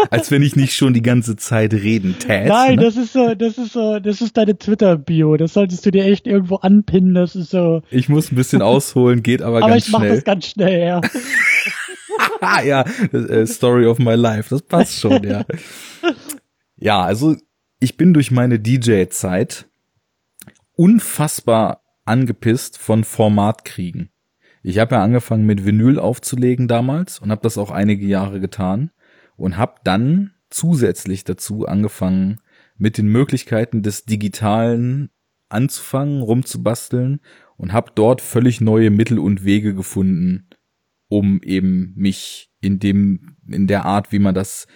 Speaker 2: als wenn ich nicht schon die ganze Zeit reden tät.
Speaker 1: Nein, ne? das ist so, das ist so, das ist deine Twitter-Bio. Das solltest du dir echt irgendwo anpinnen. Das ist so.
Speaker 2: Ich muss ein bisschen ausholen, geht aber, aber ganz schnell. Aber ich mach das
Speaker 1: ganz schnell, ja.
Speaker 2: ja, äh, Story of my life. Das passt schon, ja. Ja, also ich bin durch meine DJ-Zeit unfassbar angepisst von Formatkriegen. Ich habe ja angefangen mit Vinyl aufzulegen damals und habe das auch einige Jahre getan und habe dann zusätzlich dazu angefangen, mit den Möglichkeiten des Digitalen anzufangen, rumzubasteln und habe dort völlig neue Mittel und Wege gefunden, um eben mich in dem in der Art, wie man das,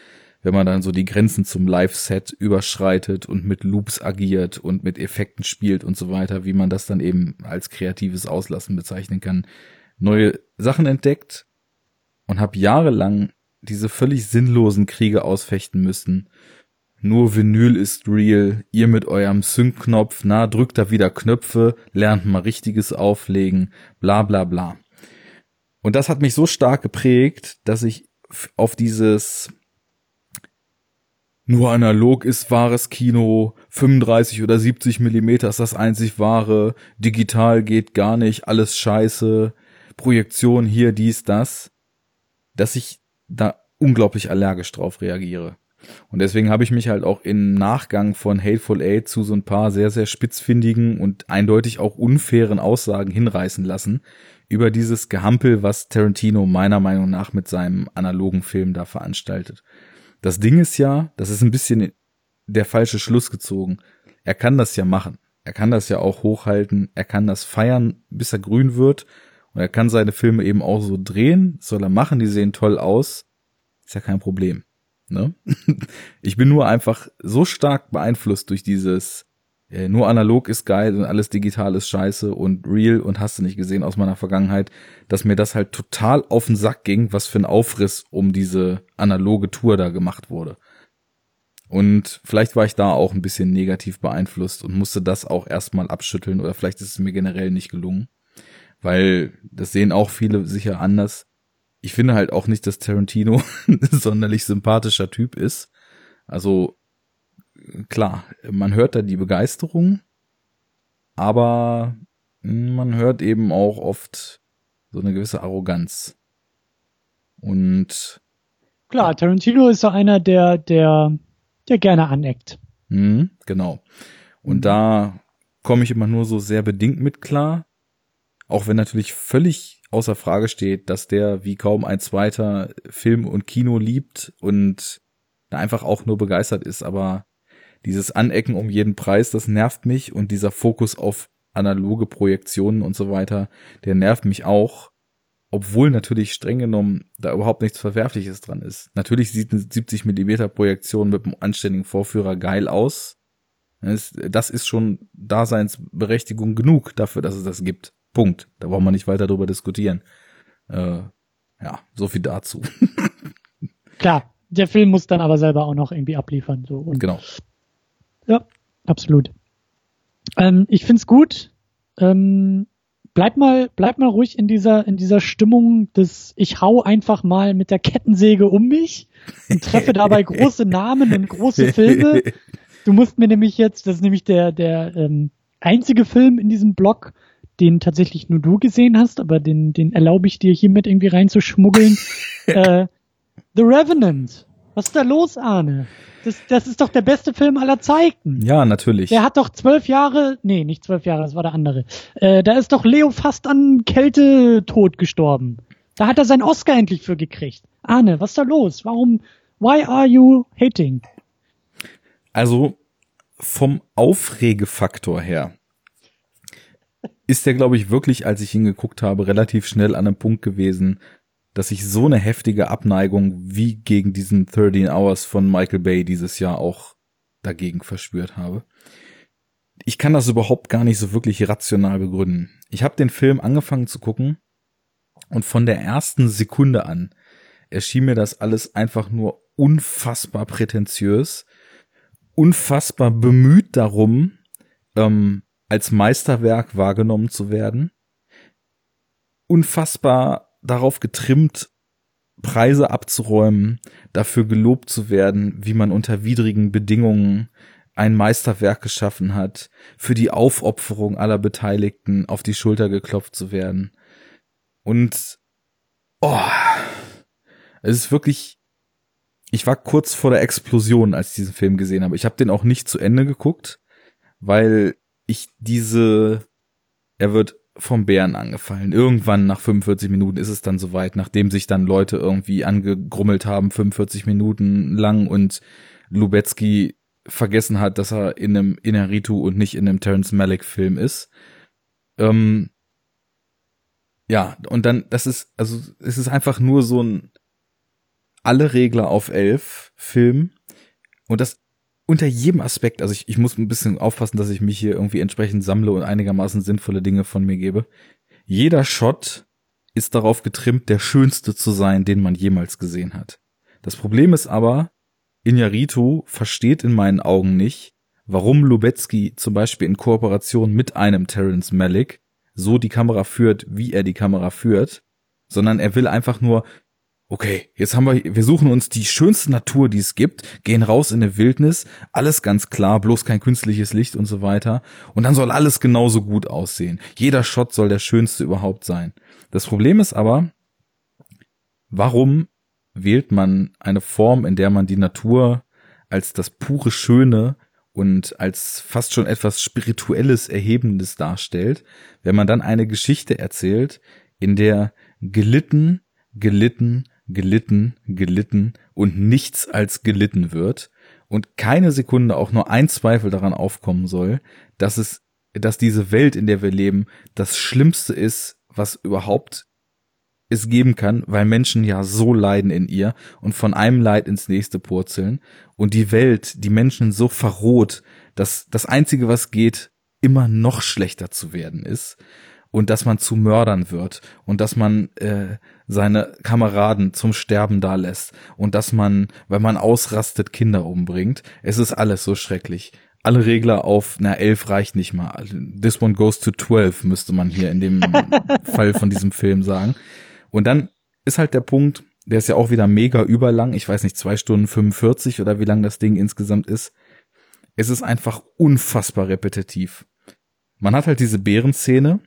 Speaker 2: wenn man dann so die Grenzen zum Live-Set überschreitet und mit Loops agiert und mit Effekten spielt und so weiter, wie man das dann eben als kreatives Auslassen bezeichnen kann, neue Sachen entdeckt und habe jahrelang diese völlig sinnlosen Kriege ausfechten müssen. Nur Vinyl ist real, ihr mit eurem Sync-Knopf, na, drückt da wieder Knöpfe, lernt mal richtiges Auflegen, bla bla bla. Und das hat mich so stark geprägt, dass ich auf dieses nur analog ist wahres Kino, 35 oder 70 Millimeter ist das einzig wahre, digital geht gar nicht, alles scheiße, Projektion hier, dies, das, dass ich da unglaublich allergisch drauf reagiere. Und deswegen habe ich mich halt auch im Nachgang von Hateful Eight zu so ein paar sehr, sehr spitzfindigen und eindeutig auch unfairen Aussagen hinreißen lassen über dieses Gehampel, was Tarantino meiner Meinung nach mit seinem analogen Film da veranstaltet. Das Ding ist ja, das ist ein bisschen der falsche Schluss gezogen. Er kann das ja machen. Er kann das ja auch hochhalten. Er kann das feiern, bis er grün wird. Und er kann seine Filme eben auch so drehen. soll er machen. Die sehen toll aus. Ist ja kein Problem. Ne? Ich bin nur einfach so stark beeinflusst durch dieses äh, nur analog ist geil und alles digital ist scheiße und real und hast du nicht gesehen aus meiner Vergangenheit, dass mir das halt total auf den Sack ging, was für ein Aufriss um diese analoge Tour da gemacht wurde. Und vielleicht war ich da auch ein bisschen negativ beeinflusst und musste das auch erstmal abschütteln oder vielleicht ist es mir generell nicht gelungen, weil das sehen auch viele sicher anders. Ich finde halt auch nicht, dass Tarantino ein sonderlich sympathischer Typ ist. Also klar, man hört da die Begeisterung, aber man hört eben auch oft so eine gewisse Arroganz. Und
Speaker 1: klar, Tarantino ist so einer, der, der, der gerne aneckt.
Speaker 2: Mhm, genau. Und da komme ich immer nur so sehr bedingt mit klar. Auch wenn natürlich völlig außer Frage steht, dass der wie kaum ein zweiter Film und Kino liebt und da einfach auch nur begeistert ist, aber dieses Anecken um jeden Preis, das nervt mich und dieser Fokus auf analoge Projektionen und so weiter, der nervt mich auch, obwohl natürlich streng genommen da überhaupt nichts Verwerfliches dran ist. Natürlich sieht eine 70 Millimeter Projektion mit einem anständigen Vorführer geil aus. Das ist schon Daseinsberechtigung genug dafür, dass es das gibt. Punkt. Da braucht man nicht weiter drüber diskutieren. Äh, ja, so viel dazu.
Speaker 1: Klar, der Film muss dann aber selber auch noch irgendwie abliefern. So. Und
Speaker 2: genau.
Speaker 1: Ja, absolut. Ähm, ich find's gut. Ähm, bleib mal, bleib mal ruhig in dieser, in dieser Stimmung des, ich hau einfach mal mit der Kettensäge um mich und treffe dabei große Namen und große Filme. Du musst mir nämlich jetzt, das ist nämlich der, der ähm, einzige Film in diesem Blog, den tatsächlich nur du gesehen hast, aber den, den erlaube ich dir hiermit irgendwie reinzuschmuggeln. äh, The Revenant. Was ist da los, Arne? Das, das ist doch der beste Film aller Zeiten.
Speaker 2: Ja, natürlich.
Speaker 1: Der hat doch zwölf Jahre, nee, nicht zwölf Jahre, das war der andere. Äh, da ist doch Leo fast an Kältetod gestorben. Da hat er seinen Oscar endlich für gekriegt. Arne, was ist da los? Warum, why are you hating?
Speaker 2: Also, vom Aufregefaktor her ist der, glaube ich, wirklich, als ich ihn geguckt habe, relativ schnell an einem Punkt gewesen, dass ich so eine heftige Abneigung wie gegen diesen 13 Hours von Michael Bay dieses Jahr auch dagegen verspürt habe. Ich kann das überhaupt gar nicht so wirklich rational begründen. Ich habe den Film angefangen zu gucken und von der ersten Sekunde an erschien mir das alles einfach nur unfassbar prätentiös, unfassbar bemüht darum, ähm, als Meisterwerk wahrgenommen zu werden, unfassbar darauf getrimmt, Preise abzuräumen, dafür gelobt zu werden, wie man unter widrigen Bedingungen ein Meisterwerk geschaffen hat, für die Aufopferung aller Beteiligten auf die Schulter geklopft zu werden. Und oh, es ist wirklich, ich war kurz vor der Explosion, als ich diesen Film gesehen habe. Ich habe den auch nicht zu Ende geguckt, weil ich diese, er wird vom Bären angefallen. Irgendwann nach 45 Minuten ist es dann soweit, nachdem sich dann Leute irgendwie angegrummelt haben, 45 Minuten lang und Lubetzky vergessen hat, dass er in einem Inaritu und nicht in einem Terence Malick Film ist. Ähm, ja, und dann, das ist, also, es ist einfach nur so ein alle Regler auf elf Film. Und das unter jedem Aspekt, also ich, ich muss ein bisschen aufpassen, dass ich mich hier irgendwie entsprechend sammle und einigermaßen sinnvolle Dinge von mir gebe. Jeder Shot ist darauf getrimmt, der schönste zu sein, den man jemals gesehen hat. Das Problem ist aber, Inyaritu versteht in meinen Augen nicht, warum Lubetzky zum Beispiel in Kooperation mit einem Terence Malick so die Kamera führt, wie er die Kamera führt, sondern er will einfach nur okay, jetzt haben wir, wir suchen uns die schönste Natur, die es gibt, gehen raus in eine Wildnis, alles ganz klar, bloß kein künstliches Licht und so weiter. Und dann soll alles genauso gut aussehen. Jeder Shot soll der schönste überhaupt sein. Das Problem ist aber, warum wählt man eine Form, in der man die Natur als das pure Schöne und als fast schon etwas Spirituelles, Erhebendes darstellt, wenn man dann eine Geschichte erzählt, in der gelitten, gelitten, gelitten, gelitten und nichts als gelitten wird und keine Sekunde auch nur ein Zweifel daran aufkommen soll, dass es, dass diese Welt, in der wir leben, das Schlimmste ist, was überhaupt es geben kann, weil Menschen ja so leiden in ihr und von einem Leid ins nächste purzeln und die Welt, die Menschen so verroht, dass das einzige, was geht, immer noch schlechter zu werden ist und dass man zu Mördern wird und dass man äh, seine Kameraden zum Sterben da lässt und dass man, wenn man ausrastet, Kinder umbringt. Es ist alles so schrecklich. Alle Regler auf, na, elf reicht nicht mal. This one goes to twelve, müsste man hier in dem Fall von diesem Film sagen. Und dann ist halt der Punkt, der ist ja auch wieder mega überlang. Ich weiß nicht, zwei Stunden 45 oder wie lang das Ding insgesamt ist. Es ist einfach unfassbar repetitiv. Man hat halt diese Bärenszene,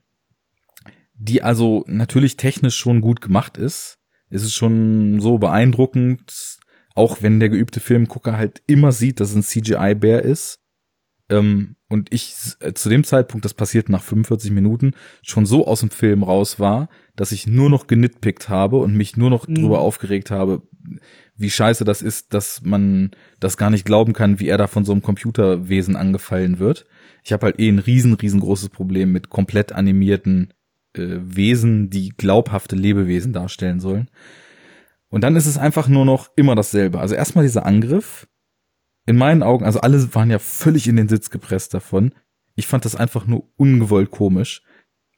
Speaker 2: die also natürlich technisch schon gut gemacht ist. Es ist schon so beeindruckend, auch wenn der geübte Filmgucker halt immer sieht, dass es ein CGI-Bär ist. Ähm, und ich äh, zu dem Zeitpunkt, das passiert nach 45 Minuten, schon so aus dem Film raus war, dass ich nur noch genitpickt habe und mich nur noch mhm. drüber aufgeregt habe, wie scheiße das ist, dass man das gar nicht glauben kann, wie er da von so einem Computerwesen angefallen wird. Ich habe halt eh ein riesen, riesengroßes Problem mit komplett animierten äh, Wesen, die glaubhafte Lebewesen darstellen sollen. Und dann ist es einfach nur noch immer dasselbe. Also erstmal dieser Angriff. In meinen Augen, also alle waren ja völlig in den Sitz gepresst davon. Ich fand das einfach nur ungewollt komisch.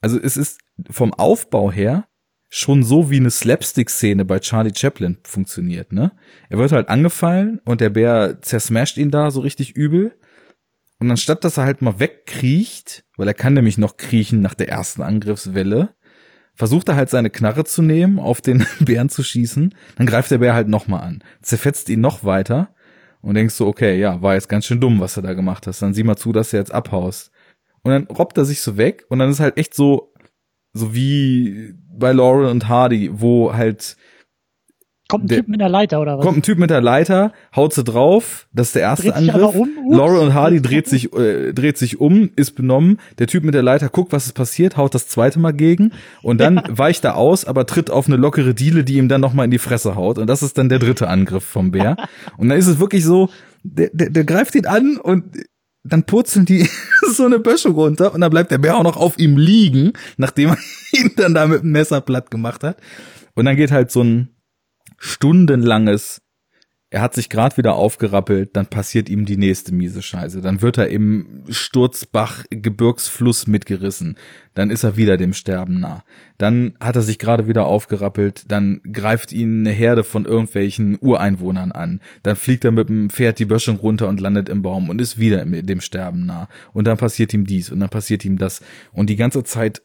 Speaker 2: Also es ist vom Aufbau her schon so wie eine Slapstick-Szene bei Charlie Chaplin funktioniert, ne? Er wird halt angefallen und der Bär zersmasht ihn da so richtig übel. Und anstatt dass er halt mal wegkriecht, weil er kann nämlich noch kriechen nach der ersten Angriffswelle, versucht er halt seine Knarre zu nehmen, auf den Bären zu schießen, dann greift der Bär halt nochmal an, zerfetzt ihn noch weiter und denkst so, okay, ja, war jetzt ganz schön dumm, was du da gemacht hast, dann sieh mal zu, dass du jetzt abhaust. Und dann robbt er sich so weg und dann ist halt echt so, so wie bei Laurel und Hardy, wo halt
Speaker 1: Kommt ein der, Typ mit der Leiter oder was?
Speaker 2: Kommt ein Typ mit der Leiter, haut sie drauf, das ist der erste dreht Angriff. Um, Laurel und Hardy dreht sich, äh, dreht sich um, ist benommen. Der Typ mit der Leiter guckt, was ist passiert, haut das zweite Mal gegen und dann ja. weicht er aus, aber tritt auf eine lockere Diele, die ihm dann nochmal in die Fresse haut. Und das ist dann der dritte Angriff vom Bär. und dann ist es wirklich so, der, der, der greift ihn an und dann purzeln die so eine Böschung runter und dann bleibt der Bär auch noch auf ihm liegen, nachdem er ihn dann da mit dem Messer platt gemacht hat. Und dann geht halt so ein stundenlanges, er hat sich gerade wieder aufgerappelt, dann passiert ihm die nächste miese Scheiße. Dann wird er im Sturzbach Gebirgsfluss mitgerissen. Dann ist er wieder dem Sterben nah. Dann hat er sich gerade wieder aufgerappelt, dann greift ihn eine Herde von irgendwelchen Ureinwohnern an. Dann fliegt er mit dem Pferd die Böschung runter und landet im Baum und ist wieder dem Sterben nah. Und dann passiert ihm dies und dann passiert ihm das. Und die ganze Zeit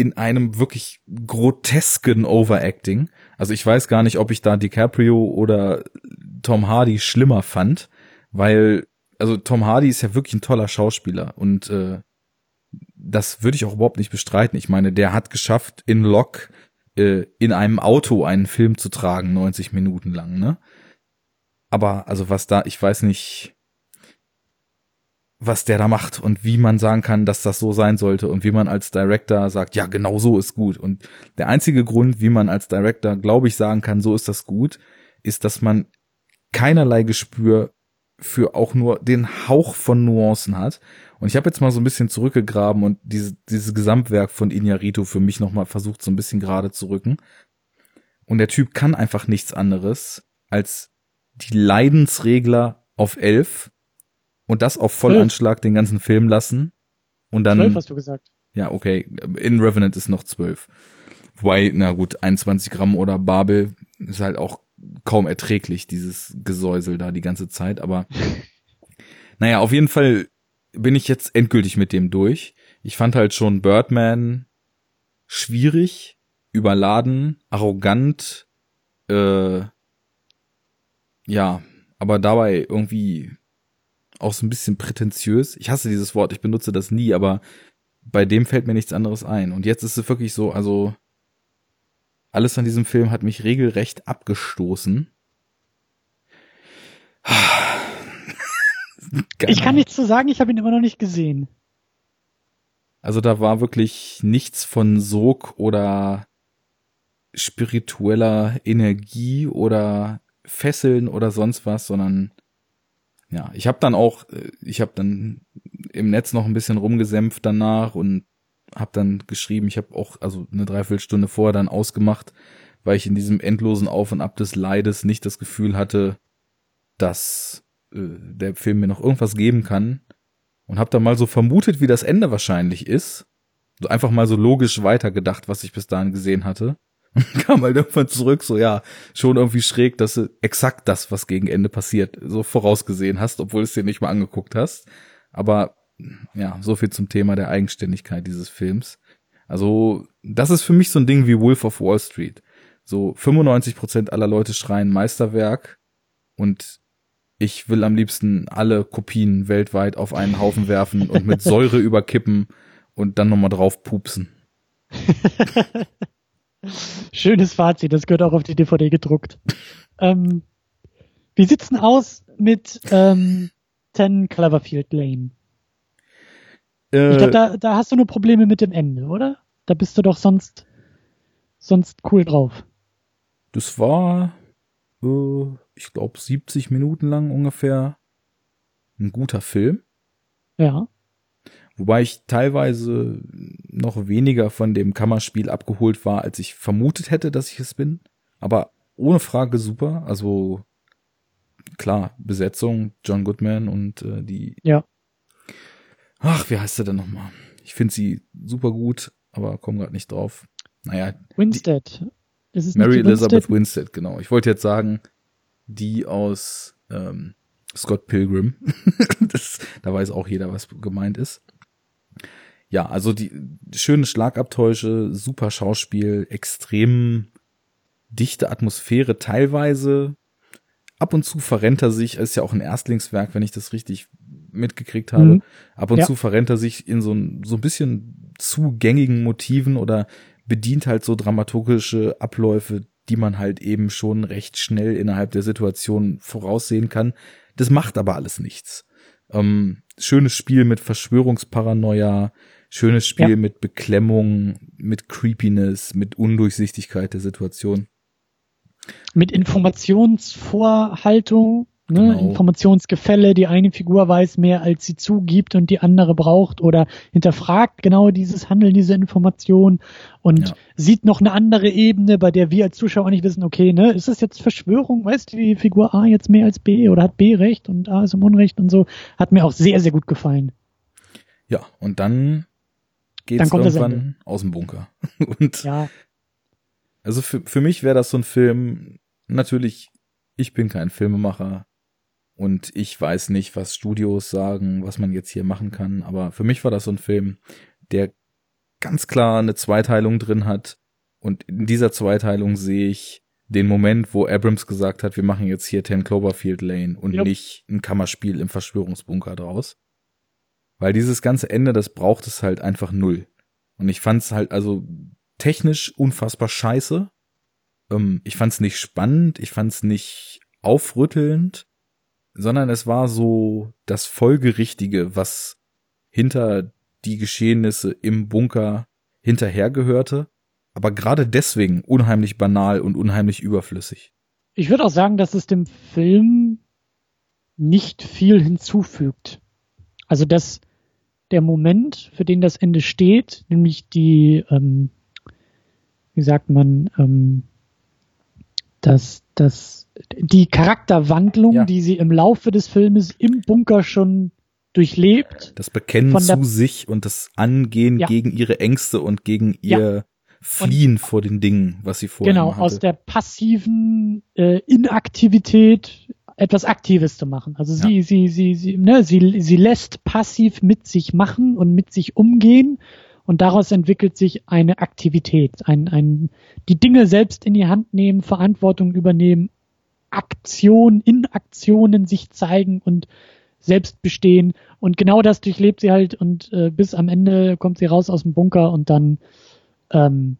Speaker 2: in einem wirklich grotesken Overacting. Also ich weiß gar nicht, ob ich da DiCaprio oder Tom Hardy schlimmer fand, weil also Tom Hardy ist ja wirklich ein toller Schauspieler und äh, das würde ich auch überhaupt nicht bestreiten. Ich meine, der hat geschafft, in Lock äh, in einem Auto einen Film zu tragen, 90 Minuten lang, ne? Aber also was da, ich weiß nicht, was der da macht und wie man sagen kann, dass das so sein sollte und wie man als Director sagt, ja, genau so ist gut. Und der einzige Grund, wie man als Director, glaube ich, sagen kann, so ist das gut, ist, dass man keinerlei Gespür für auch nur den Hauch von Nuancen hat. Und ich habe jetzt mal so ein bisschen zurückgegraben und diese, dieses Gesamtwerk von Inyarito für mich nochmal versucht, so ein bisschen gerade zu rücken. Und der Typ kann einfach nichts anderes als die Leidensregler auf elf und das auf Vollanschlag den ganzen Film lassen. Und dann.
Speaker 1: Zwölf hast du gesagt.
Speaker 2: Ja, okay. In Revenant ist noch zwölf. Wobei, na gut, 21 Gramm oder Babel ist halt auch kaum erträglich, dieses Gesäusel da die ganze Zeit. Aber naja, auf jeden Fall bin ich jetzt endgültig mit dem durch. Ich fand halt schon Birdman schwierig, überladen, arrogant, äh, ja, aber dabei irgendwie auch so ein bisschen prätentiös. Ich hasse dieses Wort, ich benutze das nie, aber bei dem fällt mir nichts anderes ein. Und jetzt ist es wirklich so, also alles an diesem Film hat mich regelrecht abgestoßen.
Speaker 1: ich kann nichts zu sagen, ich habe ihn immer noch nicht gesehen.
Speaker 2: Also da war wirklich nichts von Sog oder spiritueller Energie oder Fesseln oder sonst was, sondern ja, ich habe dann auch, ich habe dann im Netz noch ein bisschen rumgesämpft danach und habe dann geschrieben, ich habe auch also eine Dreiviertelstunde vorher dann ausgemacht, weil ich in diesem endlosen Auf und Ab des Leides nicht das Gefühl hatte, dass äh, der Film mir noch irgendwas geben kann und habe dann mal so vermutet, wie das Ende wahrscheinlich ist. So einfach mal so logisch weitergedacht, was ich bis dahin gesehen hatte. Kam halt irgendwann zurück, so ja, schon irgendwie schräg, dass du exakt das, was gegen Ende passiert, so vorausgesehen hast, obwohl du es dir nicht mal angeguckt hast. Aber ja, so viel zum Thema der Eigenständigkeit dieses Films. Also, das ist für mich so ein Ding wie Wolf of Wall Street. So 95 Prozent aller Leute schreien Meisterwerk und ich will am liebsten alle Kopien weltweit auf einen Haufen werfen und mit Säure überkippen und dann nochmal drauf pupsen.
Speaker 1: Schönes Fazit, das gehört auch auf die DVD gedruckt. ähm, wie sieht's denn aus mit ähm, 10 Cloverfield Lane? Äh, ich glaube, da, da hast du nur Probleme mit dem Ende, oder? Da bist du doch sonst, sonst cool drauf.
Speaker 2: Das war, äh, ich glaube, 70 Minuten lang ungefähr ein guter Film.
Speaker 1: Ja.
Speaker 2: Wobei ich teilweise noch weniger von dem Kammerspiel abgeholt war, als ich vermutet hätte, dass ich es bin. Aber ohne Frage super. Also klar, Besetzung, John Goodman und äh, die
Speaker 1: ja.
Speaker 2: Ach, wie heißt sie denn nochmal? Ich finde sie super gut, aber komme gerade nicht drauf. Naja.
Speaker 1: Winstead.
Speaker 2: Ist es Mary Elizabeth Winstead? Winstead, genau. Ich wollte jetzt sagen, die aus ähm, Scott Pilgrim. das, da weiß auch jeder, was gemeint ist. Ja, also die schöne Schlagabtäusche, super Schauspiel, extrem dichte Atmosphäre, teilweise ab und zu verrennt er sich, ist ja auch ein Erstlingswerk, wenn ich das richtig mitgekriegt habe. Mhm. Ab und ja. zu verrennt er sich in so ein, so ein bisschen zugängigen Motiven oder bedient halt so dramaturgische Abläufe, die man halt eben schon recht schnell innerhalb der Situation voraussehen kann. Das macht aber alles nichts. Ähm, schönes Spiel mit Verschwörungsparanoia, schönes Spiel ja. mit Beklemmung, mit Creepiness, mit Undurchsichtigkeit der Situation.
Speaker 1: Mit Informationsvorhaltung, Ne? Genau. Informationsgefälle, die eine Figur weiß mehr, als sie zugibt und die andere braucht oder hinterfragt genau dieses Handeln, diese Information und ja. sieht noch eine andere Ebene, bei der wir als Zuschauer nicht wissen, okay, ne, ist das jetzt Verschwörung? Weißt du, die Figur A jetzt mehr als B oder hat B recht und A ist im Unrecht und so? Hat mir auch sehr, sehr gut gefallen.
Speaker 2: Ja, und dann geht es irgendwann aus dem Bunker. und ja. also für, für mich wäre das so ein Film, natürlich, ich bin kein Filmemacher, und ich weiß nicht, was Studios sagen, was man jetzt hier machen kann. Aber für mich war das so ein Film, der ganz klar eine Zweiteilung drin hat. Und in dieser Zweiteilung sehe ich den Moment, wo Abrams gesagt hat, wir machen jetzt hier Ten Cloverfield Lane und yep. nicht ein Kammerspiel im Verschwörungsbunker draus. Weil dieses ganze Ende, das braucht es halt einfach null. Und ich fand es halt also technisch unfassbar scheiße. Ähm, ich fand es nicht spannend, ich fand es nicht aufrüttelnd sondern es war so das Folgerichtige, was hinter die Geschehnisse im Bunker hinterhergehörte, aber gerade deswegen unheimlich banal und unheimlich überflüssig.
Speaker 1: Ich würde auch sagen, dass es dem Film nicht viel hinzufügt. Also dass der Moment, für den das Ende steht, nämlich die, ähm, wie sagt man, ähm, dass das die Charakterwandlung, ja. die sie im Laufe des Filmes im Bunker schon durchlebt.
Speaker 2: Das Bekennen zu sich und das Angehen ja. gegen ihre Ängste und gegen ihr ja. Fliehen und, vor den Dingen, was sie vorher
Speaker 1: Genau,
Speaker 2: hatte.
Speaker 1: aus der passiven äh, Inaktivität etwas Aktives zu machen. Also sie, ja. sie, sie, sie, ne, sie, sie lässt passiv mit sich machen und mit sich umgehen und daraus entwickelt sich eine Aktivität, ein, ein, die Dinge selbst in die Hand nehmen, Verantwortung übernehmen, Aktion in Aktionen sich zeigen und selbst bestehen. Und genau das durchlebt sie halt und äh, bis am Ende kommt sie raus aus dem Bunker und dann ähm,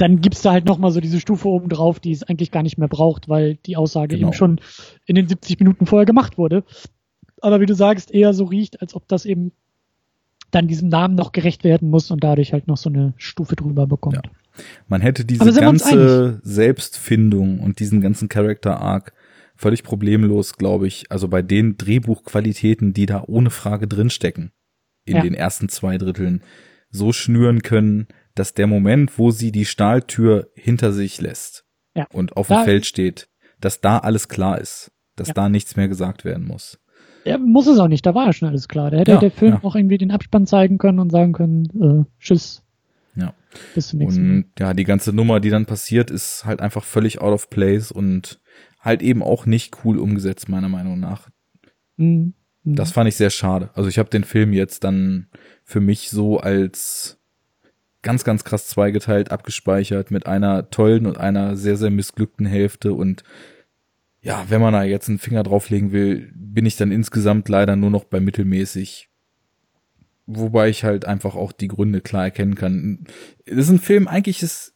Speaker 1: dann gibt's da halt nochmal so diese Stufe oben drauf, die es eigentlich gar nicht mehr braucht, weil die Aussage genau. eben schon in den 70 Minuten vorher gemacht wurde. Aber wie du sagst, eher so riecht, als ob das eben dann diesem Namen noch gerecht werden muss und dadurch halt noch so eine Stufe drüber bekommt. Ja.
Speaker 2: Man hätte diese ganze Selbstfindung und diesen ganzen Character Arc völlig problemlos, glaube ich, also bei den Drehbuchqualitäten, die da ohne Frage drinstecken, in ja. den ersten zwei Dritteln, so schnüren können, dass der Moment, wo sie die Stahltür hinter sich lässt ja. und auf dem da, Feld steht, dass da alles klar ist, dass ja. da nichts mehr gesagt werden muss.
Speaker 1: Ja, muss es auch nicht, da war ja schon alles klar. Da hätte ja, der Film auch irgendwie den Abspann zeigen können und sagen können, äh, tschüss.
Speaker 2: Ja. Bis zum nächsten Mal. Und ja, die ganze Nummer, die dann passiert, ist halt einfach völlig out of place und halt eben auch nicht cool umgesetzt, meiner Meinung nach. Mhm. mhm. Das fand ich sehr schade. Also ich habe den Film jetzt dann für mich so als ganz, ganz krass zweigeteilt abgespeichert mit einer tollen und einer sehr, sehr missglückten Hälfte und ja, wenn man da jetzt einen Finger drauflegen will, bin ich dann insgesamt leider nur noch bei mittelmäßig. Wobei ich halt einfach auch die Gründe klar erkennen kann. Das ist ein Film, eigentlich ist,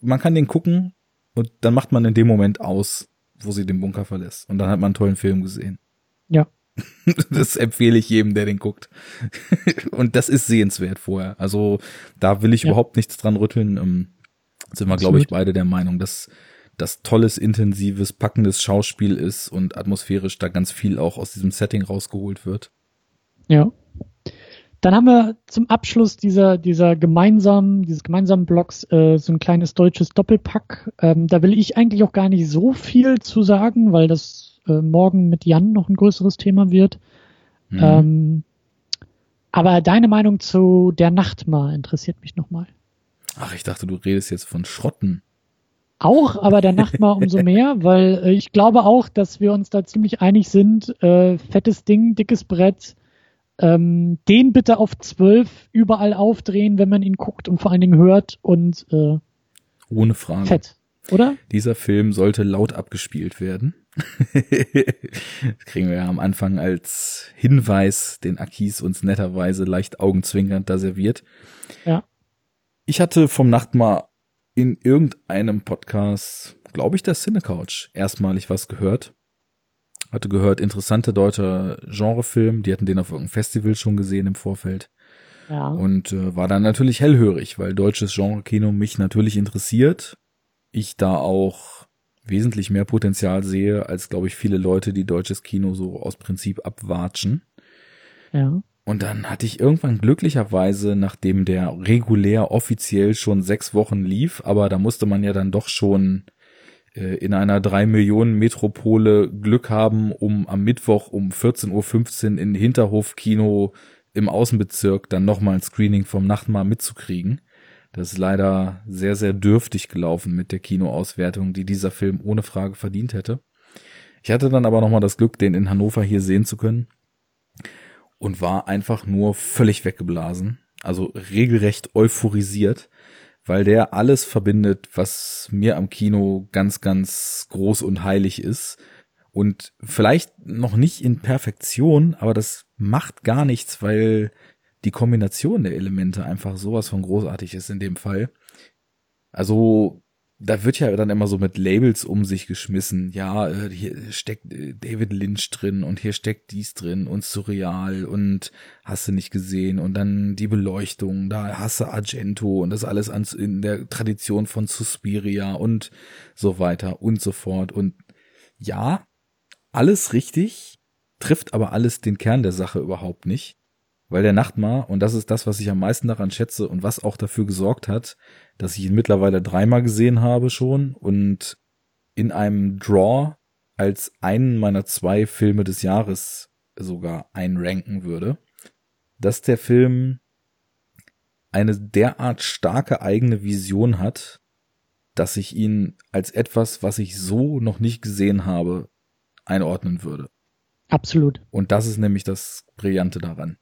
Speaker 2: man kann den gucken und dann macht man in dem Moment aus, wo sie den Bunker verlässt. Und dann hat man einen tollen Film gesehen. Das empfehle ich jedem, der den guckt. Und das ist sehenswert vorher. Also da will ich ja. überhaupt nichts dran rütteln. Ähm, sind wir, glaube ich, beide der Meinung, dass das tolles, intensives, packendes Schauspiel ist und atmosphärisch da ganz viel auch aus diesem Setting rausgeholt wird.
Speaker 1: Ja. Dann haben wir zum Abschluss dieser, dieser gemeinsamen, dieses gemeinsamen Blogs äh, so ein kleines deutsches Doppelpack. Ähm, da will ich eigentlich auch gar nicht so viel zu sagen, weil das äh, morgen mit Jan noch ein größeres Thema wird. Mhm. Ähm, aber deine Meinung zu der Nachtmar interessiert mich nochmal.
Speaker 2: Ach, ich dachte, du redest jetzt von Schrotten.
Speaker 1: Auch, aber der Nachtmar umso mehr, weil äh, ich glaube auch, dass wir uns da ziemlich einig sind. Äh, fettes Ding, dickes Brett. Ähm, den bitte auf zwölf überall aufdrehen, wenn man ihn guckt und vor allen Dingen hört und äh,
Speaker 2: ohne Frage.
Speaker 1: Fett, oder?
Speaker 2: Dieser Film sollte laut abgespielt werden. das kriegen wir ja am Anfang als Hinweis, den Akis uns netterweise leicht augenzwinkernd da serviert.
Speaker 1: Ja.
Speaker 2: Ich hatte vom Nachtmar in irgendeinem Podcast, glaube ich, der Cinecouch, erstmalig was gehört. Hatte gehört, interessante deutsche Genrefilm. Die hatten den auf irgendeinem Festival schon gesehen im Vorfeld.
Speaker 1: Ja.
Speaker 2: Und äh, war dann natürlich hellhörig, weil deutsches Genre-Kino mich natürlich interessiert. Ich da auch wesentlich mehr Potenzial sehe, als, glaube ich, viele Leute, die deutsches Kino so aus Prinzip abwatschen.
Speaker 1: Ja.
Speaker 2: Und dann hatte ich irgendwann glücklicherweise, nachdem der regulär offiziell schon sechs Wochen lief, aber da musste man ja dann doch schon äh, in einer drei Millionen Metropole Glück haben, um am Mittwoch um 14.15 Uhr in Hinterhof-Kino im Außenbezirk dann nochmal ein Screening vom Nachtmahl mitzukriegen. Das ist leider sehr, sehr dürftig gelaufen mit der Kinoauswertung, die dieser Film ohne Frage verdient hätte. Ich hatte dann aber nochmal das Glück, den in Hannover hier sehen zu können und war einfach nur völlig weggeblasen. Also regelrecht euphorisiert, weil der alles verbindet, was mir am Kino ganz, ganz groß und heilig ist. Und vielleicht noch nicht in Perfektion, aber das macht gar nichts, weil die Kombination der Elemente einfach sowas von großartig ist in dem Fall. Also da wird ja dann immer so mit Labels um sich geschmissen. Ja, äh, hier steckt äh, David Lynch drin und hier steckt dies drin und Surreal und hast du nicht gesehen und dann die Beleuchtung, da hast du Argento und das alles in der Tradition von Suspiria und so weiter und so fort. Und ja, alles richtig, trifft aber alles den Kern der Sache überhaupt nicht weil der Nachtmar, und das ist das, was ich am meisten daran schätze und was auch dafür gesorgt hat, dass ich ihn mittlerweile dreimal gesehen habe schon und in einem Draw als einen meiner zwei Filme des Jahres sogar einranken würde, dass der Film eine derart starke eigene Vision hat, dass ich ihn als etwas, was ich so noch nicht gesehen habe, einordnen würde.
Speaker 1: Absolut.
Speaker 2: Und das ist nämlich das Brillante daran.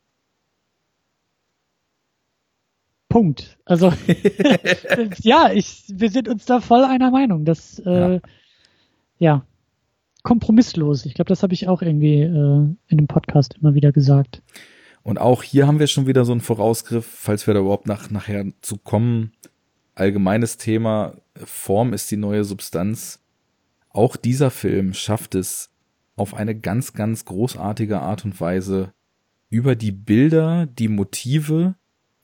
Speaker 1: Punkt. Also ja, ich, wir sind uns da voll einer Meinung. Das äh, ja. ja kompromisslos. Ich glaube, das habe ich auch irgendwie äh, in dem Podcast immer wieder gesagt.
Speaker 2: Und auch hier haben wir schon wieder so einen Vorausgriff, falls wir da überhaupt nach, nachher zu kommen. Allgemeines Thema, Form ist die neue Substanz. Auch dieser Film schafft es auf eine ganz, ganz großartige Art und Weise über die Bilder, die Motive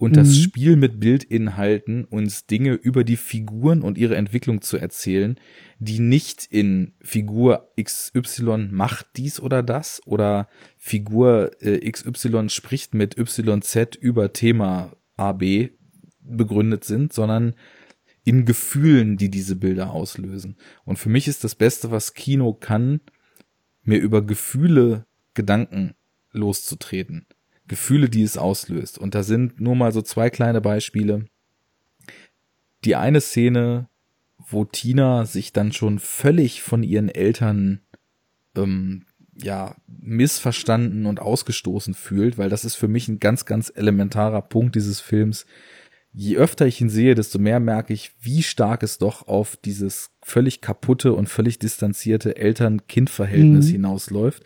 Speaker 2: und das mhm. Spiel mit Bildinhalten uns Dinge über die Figuren und ihre Entwicklung zu erzählen, die nicht in Figur XY macht dies oder das oder Figur äh, XY spricht mit YZ über Thema AB begründet sind, sondern in Gefühlen, die diese Bilder auslösen. Und für mich ist das Beste, was Kino kann, mir über Gefühle Gedanken loszutreten. Gefühle, die es auslöst. Und da sind nur mal so zwei kleine Beispiele. Die eine Szene, wo Tina sich dann schon völlig von ihren Eltern ähm, ja missverstanden und ausgestoßen fühlt, weil das ist für mich ein ganz, ganz elementarer Punkt dieses Films. Je öfter ich ihn sehe, desto mehr merke ich, wie stark es doch auf dieses völlig kaputte und völlig distanzierte Eltern-Kind-Verhältnis mhm. hinausläuft.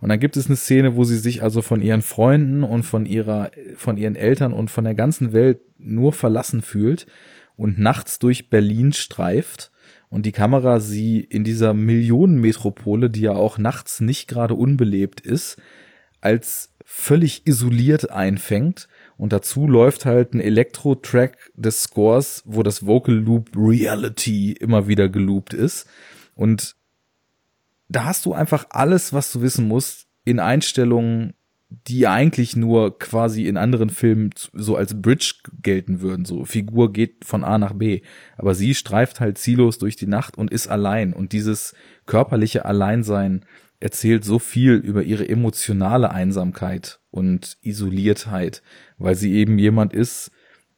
Speaker 2: Und dann gibt es eine Szene, wo sie sich also von ihren Freunden und von ihrer, von ihren Eltern und von der ganzen Welt nur verlassen fühlt und nachts durch Berlin streift und die Kamera sie in dieser Millionenmetropole, die ja auch nachts nicht gerade unbelebt ist, als völlig isoliert einfängt. Und dazu läuft halt ein Elektro-Track des Scores, wo das Vocal Loop Reality immer wieder geloopt ist. Und da hast du einfach alles, was du wissen musst, in Einstellungen, die eigentlich nur quasi in anderen Filmen so als Bridge gelten würden. So Figur geht von A nach B, aber sie streift halt ziellos durch die Nacht und ist allein. Und dieses körperliche Alleinsein erzählt so viel über ihre emotionale Einsamkeit und Isoliertheit, weil sie eben jemand ist,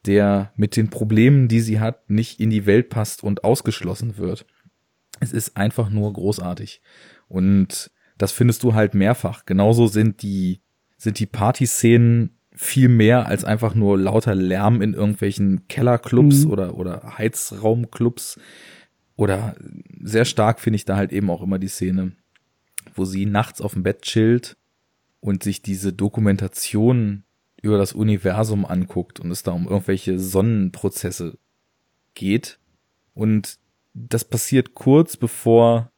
Speaker 2: der mit den Problemen, die sie hat, nicht in die Welt passt und ausgeschlossen wird. Es ist einfach nur großartig. Und das findest du halt mehrfach. Genauso sind die, sind die Partyszenen viel mehr als einfach nur lauter Lärm in irgendwelchen Kellerclubs mhm. oder, oder Heizraumclubs. Oder sehr stark finde ich da halt eben auch immer die Szene, wo sie nachts auf dem Bett chillt und sich diese Dokumentation über das Universum anguckt und es da um irgendwelche Sonnenprozesse geht. Und das passiert kurz bevor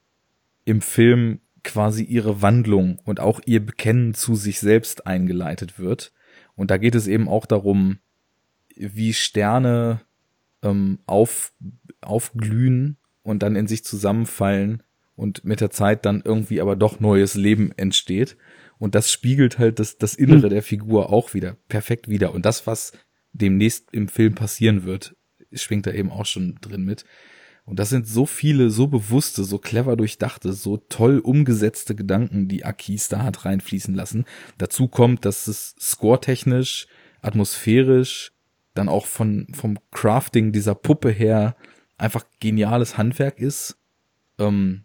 Speaker 2: im Film quasi ihre Wandlung und auch ihr Bekennen zu sich selbst eingeleitet wird. Und da geht es eben auch darum, wie Sterne ähm, auf, aufglühen und dann in sich zusammenfallen und mit der Zeit dann irgendwie aber doch neues Leben entsteht. Und das spiegelt halt das, das Innere hm. der Figur auch wieder perfekt wieder. Und das, was demnächst im Film passieren wird, schwingt da eben auch schon drin mit. Und das sind so viele, so bewusste, so clever durchdachte, so toll umgesetzte Gedanken, die Akis da hat reinfließen lassen. Dazu kommt, dass es scoretechnisch, atmosphärisch, dann auch von, vom Crafting dieser Puppe her einfach geniales Handwerk ist, ähm,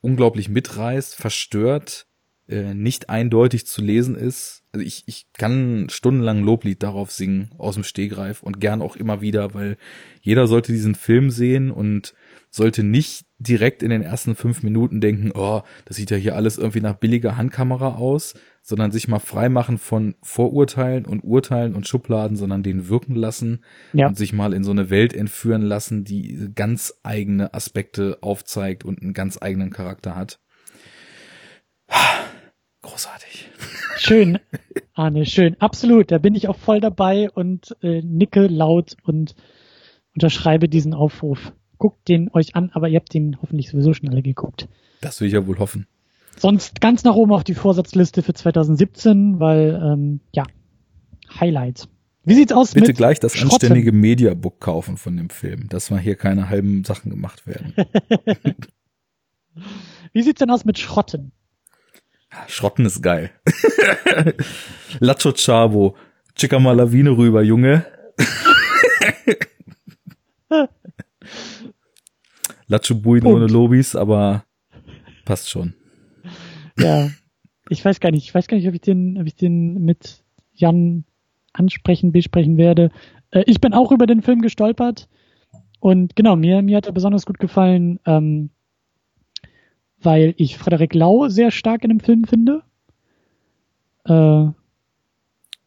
Speaker 2: unglaublich mitreißt, verstört, äh, nicht eindeutig zu lesen ist. Also ich, ich kann stundenlang Loblied darauf singen aus dem Stehgreif und gern auch immer wieder, weil jeder sollte diesen Film sehen und sollte nicht direkt in den ersten fünf Minuten denken, oh, das sieht ja hier alles irgendwie nach billiger Handkamera aus, sondern sich mal freimachen von Vorurteilen und Urteilen und Schubladen, sondern den wirken lassen ja. und sich mal in so eine Welt entführen lassen, die ganz eigene Aspekte aufzeigt und einen ganz eigenen Charakter hat. Großartig.
Speaker 1: Schön, Arne, schön. Absolut, da bin ich auch voll dabei und äh, nicke laut und unterschreibe diesen Aufruf. Guckt den euch an, aber ihr habt den hoffentlich sowieso schon alle geguckt.
Speaker 2: Das will ich ja wohl hoffen.
Speaker 1: Sonst ganz nach oben auf die Vorsatzliste für 2017, weil, ähm, ja, Highlights. Wie sieht's aus
Speaker 2: Bitte mit gleich das Schrotten? anständige Mediabook kaufen von dem Film, dass mal hier keine halben Sachen gemacht werden.
Speaker 1: Wie sieht's denn aus mit Schrotten?
Speaker 2: Schrotten ist geil. Lacho Chavo. Chica mal Lawine rüber, Junge. Lacho Buin ohne Lobis, aber passt schon.
Speaker 1: Ja. Ich weiß gar nicht, ich weiß gar nicht, ob ich den, ob ich den mit Jan ansprechen, besprechen werde. Äh, ich bin auch über den Film gestolpert. Und genau, mir, mir hat er besonders gut gefallen, ähm, weil ich Frederik Lau sehr stark in dem Film finde. Äh,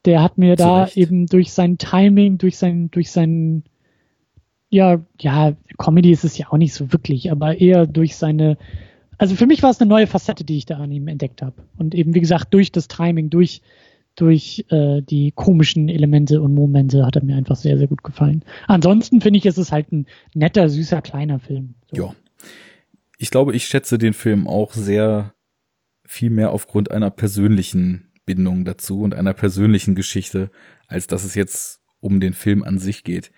Speaker 1: der hat mir da Zurecht. eben durch sein Timing, durch sein, durch sein, ja, ja, Comedy ist es ja auch nicht so wirklich, aber eher durch seine, also für mich war es eine neue Facette, die ich da an ihm entdeckt habe. Und eben, wie gesagt, durch das Timing, durch, durch äh, die komischen Elemente und Momente hat er mir einfach sehr, sehr gut gefallen. Ansonsten finde ich, ist es halt ein netter, süßer, kleiner Film.
Speaker 2: So. Ja. Ich glaube, ich schätze den Film auch sehr viel mehr aufgrund einer persönlichen Bindung dazu und einer persönlichen Geschichte, als dass es jetzt um den Film an sich geht.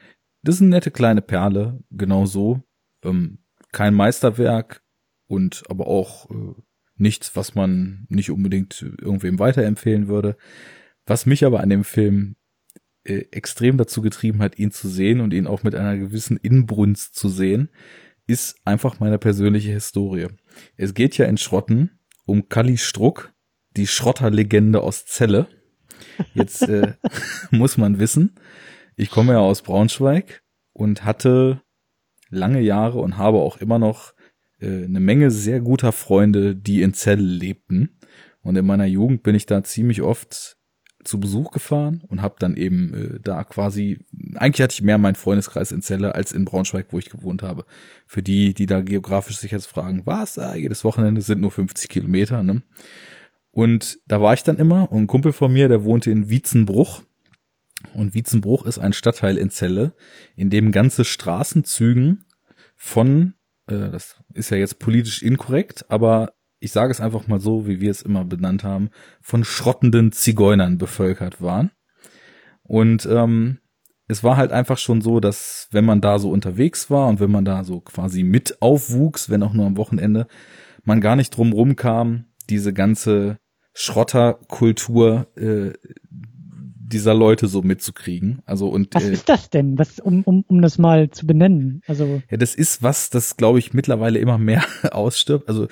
Speaker 2: Das ist eine nette kleine Perle, genau so. Ähm, kein Meisterwerk und aber auch äh, nichts, was man nicht unbedingt irgendwem weiterempfehlen würde. Was mich aber an dem Film äh, extrem dazu getrieben hat, ihn zu sehen und ihn auch mit einer gewissen Inbrunst zu sehen, ist einfach meine persönliche Historie. Es geht ja in Schrotten um Kali Struck, die Schrotterlegende aus Celle. Jetzt äh, muss man wissen, ich komme ja aus Braunschweig und hatte lange Jahre und habe auch immer noch äh, eine Menge sehr guter Freunde, die in Celle lebten. Und in meiner Jugend bin ich da ziemlich oft zu Besuch gefahren und habe dann eben äh, da quasi, eigentlich hatte ich mehr meinen Freundeskreis in Celle als in Braunschweig, wo ich gewohnt habe. Für die, die da geografisch sich jetzt fragen, was, ah, jedes Wochenende sind nur 50 Kilometer, ne? Und da war ich dann immer und ein Kumpel von mir, der wohnte in Wietzenbruch. Und Wietzenbruch ist ein Stadtteil in Celle, in dem ganze Straßenzügen von, äh, das ist ja jetzt politisch inkorrekt, aber ich sage es einfach mal so, wie wir es immer benannt haben, von schrottenden Zigeunern bevölkert waren. Und ähm, es war halt einfach schon so, dass wenn man da so unterwegs war und wenn man da so quasi mit aufwuchs, wenn auch nur am Wochenende, man gar nicht drum rumkam, diese ganze Schrotterkultur äh, dieser Leute so mitzukriegen. Also und
Speaker 1: was äh, ist das denn? Was um um um das mal zu benennen? Also
Speaker 2: ja, das ist was, das glaube ich mittlerweile immer mehr ausstirbt. Also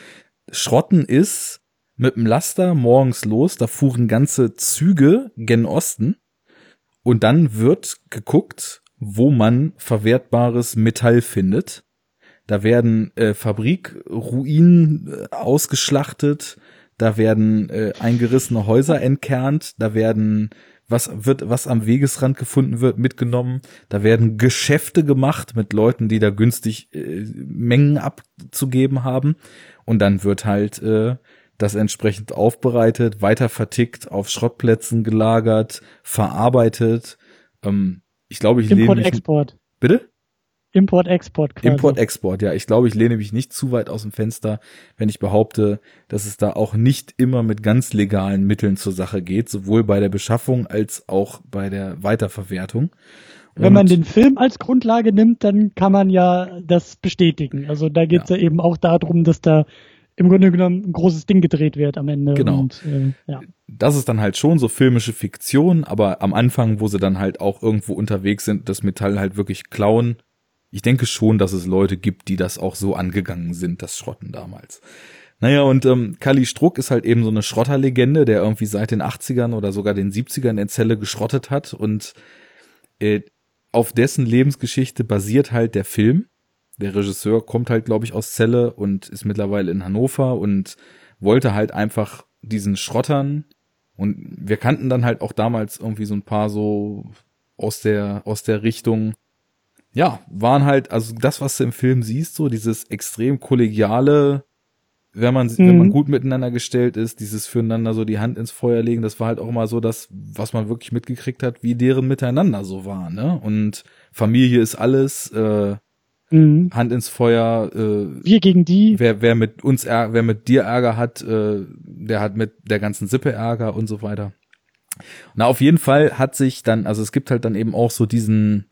Speaker 2: Schrotten ist mit dem Laster morgens los, da fuhren ganze Züge gen Osten. Und dann wird geguckt, wo man verwertbares Metall findet. Da werden äh, Fabrikruinen äh, ausgeschlachtet, da werden äh, eingerissene Häuser entkernt, da werden was wird was am Wegesrand gefunden wird mitgenommen, da werden Geschäfte gemacht mit Leuten, die da günstig äh, Mengen abzugeben haben und dann wird halt äh, das entsprechend aufbereitet, weiter vertickt, auf Schrottplätzen gelagert, verarbeitet. Ähm, ich glaube, ich
Speaker 1: Import, lehne mich, Export.
Speaker 2: Bitte?
Speaker 1: Import-Export
Speaker 2: quasi. Import-Export, ja. Ich glaube, ich lehne mich nicht zu weit aus dem Fenster, wenn ich behaupte, dass es da auch nicht immer mit ganz legalen Mitteln zur Sache geht, sowohl bei der Beschaffung als auch bei der Weiterverwertung.
Speaker 1: Und wenn man den Film als Grundlage nimmt, dann kann man ja das bestätigen. Also da geht es ja. ja eben auch darum, dass da im Grunde genommen ein großes Ding gedreht wird am Ende.
Speaker 2: Genau. Und, äh, ja. Das ist dann halt schon so filmische Fiktion, aber am Anfang, wo sie dann halt auch irgendwo unterwegs sind, das Metall halt wirklich klauen, ich denke schon, dass es Leute gibt, die das auch so angegangen sind, das Schrotten damals. Naja, und ähm, Kali Struck ist halt eben so eine Schrotterlegende, der irgendwie seit den 80ern oder sogar den 70ern in Zelle geschrottet hat und äh, auf dessen Lebensgeschichte basiert halt der Film. Der Regisseur kommt halt, glaube ich, aus Celle und ist mittlerweile in Hannover und wollte halt einfach diesen Schrottern und wir kannten dann halt auch damals irgendwie so ein paar so aus der aus der Richtung ja, waren halt, also das, was du im Film siehst, so dieses extrem kollegiale, wenn man, mhm. wenn man gut miteinander gestellt ist, dieses füreinander so die Hand ins Feuer legen, das war halt auch immer so das, was man wirklich mitgekriegt hat, wie deren miteinander so war, ne? Und Familie ist alles, äh, mhm. Hand ins Feuer, äh,
Speaker 1: wir gegen die.
Speaker 2: Wer, wer mit uns, wer mit dir Ärger hat, äh, der hat mit der ganzen Sippe Ärger und so weiter. Na, auf jeden Fall hat sich dann, also es gibt halt dann eben auch so diesen,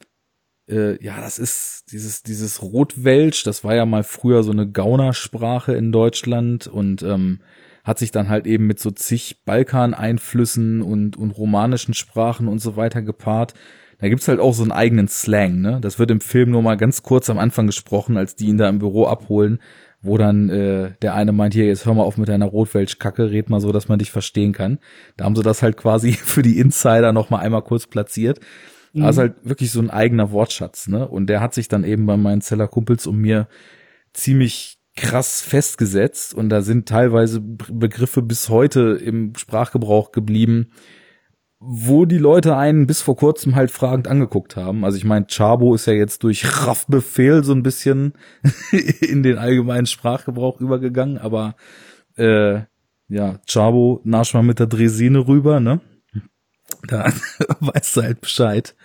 Speaker 2: äh, ja, das ist dieses, dieses Rotwelsch, das war ja mal früher so eine Gaunersprache in Deutschland und ähm, hat sich dann halt eben mit so zig Balkan-Einflüssen und, und romanischen Sprachen und so weiter gepaart. Da gibt's halt auch so einen eigenen Slang, ne? Das wird im Film nur mal ganz kurz am Anfang gesprochen, als die ihn da im Büro abholen, wo dann äh, der eine meint, hier, jetzt hör mal auf mit deiner Rotwelsch-Kacke, red mal so, dass man dich verstehen kann. Da haben sie das halt quasi für die Insider noch mal einmal kurz platziert. Mhm. Ist halt wirklich so ein eigener Wortschatz, ne? Und der hat sich dann eben bei meinen Zellerkumpels um mir ziemlich krass festgesetzt und da sind teilweise Begriffe bis heute im Sprachgebrauch geblieben, wo die Leute einen bis vor kurzem halt fragend angeguckt haben. Also ich meine, Chabo ist ja jetzt durch Raffbefehl so ein bisschen in den allgemeinen Sprachgebrauch übergegangen, aber äh, ja, Chabo nasch mal mit der Dresine rüber, ne? Da weißt du halt Bescheid.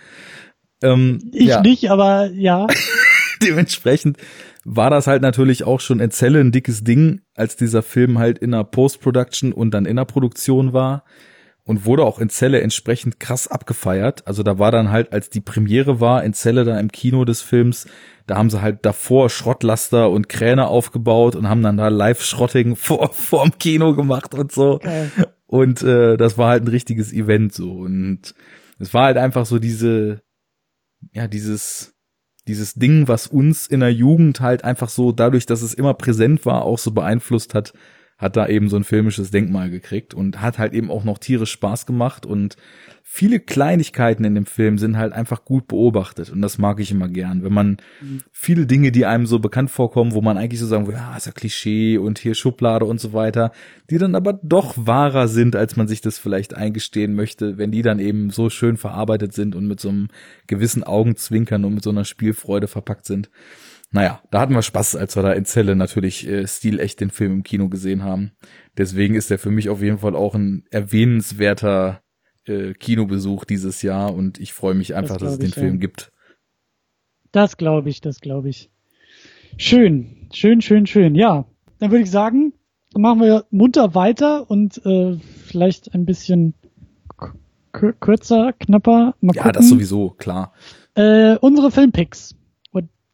Speaker 1: Ähm, ich ja. nicht, aber ja.
Speaker 2: Dementsprechend war das halt natürlich auch schon in Zelle ein dickes Ding, als dieser Film halt in der Post-Production und dann in der Produktion war und wurde auch in Celle entsprechend krass abgefeiert. Also da war dann halt, als die Premiere war in Celle da im Kino des Films, da haben sie halt davor Schrottlaster und Kräne aufgebaut und haben dann da Live-Schrotting vor vorm Kino gemacht und so. Okay. Und äh, das war halt ein richtiges Event so. Und es war halt einfach so diese ja dieses dieses Ding, was uns in der Jugend halt einfach so dadurch, dass es immer präsent war, auch so beeinflusst hat, hat da eben so ein filmisches Denkmal gekriegt und hat halt eben auch noch tierisch Spaß gemacht und viele Kleinigkeiten in dem Film sind halt einfach gut beobachtet und das mag ich immer gern, wenn man viele Dinge, die einem so bekannt vorkommen, wo man eigentlich so sagen will, ja, ist ja Klischee und hier Schublade und so weiter, die dann aber doch wahrer sind, als man sich das vielleicht eingestehen möchte, wenn die dann eben so schön verarbeitet sind und mit so einem gewissen Augenzwinkern und mit so einer Spielfreude verpackt sind. Naja, da hatten wir Spaß, als wir da in Zelle natürlich äh, stilecht den Film im Kino gesehen haben. Deswegen ist er für mich auf jeden Fall auch ein erwähnenswerter äh, Kinobesuch dieses Jahr und ich freue mich einfach, das dass es den ich, Film ja. gibt.
Speaker 1: Das glaube ich, das glaube ich. Schön, schön, schön, schön. Ja, dann würde ich sagen, machen wir munter weiter und äh, vielleicht ein bisschen kürzer, knapper.
Speaker 2: Mal ja, das sowieso, klar.
Speaker 1: Äh, unsere Filmpicks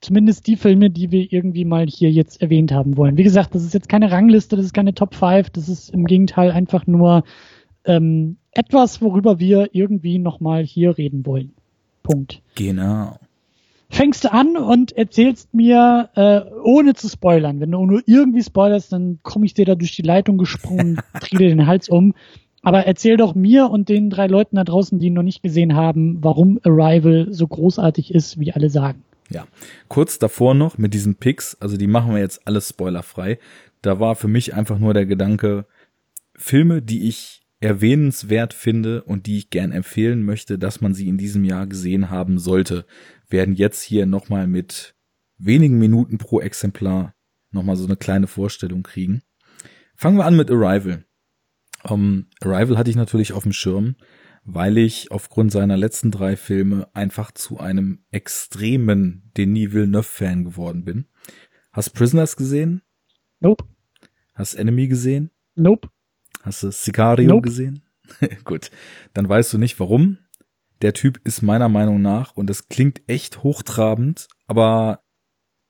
Speaker 1: zumindest die Filme, die wir irgendwie mal hier jetzt erwähnt haben wollen. Wie gesagt, das ist jetzt keine Rangliste, das ist keine Top 5, das ist im Gegenteil einfach nur ähm, etwas, worüber wir irgendwie nochmal hier reden wollen. Punkt.
Speaker 2: Genau.
Speaker 1: Fängst du an und erzählst mir, äh, ohne zu spoilern. Wenn du nur irgendwie spoilerst, dann komme ich dir da durch die Leitung gesprungen, drehe dir den Hals um. Aber erzähl doch mir und den drei Leuten da draußen, die ihn noch nicht gesehen haben, warum Arrival so großartig ist, wie alle sagen.
Speaker 2: Ja, kurz davor noch mit diesen Picks, also die machen wir jetzt alles spoilerfrei. Da war für mich einfach nur der Gedanke, Filme, die ich erwähnenswert finde und die ich gern empfehlen möchte, dass man sie in diesem Jahr gesehen haben sollte, werden jetzt hier nochmal mit wenigen Minuten pro Exemplar nochmal so eine kleine Vorstellung kriegen. Fangen wir an mit Arrival. Um, Arrival hatte ich natürlich auf dem Schirm, weil ich aufgrund seiner letzten drei Filme einfach zu einem extremen Denis Villeneuve-Fan geworden bin. Hast Prisoners gesehen?
Speaker 1: Nope.
Speaker 2: Hast Enemy gesehen?
Speaker 1: Nope.
Speaker 2: Hast du Sicario nope. gesehen? Gut, dann weißt du nicht warum. Der Typ ist meiner Meinung nach, und das klingt echt hochtrabend, aber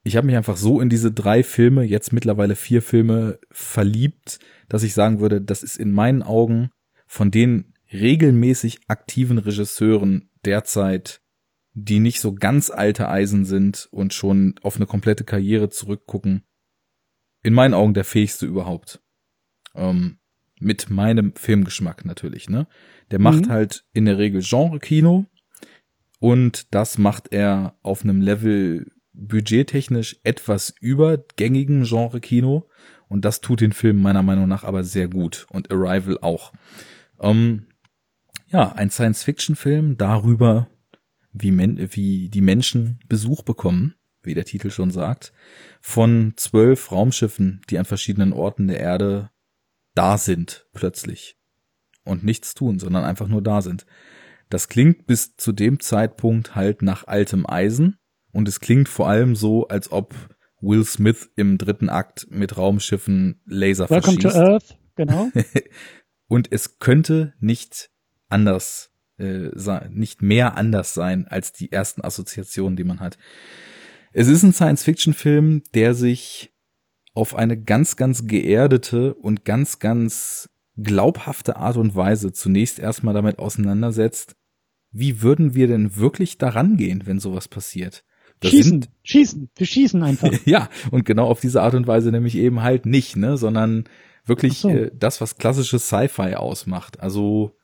Speaker 2: ich habe mich einfach so in diese drei Filme, jetzt mittlerweile vier Filme, verliebt, dass ich sagen würde, das ist in meinen Augen von den regelmäßig aktiven Regisseuren derzeit, die nicht so ganz alte Eisen sind und schon auf eine komplette Karriere zurückgucken, in meinen Augen der fähigste überhaupt. Ähm, mit meinem Filmgeschmack natürlich, ne? Der macht mhm. halt in der Regel Genre-Kino und das macht er auf einem Level budgettechnisch etwas über gängigem Genre-Kino und das tut den Film meiner Meinung nach aber sehr gut und Arrival auch. Ähm, ja, ein Science-Fiction-Film darüber, wie, men wie die Menschen Besuch bekommen, wie der Titel schon sagt, von zwölf Raumschiffen, die an verschiedenen Orten der Erde da sind, plötzlich. Und nichts tun, sondern einfach nur da sind. Das klingt bis zu dem Zeitpunkt halt nach altem Eisen und es klingt vor allem so, als ob Will Smith im dritten Akt mit Raumschiffen Laser
Speaker 1: Welcome verschießt. to Earth, genau.
Speaker 2: und es könnte nicht anders äh, nicht mehr anders sein als die ersten Assoziationen, die man hat. Es ist ein Science-Fiction-Film, der sich auf eine ganz, ganz geerdete und ganz, ganz glaubhafte Art und Weise zunächst erstmal damit auseinandersetzt, wie würden wir denn wirklich daran gehen, wenn sowas passiert?
Speaker 1: Das schießen, sind, schießen, wir schießen einfach.
Speaker 2: ja, und genau auf diese Art und Weise nämlich eben halt nicht, ne, sondern wirklich so. äh, das, was klassisches Sci-Fi ausmacht. Also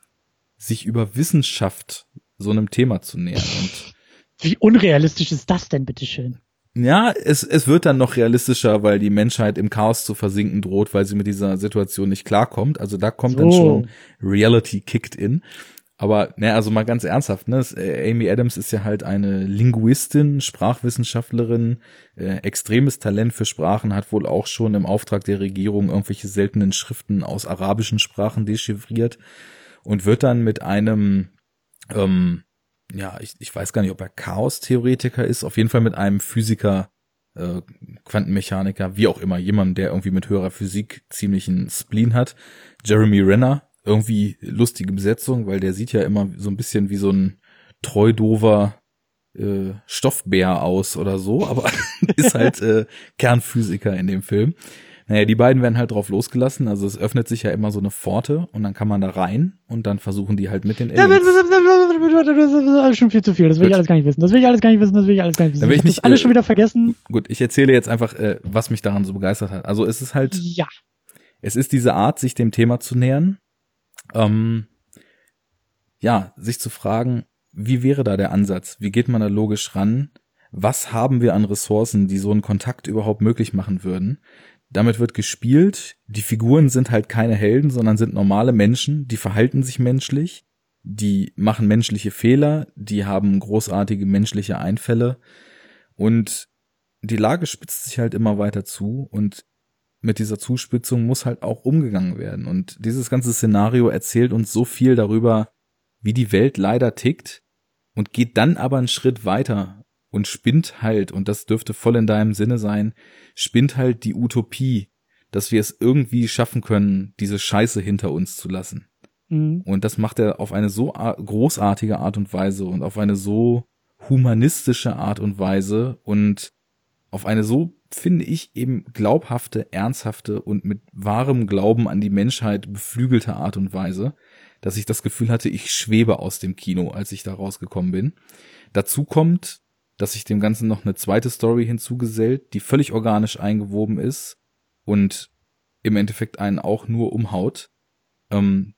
Speaker 2: sich über Wissenschaft so einem Thema zu nähern. Und
Speaker 1: Wie unrealistisch ist das denn, bitteschön?
Speaker 2: ja, es, es wird dann noch realistischer, weil die Menschheit im Chaos zu versinken droht, weil sie mit dieser Situation nicht klarkommt. Also da kommt dann
Speaker 1: So.
Speaker 2: schon Reality kicked in. Aber, ne, also mal ganz ernsthaft, ne, äh, Amy Adams ist ja halt eine Linguistin, Sprachwissenschaftlerin, äh, extremes Talent für Sprachen, hat wohl auch schon im Auftrag der Regierung irgendwelche seltenen Schriften aus arabischen Sprachen dechiffriert und wird dann mit einem, ähm, ja, ich, ich weiß gar nicht, ob er Chaos-Theoretiker ist, auf jeden Fall mit einem Physiker, äh, Quantenmechaniker, wie auch immer, jemand, der irgendwie mit höherer Physik ziemlichen Spleen hat. Jeremy Renner, irgendwie lustige Besetzung, weil der sieht ja immer so ein bisschen wie so ein treudover äh, Stoffbär aus oder so, aber ist halt äh, Kernphysiker in dem Film. Naja, die beiden werden halt drauf losgelassen, also es öffnet sich ja immer so eine Pforte und dann kann man da rein und dann versuchen die halt mit den Aliens.
Speaker 1: Das ist schon viel zu viel. Das will ich
Speaker 2: Gut.
Speaker 1: alles gar nicht wissen. Das will ich alles gar nicht wissen. Das will ich alles gar nicht wissen.
Speaker 2: Dann will ich nicht,
Speaker 1: alles
Speaker 2: äh,
Speaker 1: schon wieder vergessen.
Speaker 2: Gut, ich erzähle jetzt einfach, äh, was mich daran so begeistert hat. Also es ist halt,
Speaker 1: Ja.
Speaker 2: es ist diese Art, sich dem Thema zu nähern. Ähm, ja, sich zu fragen, wie wäre da der Ansatz? Wie geht man da logisch ran? Was haben wir an Ressourcen, die so einen Kontakt überhaupt möglich machen würden? Damit wird gespielt. Die Figuren sind halt keine Helden, sondern sind normale Menschen, die verhalten sich menschlich, die machen menschliche Fehler, die haben großartige menschliche Einfälle. Und die Lage spitzt sich halt immer weiter zu. Und mit dieser Zuspitzung muss halt auch umgegangen werden. Und dieses ganze Szenario erzählt uns so viel darüber, wie die Welt leider tickt und geht dann aber einen Schritt weiter und spinnt halt, und das dürfte voll in deinem Sinne sein, spinnt halt die Utopie, dass wir es irgendwie schaffen können, diese Scheiße hinter uns zu lassen.
Speaker 1: Mhm.
Speaker 2: Und das macht er auf eine so großartige Art und Weise und auf eine so humanistische Art und Weise und auf eine so, finde ich, eben glaubhafte, ernsthafte und mit wahrem Glauben an die Menschheit beflügelte Art und Weise, dass ich das Gefühl hatte, ich schwebe aus dem Kino, als ich da rausgekommen bin. Dazu kommt, dass sich dem Ganzen noch eine zweite Story hinzugesellt, die völlig organisch eingewoben ist und im Endeffekt einen auch nur umhaut. Ähm,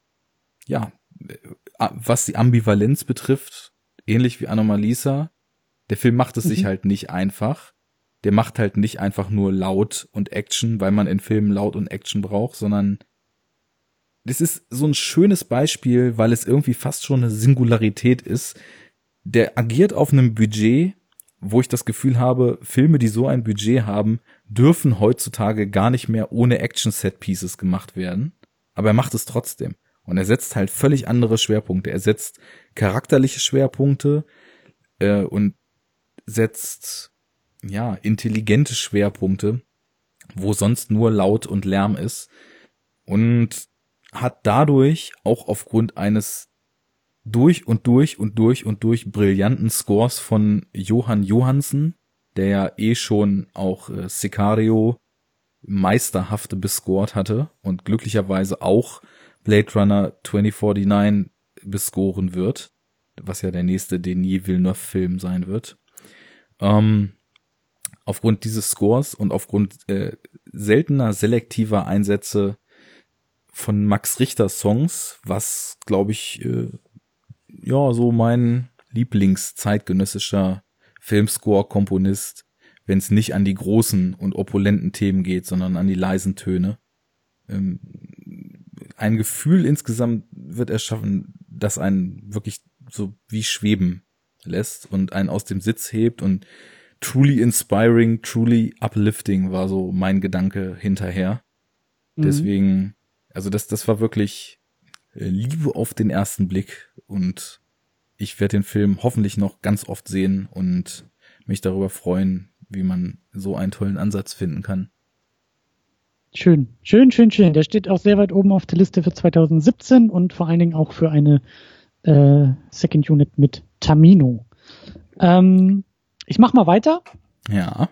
Speaker 2: ja, äh, was die Ambivalenz betrifft, ähnlich wie Anomalisa, der Film macht es sich
Speaker 1: Mhm.
Speaker 2: halt nicht einfach. Der macht halt nicht einfach nur laut und Action, weil man in Filmen laut und Action braucht, sondern das ist so ein schönes Beispiel, weil es irgendwie fast schon eine Singularität ist. Der agiert auf einem Budget, wo ich das Gefühl habe, Filme, die so ein Budget haben, dürfen heutzutage gar nicht mehr ohne Action-Set-Pieces gemacht werden. Aber er macht es trotzdem. Und er setzt halt völlig andere Schwerpunkte. Er setzt charakterliche Schwerpunkte äh, und setzt ja intelligente Schwerpunkte, wo sonst nur Laut und Lärm ist. Und hat dadurch auch aufgrund eines durch und durch und durch und durch brillanten Scores von Johann Johansen, der ja eh schon auch äh, Sicario meisterhafte bescored hatte und glücklicherweise auch Blade Runner 2049 bescoren wird, was ja der nächste Denis Villeneuve-Film sein wird. Ähm, aufgrund dieses Scores und aufgrund äh, seltener selektiver Einsätze von Max Richter Songs, was glaube ich äh, ja so mein Lieblingszeitgenössischer Filmscore-Komponist, wenn es nicht an die großen und opulenten Themen geht, sondern an die leisen Töne. Ähm, ein Gefühl insgesamt wird erschaffen, das einen wirklich so wie schweben lässt und einen aus dem Sitz hebt und truly inspiring, truly uplifting war so mein Gedanke hinterher.
Speaker 1: Mhm.
Speaker 2: Deswegen, also das, das war wirklich Liebe auf den ersten Blick und ich werde den Film hoffentlich noch ganz oft sehen und mich darüber freuen, wie man so einen tollen Ansatz finden kann.
Speaker 1: Schön, schön, schön, schön. Der steht auch sehr weit oben auf der Liste für 2017 und vor allen Dingen auch für eine äh, Second Unit mit Tamino. Ähm, ich mach mal weiter.
Speaker 2: Ja.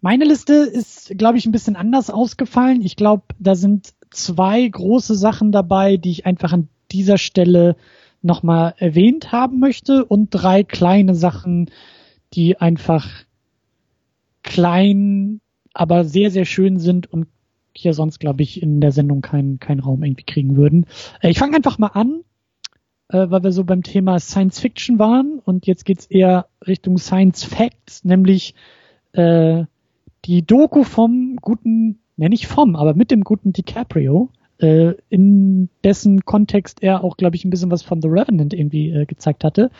Speaker 1: Meine Liste ist, glaube ich, ein bisschen anders ausgefallen. Ich glaube, da sind zwei große Sachen dabei, die ich einfach an dieser Stelle nochmal erwähnt haben möchte und drei kleine Sachen, die einfach klein, aber sehr, sehr schön sind und hier sonst, glaube ich, in der Sendung keinen keinen Raum irgendwie kriegen würden. Äh, ich fange einfach mal an äh, weil wir so beim Thema Science Fiction waren und jetzt geht's eher Richtung Science Facts, nämlich äh, die Doku vom guten, ne nicht vom, aber mit dem guten DiCaprio, äh, in dessen Kontext er auch, glaube ich, ein bisschen was von The Revenant irgendwie äh, gezeigt hatte.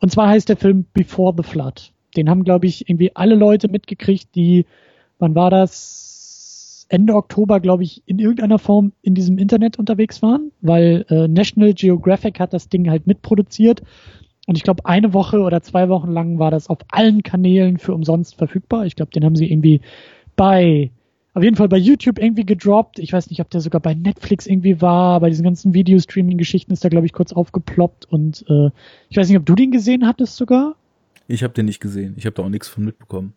Speaker 1: Und zwar heißt der Film Before the Flood. Den haben, glaube ich, irgendwie alle Leute mitgekriegt, die, wann war das? Ende Oktober, glaube ich, in irgendeiner Form in diesem Internet unterwegs waren, weil äh, National Geographic hat das Ding halt mitproduziert. Und ich glaube, eine Woche oder zwei Wochen lang war das auf allen Kanälen für umsonst verfügbar. Ich glaube, den haben sie irgendwie bei, auf jeden Fall bei YouTube irgendwie gedroppt. Ich weiß nicht, ob der sogar bei Netflix irgendwie war. Bei diesen ganzen Videostreaming-Geschichten ist der, glaube ich, kurz aufgeploppt. Und äh, ich weiß nicht, ob du den gesehen hattest sogar.
Speaker 2: Ich habe den nicht gesehen. Ich habe da auch nichts von mitbekommen.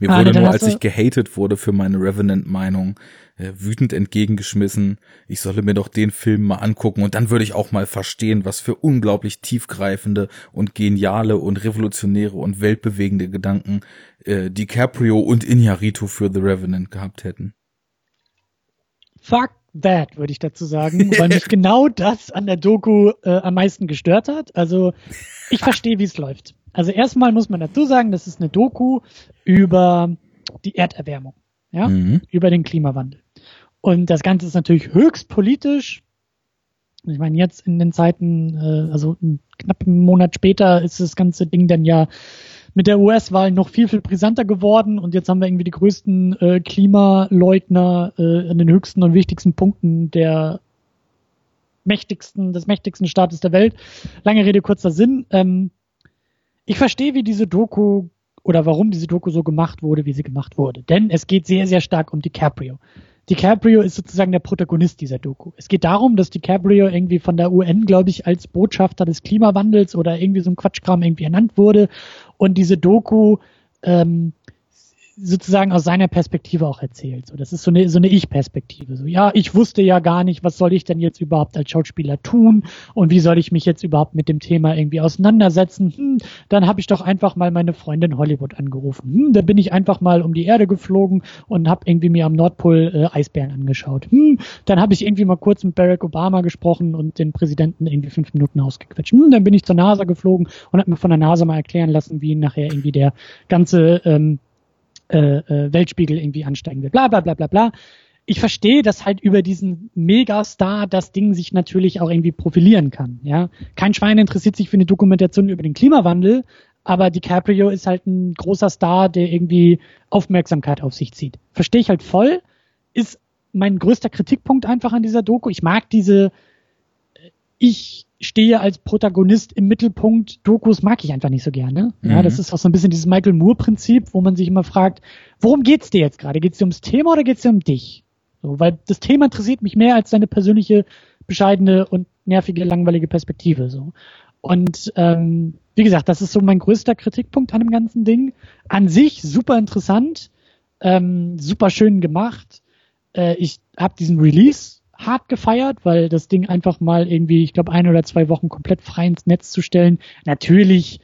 Speaker 2: Mir ah, wurde nur, als ich gehatet wurde für meine Revenant-Meinung, äh, wütend entgegengeschmissen, ich solle mir doch den Film mal angucken und dann würde ich auch mal verstehen, was für unglaublich tiefgreifende und geniale und revolutionäre und weltbewegende Gedanken äh, DiCaprio und Iñárritu für The Revenant gehabt hätten.
Speaker 1: Fuck that, würde ich dazu sagen, weil mich genau das an der Doku äh, am meisten gestört hat. Also ich verstehe, wie es läuft. Also erstmal muss man dazu sagen, das ist eine Doku über die Erderwärmung, ja, mhm. über den Klimawandel. Und das Ganze ist natürlich höchst politisch. Ich meine, jetzt in den Zeiten, äh, also knapp einen Monat später ist das ganze Ding dann ja mit der US-Wahl noch viel, viel brisanter geworden und jetzt haben wir irgendwie die größten äh, Klimaleugner äh, an den höchsten und wichtigsten Punkten der mächtigsten, des mächtigsten Staates der Welt. Lange Rede, kurzer Sinn. Ähm, ich verstehe, wie diese Doku oder warum diese Doku so gemacht wurde, wie sie gemacht wurde. Denn es geht sehr, sehr stark um DiCaprio. DiCaprio ist sozusagen der Protagonist dieser Doku. Es geht darum, dass DiCaprio irgendwie von der UN, glaube ich, als Botschafter des Klimawandels oder irgendwie so ein Quatschkram irgendwie ernannt wurde. Und diese Doku ähm, sozusagen aus seiner Perspektive auch erzählt. So, das ist so eine, so eine Ich-Perspektive. So, ja, ich wusste ja gar nicht, was soll ich denn jetzt überhaupt als Schauspieler tun und wie soll ich mich jetzt überhaupt mit dem Thema irgendwie auseinandersetzen? Hm, dann habe ich doch einfach mal meine Freundin Hollywood angerufen. Hm, da bin ich einfach mal um die Erde geflogen und habe irgendwie mir am Nordpol äh, Eisbären angeschaut. Hm, dann habe ich irgendwie mal kurz mit Barack Obama gesprochen und den Präsidenten irgendwie fünf Minuten ausgequetscht. Hm, dann bin ich zur NASA geflogen und habe mir von der NASA mal erklären lassen, wie nachher irgendwie der ganze ähm, äh, äh, Weltspiegel irgendwie ansteigen will. Bla bla bla bla bla. Ich verstehe, dass halt über diesen Megastar das Ding sich natürlich auch irgendwie profilieren kann. Ja, kein Schwein interessiert sich für eine Dokumentation über den Klimawandel, aber DiCaprio ist halt ein großer Star, der irgendwie Aufmerksamkeit auf sich zieht. Verstehe ich halt voll. Ist mein größter Kritikpunkt einfach an dieser Doku. Ich mag diese äh, ich stehe als Protagonist im Mittelpunkt. Dokus mag ich einfach nicht so gerne. Ja, mhm. das ist auch so ein bisschen dieses Michael Moore-Prinzip, wo man sich immer fragt, worum geht's dir jetzt gerade? Geht's dir ums Thema oder geht's dir um dich? So, weil das Thema interessiert mich mehr als deine persönliche, bescheidene und nervige, langweilige Perspektive. So. Und ähm, wie gesagt, das ist so mein größter Kritikpunkt an dem ganzen Ding. An sich super interessant, ähm, super schön gemacht. Äh, ich habe diesen Release hart gefeiert, weil das Ding einfach mal irgendwie, ich glaube, ein oder zwei Wochen komplett frei ins Netz zu stellen. Natürlich,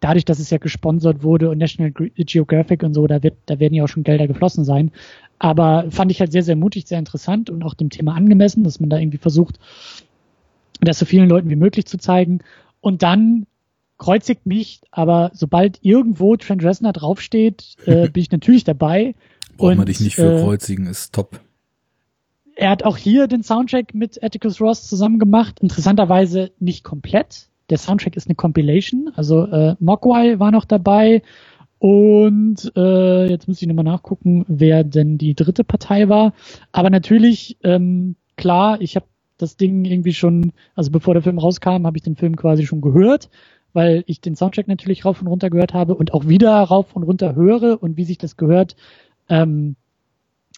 Speaker 1: dadurch, dass es ja gesponsert wurde und National Geographic und so, da wird, da werden ja auch schon Gelder geflossen sein. Aber fand ich halt sehr, sehr mutig, sehr interessant und auch dem Thema angemessen, dass man da irgendwie versucht, das so vielen Leuten wie möglich zu zeigen. Und dann kreuzigt mich, aber sobald irgendwo Trent Reznor draufsteht, äh, bin ich natürlich dabei.
Speaker 2: Braucht man dich nicht für äh, kreuzigen, ist top
Speaker 1: er hat auch hier den Soundtrack mit Atticus Ross zusammen gemacht. Interessanterweise nicht komplett. Der Soundtrack ist eine Compilation. Also äh, Mogwai war noch dabei. Und äh, jetzt muss ich nochmal nachgucken, wer denn die dritte Partei war. Aber natürlich, ähm, klar, ich habe das Ding irgendwie schon, also bevor der Film rauskam, habe ich den Film quasi schon gehört, weil ich den Soundtrack natürlich rauf und runter gehört habe und auch wieder rauf und runter höre und wie sich das gehört, ähm,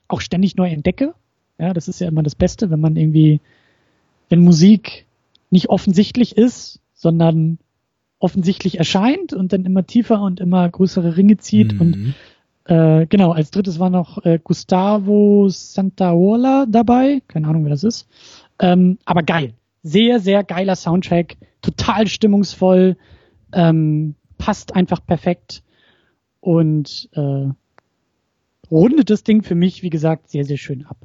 Speaker 1: auch ständig neu entdecke. Ja, das ist ja immer das Beste, wenn man irgendwie, wenn Musik nicht offensichtlich ist, sondern offensichtlich erscheint und dann immer tiefer und immer größere Ringe zieht. Mhm. Und äh, genau, als drittes war noch äh, Gustavo Santaola dabei. Keine Ahnung, wer das ist. Ähm, aber geil. Sehr, sehr geiler Soundtrack. Total stimmungsvoll. Ähm, passt einfach perfekt. Und äh, rundet das Ding für mich, wie gesagt, sehr, sehr schön ab.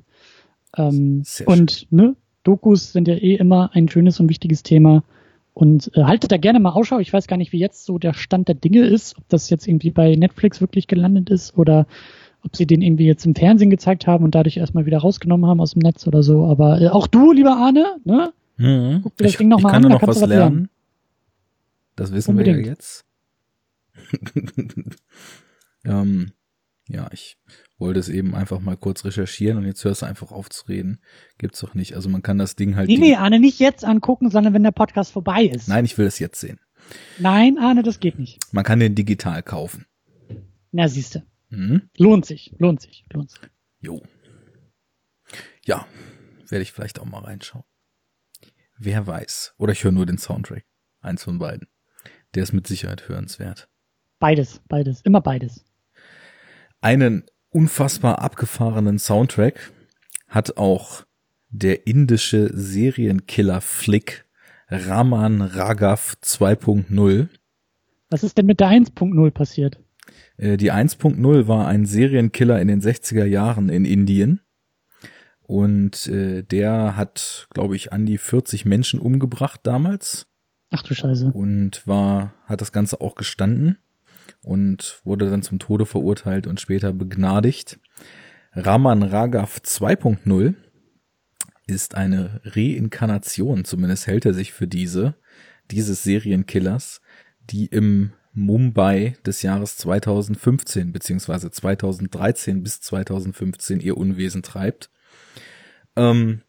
Speaker 1: Ähm, und ne, Dokus sind ja eh immer ein schönes und wichtiges Thema. Und äh, haltet da gerne mal Ausschau. Ich weiß gar nicht, wie jetzt so der Stand der Dinge ist, ob das jetzt irgendwie bei Netflix wirklich gelandet ist oder ob sie den irgendwie jetzt im Fernsehen gezeigt haben und dadurch erstmal wieder rausgenommen haben aus dem Netz oder so. Aber äh, auch du, lieber Arne, ne?
Speaker 2: Mhm. Guck dir das ich, Ding noch mal an, da kannst was du was lernen. lernen. Das wissen Unbedingt. wir ja jetzt. ähm, ja, ich wollte es eben einfach mal kurz recherchieren und jetzt hörst du einfach auf zu reden. Gibt's doch nicht. Also man kann das Ding halt.
Speaker 1: Nee, nee, Arne, nicht jetzt angucken, sondern wenn der Podcast vorbei ist.
Speaker 2: Nein, ich will es jetzt sehen.
Speaker 1: Nein, Arne, das geht nicht.
Speaker 2: Man kann den digital kaufen.
Speaker 1: Na, siehste. Mhm. Lohnt sich, lohnt sich, lohnt sich.
Speaker 2: Jo. Ja, werde ich vielleicht auch mal reinschauen. Wer weiß. Oder ich höre nur den Soundtrack. Eins von beiden. Der ist mit Sicherheit hörenswert.
Speaker 1: Beides, beides, immer beides.
Speaker 2: Einen unfassbar abgefahrenen Soundtrack hat auch der indische Serienkiller Flick Raman Raghav 2.0.
Speaker 1: Was ist denn mit der 1.0 passiert?
Speaker 2: Äh, die 1.0 war ein Serienkiller in den 60er Jahren in Indien. Und äh, der hat, glaube ich, an die 40 Menschen umgebracht damals.
Speaker 1: Ach du Scheiße.
Speaker 2: Und war, hat das Ganze auch gestanden und wurde dann zum Tode verurteilt und später begnadigt. Raman Raghav 2.0 ist eine Reinkarnation, zumindest hält er sich für diese, dieses Serienkillers, die im Mumbai des Jahres 2015 beziehungsweise 2013 bis 2015 ihr Unwesen treibt. Ähm,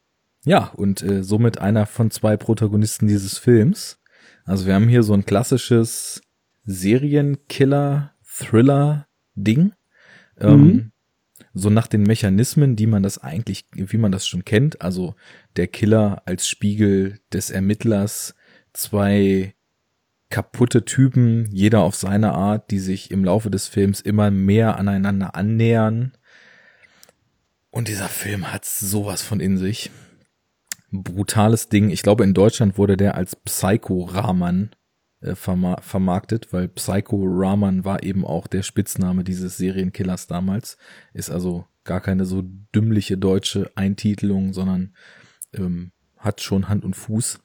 Speaker 2: ja, und äh, somit einer von zwei Protagonisten dieses Films. Also wir haben hier so ein klassisches Serienkiller-Thriller-Ding. Ähm, mhm. So nach den Mechanismen, die man das eigentlich, wie man das schon kennt. Also der Killer als Spiegel des Ermittlers, zwei kaputte Typen, jeder auf seine Art, die sich im Laufe des Films immer mehr aneinander annähern. Und dieser Film hat sowas von in sich. Brutales Ding. Ich glaube, in Deutschland wurde der als Psycho-Rahman äh, vermarktet, weil Psycho Rahman war eben auch der Spitzname dieses Serienkillers damals. Ist also gar keine so dümmliche deutsche Eintitelung, sondern ähm, hat schon Hand und Fuß.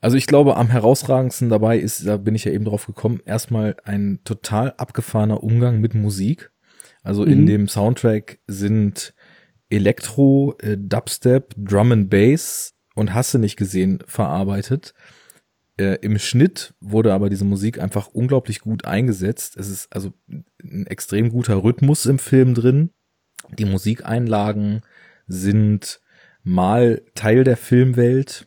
Speaker 2: Also ich glaube, am herausragendsten dabei ist, da bin ich ja eben drauf gekommen, erstmal ein total abgefahrener Umgang mit Musik. Also mhm. in dem Soundtrack sind Elektro, äh, Dubstep, Drum and Bass und Hasse nicht gesehen verarbeitet. Äh, Im Schnitt wurde aber diese Musik einfach unglaublich gut eingesetzt. Es ist also ein extrem guter Rhythmus im Film drin. Die Musikeinlagen sind mal Teil der Filmwelt,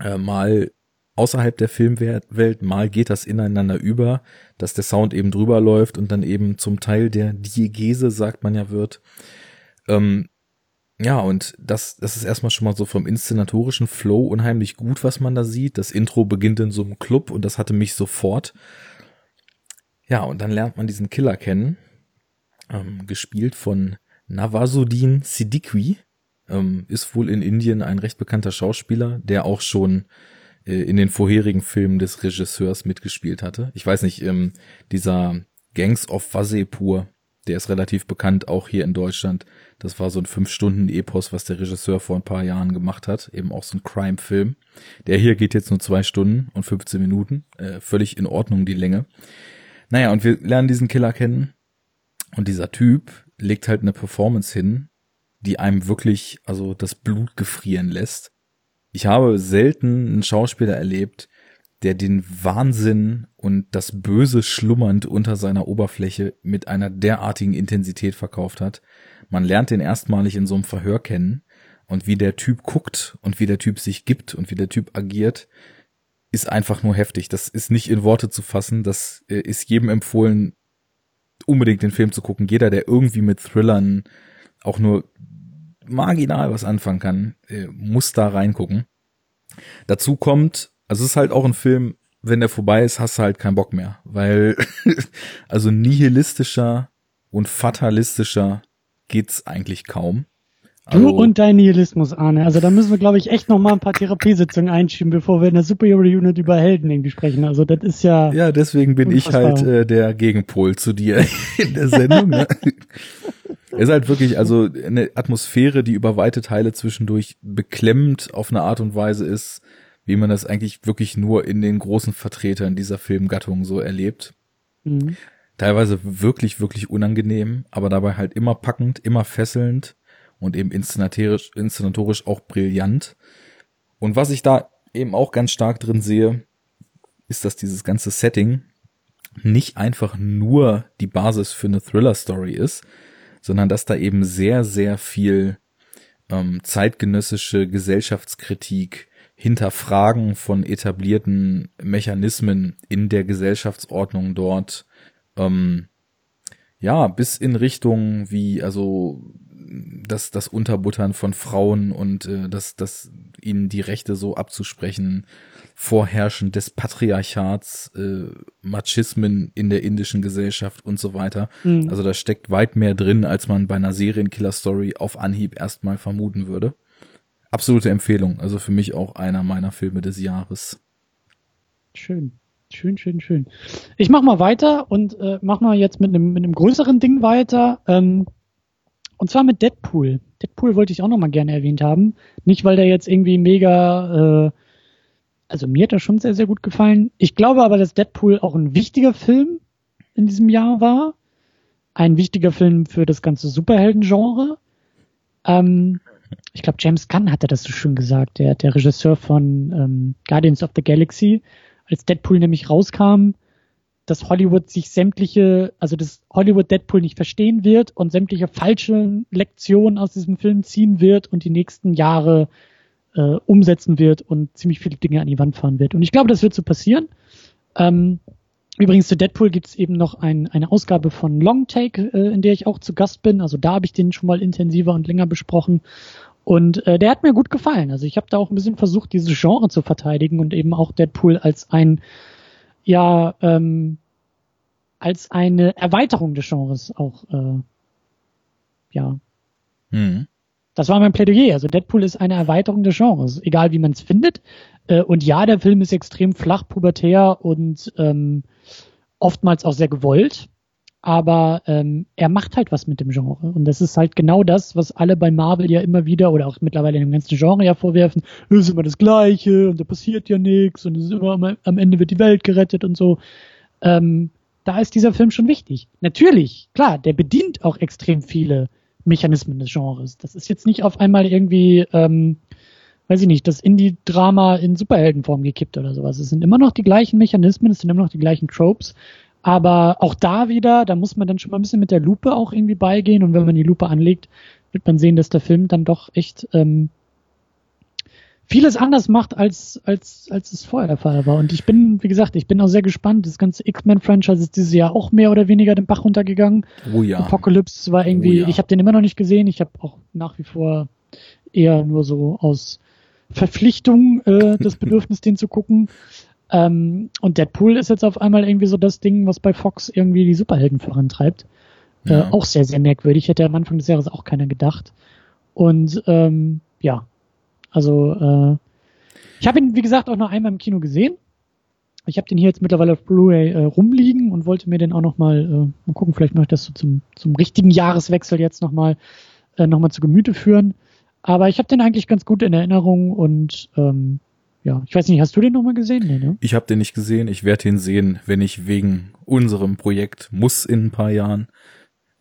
Speaker 2: äh, mal außerhalb der Filmwelt, mal geht das ineinander über, dass der Sound eben drüber läuft und dann eben zum Teil der Diegese, sagt man ja, wird. Ähm, ja, und das, das ist erstmal schon mal so vom inszenatorischen Flow unheimlich gut, was man da sieht. Das Intro beginnt in so einem Club und das hatte mich sofort. Ja, und dann lernt man diesen Killer kennen, ähm, gespielt von Nawazudin Siddiqui, ähm, ist wohl in Indien ein recht bekannter Schauspieler, der auch schon äh, in den vorherigen Filmen des Regisseurs mitgespielt hatte. Ich weiß nicht, ähm, dieser Gangs of Wasepur, der ist relativ bekannt, auch hier in Deutschland. Das war so ein Fünf-Stunden-Epos, was der Regisseur vor ein paar Jahren gemacht hat. Eben auch so ein Crime-Film. Der hier geht jetzt nur zwei Stunden und 15 Minuten. Äh, völlig in Ordnung die Länge. Naja, und wir lernen diesen Killer kennen. Und dieser Typ legt halt eine Performance hin, die einem wirklich, also das Blut gefrieren lässt. Ich habe selten einen Schauspieler erlebt, der den Wahnsinn und das Böse schlummernd unter seiner Oberfläche mit einer derartigen Intensität verkauft hat. Man lernt den erstmalig in so einem Verhör kennen und wie der Typ guckt und wie der Typ sich gibt und wie der Typ agiert, ist einfach nur heftig. Das ist nicht in Worte zu fassen. Das äh, ist jedem empfohlen, unbedingt den Film zu gucken. Jeder, der irgendwie mit Thrillern auch nur marginal was anfangen kann, äh, muss da reingucken. Dazu kommt, also es ist halt auch ein Film, wenn der vorbei ist, hast du halt keinen Bock mehr, weil also nihilistischer und fatalistischer geht's eigentlich kaum.
Speaker 1: Also, du und dein Nihilismus, Arne. Also da müssen wir, glaube ich, echt noch mal ein paar Therapiesitzungen einschieben, bevor wir in der Superhero Unit über Helden irgendwie sprechen. Also das ist ja.
Speaker 2: Ja, deswegen bin unfassbar. ich halt äh, der Gegenpol zu dir in der Sendung. ne? ist halt wirklich also eine Atmosphäre, die über weite Teile zwischendurch beklemmend auf eine Art und Weise ist, wie man das eigentlich wirklich nur in den großen Vertretern dieser Filmgattung so erlebt. Mhm. Teilweise wirklich, wirklich unangenehm, aber dabei halt immer packend, immer fesselnd und eben inszenatorisch, inszenatorisch auch brillant. Und was ich da eben auch ganz stark drin sehe, ist, dass dieses ganze Setting nicht einfach nur die Basis für eine Thriller-Story ist, sondern dass da eben sehr, sehr viel ähm, zeitgenössische Gesellschaftskritik, Hinterfragen von etablierten Mechanismen in der Gesellschaftsordnung dort, ähm, ja, bis in Richtung wie, also das, das Unterbuttern von Frauen und äh, das, das ihnen die Rechte so abzusprechen, Vorherrschen des Patriarchats, äh, Machismen in der indischen Gesellschaft und so weiter. Mhm. Also da steckt weit mehr drin, als man bei einer Serienkiller-Story auf Anhieb erstmal vermuten würde. Absolute Empfehlung. Also für mich auch einer meiner Filme des Jahres.
Speaker 1: Schön. Schön, schön, schön. Ich mach mal weiter und äh, mach mal jetzt mit einem mit größeren Ding weiter. Ähm, und zwar mit Deadpool. Deadpool wollte ich auch noch mal gerne erwähnt haben. Nicht, weil der jetzt irgendwie mega, äh, also mir hat er schon sehr, sehr gut gefallen. Ich glaube aber, dass Deadpool auch ein wichtiger Film in diesem Jahr war. Ein wichtiger Film für das ganze Superhelden-Genre. Ähm, ich glaube, James Gunn hatte das so schön gesagt, der, der Regisseur von ähm, Guardians of the Galaxy. Als Deadpool nämlich rauskam, dass Hollywood sich sämtliche, also dass Hollywood Deadpool nicht verstehen wird und sämtliche falsche Lektionen aus diesem Film ziehen wird und die nächsten Jahre äh, umsetzen wird und ziemlich viele Dinge an die Wand fahren wird. Und ich glaube, das wird so passieren. Ähm, übrigens zu Deadpool gibt es eben noch ein, eine Ausgabe von Long Take, äh, in der ich auch zu Gast bin. Also da habe ich den schon mal intensiver und länger besprochen. Und äh, der hat mir gut gefallen. Also ich habe da auch ein bisschen versucht, dieses Genre zu verteidigen und eben auch Deadpool als ein ja ähm, als eine Erweiterung des Genres auch äh, ja. Mhm. Das war mein Plädoyer. Also Deadpool ist eine Erweiterung des Genres, egal wie man es findet. Äh, und ja, der Film ist extrem flach, pubertär und ähm, oftmals auch sehr gewollt. Aber ähm, er macht halt was mit dem Genre. Und das ist halt genau das, was alle bei Marvel ja immer wieder oder auch mittlerweile in dem ganzen Genre ja vorwerfen. Es ist immer das Gleiche und da passiert ja nichts und es ist immer am Ende wird die Welt gerettet und so. Ähm, da ist dieser Film schon wichtig. Natürlich, klar, der bedient auch extrem viele Mechanismen des Genres. Das ist jetzt nicht auf einmal irgendwie, ähm, weiß ich nicht, das Indie-Drama in Superheldenform gekippt oder sowas. Es sind immer noch die gleichen Mechanismen, es sind immer noch die gleichen Tropes. Aber auch da wieder, da muss man dann schon mal ein bisschen mit der Lupe auch irgendwie beigehen. Und wenn man die Lupe anlegt, wird man sehen, dass der Film dann doch echt ähm, vieles anders macht, als, als, als es vorher der Fall war. Und ich bin, wie gesagt, ich bin auch sehr gespannt. Das ganze X-Men-Franchise ist dieses Jahr auch mehr oder weniger den Bach runtergegangen.
Speaker 2: Oh ja.
Speaker 1: Apocalypse war irgendwie, oh ja. ich habe den immer noch nicht gesehen. Ich habe auch nach wie vor eher nur so aus Verpflichtung äh, das Bedürfnis, den zu gucken. Ähm, und Deadpool ist jetzt auf einmal irgendwie so das Ding, was bei Fox irgendwie die Superhelden vorantreibt. Äh, ja. Äh, auch sehr, sehr merkwürdig. Hätte am Anfang des Jahres auch keiner gedacht. Und ähm, ja, also äh, ich habe ihn, wie gesagt, auch noch einmal im Kino gesehen. Ich habe den hier jetzt mittlerweile auf Blu-ray äh, rumliegen und wollte mir den auch noch mal, äh, mal gucken, vielleicht mache ich das so zum, zum richtigen Jahreswechsel jetzt noch mal, äh, noch mal zu Gemüte führen. Aber ich habe den eigentlich ganz gut in Erinnerung und ähm, ja, ich weiß nicht, hast du den noch mal gesehen? Nee, ne?
Speaker 2: Ich habe den nicht gesehen. Ich werde den sehen, wenn ich wegen unserem Projekt muss in ein paar Jahren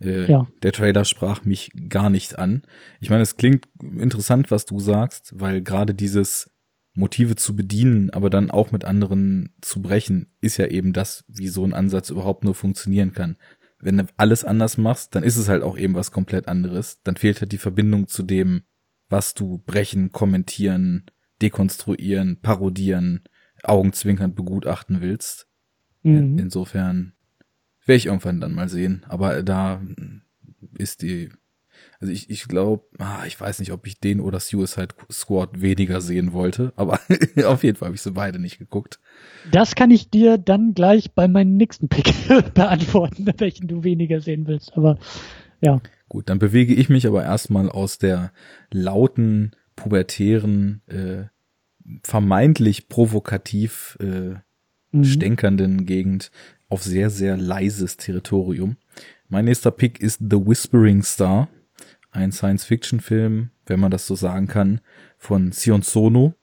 Speaker 2: äh, ja. Der Trailer sprach mich gar nicht an. Ich meine, es klingt interessant, was du sagst, weil gerade dieses Motive zu bedienen, aber dann auch mit anderen zu brechen, ist ja eben das, wie so ein Ansatz überhaupt nur funktionieren kann. Wenn du alles anders machst, dann ist es halt auch eben was komplett anderes. Dann fehlt halt die Verbindung zu dem, was du brechen, kommentieren, dekonstruieren, parodieren, augenzwinkernd begutachten willst. Mhm. Insofern werde ich irgendwann dann mal sehen. Aber da ist die, also ich, ich glaube, ah, ich weiß nicht, ob ich den oder Suicide Squad weniger sehen wollte, aber auf jeden Fall habe ich sie beide nicht geguckt.
Speaker 1: Das kann ich dir dann gleich bei meinem nächsten Pick beantworten, welchen du weniger sehen willst. Aber ja.
Speaker 2: Gut, dann bewege ich mich aber erstmal aus der lauten, pubertären, äh, vermeintlich provokativ äh, mhm. stänkernden Gegend auf sehr, sehr leises Territorium. Mein nächster Pick ist The Whispering Star, ein Science-Fiction-Film, wenn man das so sagen kann, von Sion Sono,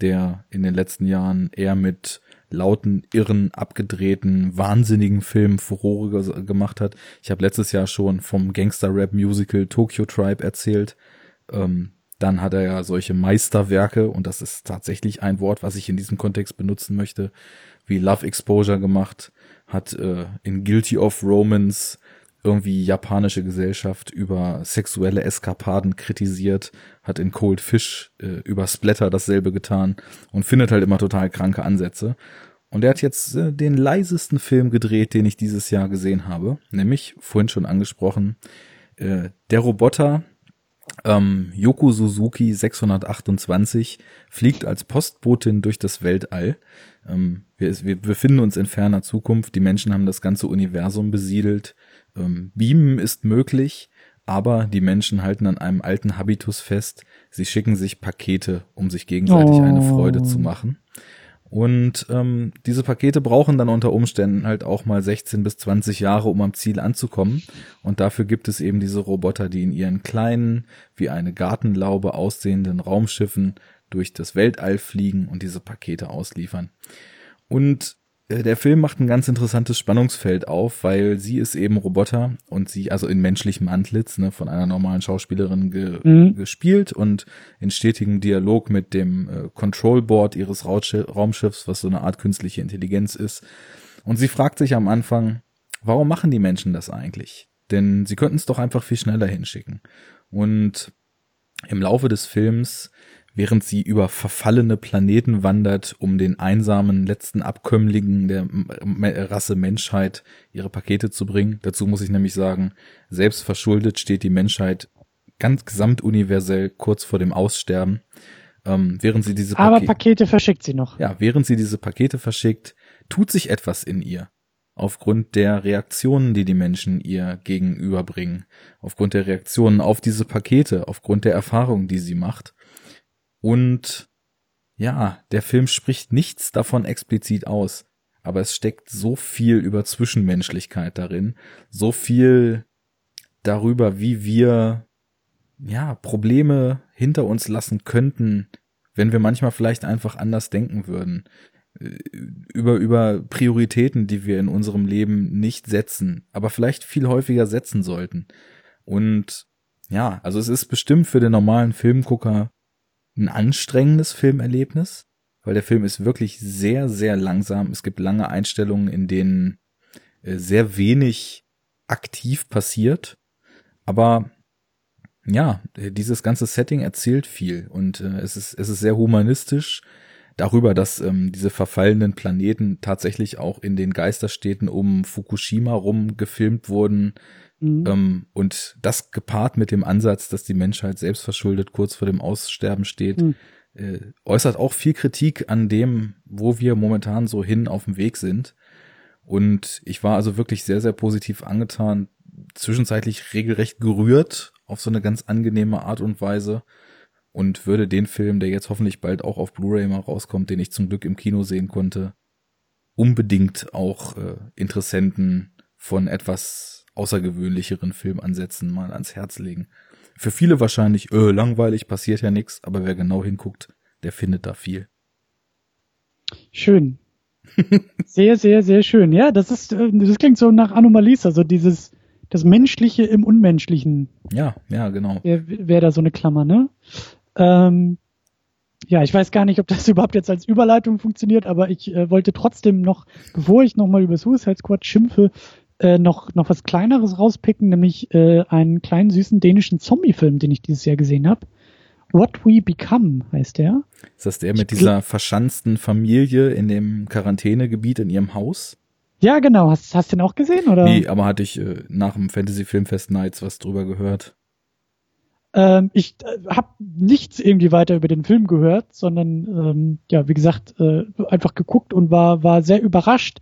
Speaker 2: der in den letzten Jahren eher mit lauten, irren, abgedrehten, wahnsinnigen Filmen Furore gemacht hat. Ich habe letztes Jahr schon vom Gangster-Rap-Musical Tokyo Tribe erzählt. Ähm, dann hat er ja solche Meisterwerke, und das ist tatsächlich ein Wort, was ich in diesem Kontext benutzen möchte, wie Love Exposure gemacht, hat äh, in Guilty of Romance irgendwie japanische Gesellschaft über sexuelle Eskapaden kritisiert, hat in Cold Fish äh, über Splatter dasselbe getan und findet halt immer total kranke Ansätze. Und er hat jetzt äh, den leisesten Film gedreht, den ich dieses Jahr gesehen habe, nämlich vorhin schon angesprochen, äh, Der Roboter, ähm, Yoko Suzuki 628 fliegt als Postbotin durch das Weltall. Ähm, wir, wir befinden uns in ferner Zukunft. Die Menschen haben das ganze Universum besiedelt. Ähm, Beamen ist möglich, aber die Menschen halten an einem alten Habitus fest. Sie schicken sich Pakete, um sich gegenseitig oh. eine Freude zu machen. Und ähm, diese Pakete brauchen dann unter Umständen halt auch mal 16 bis 20 Jahre, um am Ziel anzukommen. Und dafür gibt es eben diese Roboter, die in ihren kleinen, wie eine Gartenlaube aussehenden Raumschiffen durch das Weltall fliegen und diese Pakete ausliefern. Und der Film macht ein ganz interessantes Spannungsfeld auf, weil sie ist eben Roboter und sie, also in menschlichem Antlitz, ne, von einer normalen Schauspielerin ge mhm. gespielt und in stetigem Dialog mit dem äh, Control Board ihres Raumschiffs, was so eine Art künstliche Intelligenz ist. Und sie fragt sich am Anfang, warum machen die Menschen das eigentlich? Denn sie könnten es doch einfach viel schneller hinschicken. Und im Laufe des Films während sie über verfallene Planeten wandert, um den einsamen letzten Abkömmlingen der Rasse Menschheit ihre Pakete zu bringen. Dazu muss ich nämlich sagen, selbst verschuldet steht die Menschheit ganz gesamtuniversell kurz vor dem Aussterben. Ähm, während sie diese
Speaker 1: Pakete, Aber Pakete verschickt sie noch.
Speaker 2: Ja, während sie diese Pakete verschickt, tut sich etwas in ihr. Aufgrund der Reaktionen, die die Menschen ihr gegenüberbringen. Aufgrund der Reaktionen auf diese Pakete. Aufgrund der Erfahrungen, die sie macht. Und ja, der Film spricht nichts davon explizit aus, aber es steckt so viel über Zwischenmenschlichkeit darin, so viel darüber, wie wir ja Probleme hinter uns lassen könnten, wenn wir manchmal vielleicht einfach anders denken würden, äh, über über Prioritäten, die wir in unserem Leben nicht setzen, aber vielleicht viel häufiger setzen sollten. Und ja, also es ist bestimmt für den normalen Filmgucker ein anstrengendes Filmerlebnis, weil der Film ist wirklich sehr, sehr langsam. Es gibt lange Einstellungen, in denen äh, sehr wenig aktiv passiert. Aber ja, äh, dieses ganze Setting erzählt viel und äh, es ist es ist sehr humanistisch darüber, dass ähm, diese verfallenen Planeten tatsächlich auch in den Geisterstädten um Fukushima rum gefilmt wurden, Mhm. Ähm, und das gepaart mit dem Ansatz, dass die Menschheit selbstverschuldet kurz vor dem Aussterben steht, mhm. äh, äußert auch viel Kritik an dem, wo wir momentan so hin auf dem Weg sind. Und ich war also wirklich sehr, sehr positiv angetan, zwischenzeitlich regelrecht gerührt auf so eine ganz angenehme Art und Weise und würde den Film, der jetzt hoffentlich bald auch auf Blu-ray mal rauskommt, den ich zum Glück im Kino sehen konnte, unbedingt auch äh, Interessenten von etwas außergewöhnlicheren Filmansätzen mal ans Herz legen. Für viele wahrscheinlich, öh, langweilig, passiert ja nichts, aber wer genau hinguckt, der findet da viel.
Speaker 1: Schön. sehr, sehr, sehr schön. Ja, das ist, äh, das klingt so nach Anomalies, also dieses, das Menschliche im Unmenschlichen.
Speaker 2: Ja, ja, genau.
Speaker 1: Wäre wär da so eine Klammer, ne? Ähm, ja, ich weiß gar nicht, ob das überhaupt jetzt als Überleitung funktioniert, aber ich äh, wollte trotzdem noch, bevor ich nochmal über Suicide Squad schimpfe, äh, noch, noch was Kleineres rauspicken, nämlich äh, einen kleinen süßen dänischen Zombie-Film, den ich dieses Jahr gesehen habe. What We Become heißt der.
Speaker 2: Ist das der mit dieser verschanzten Familie in dem Quarantänegebiet in ihrem Haus?
Speaker 1: Ja, genau. Hast, hast du den auch gesehen, oder?
Speaker 2: Nee, aber hatte ich äh, nach dem Fantasy Filmfest Nights was drüber gehört.
Speaker 1: Ähm, ich äh, habe nichts irgendwie weiter über den Film gehört, sondern ähm, ja, wie gesagt, äh, einfach geguckt und war, war sehr überrascht,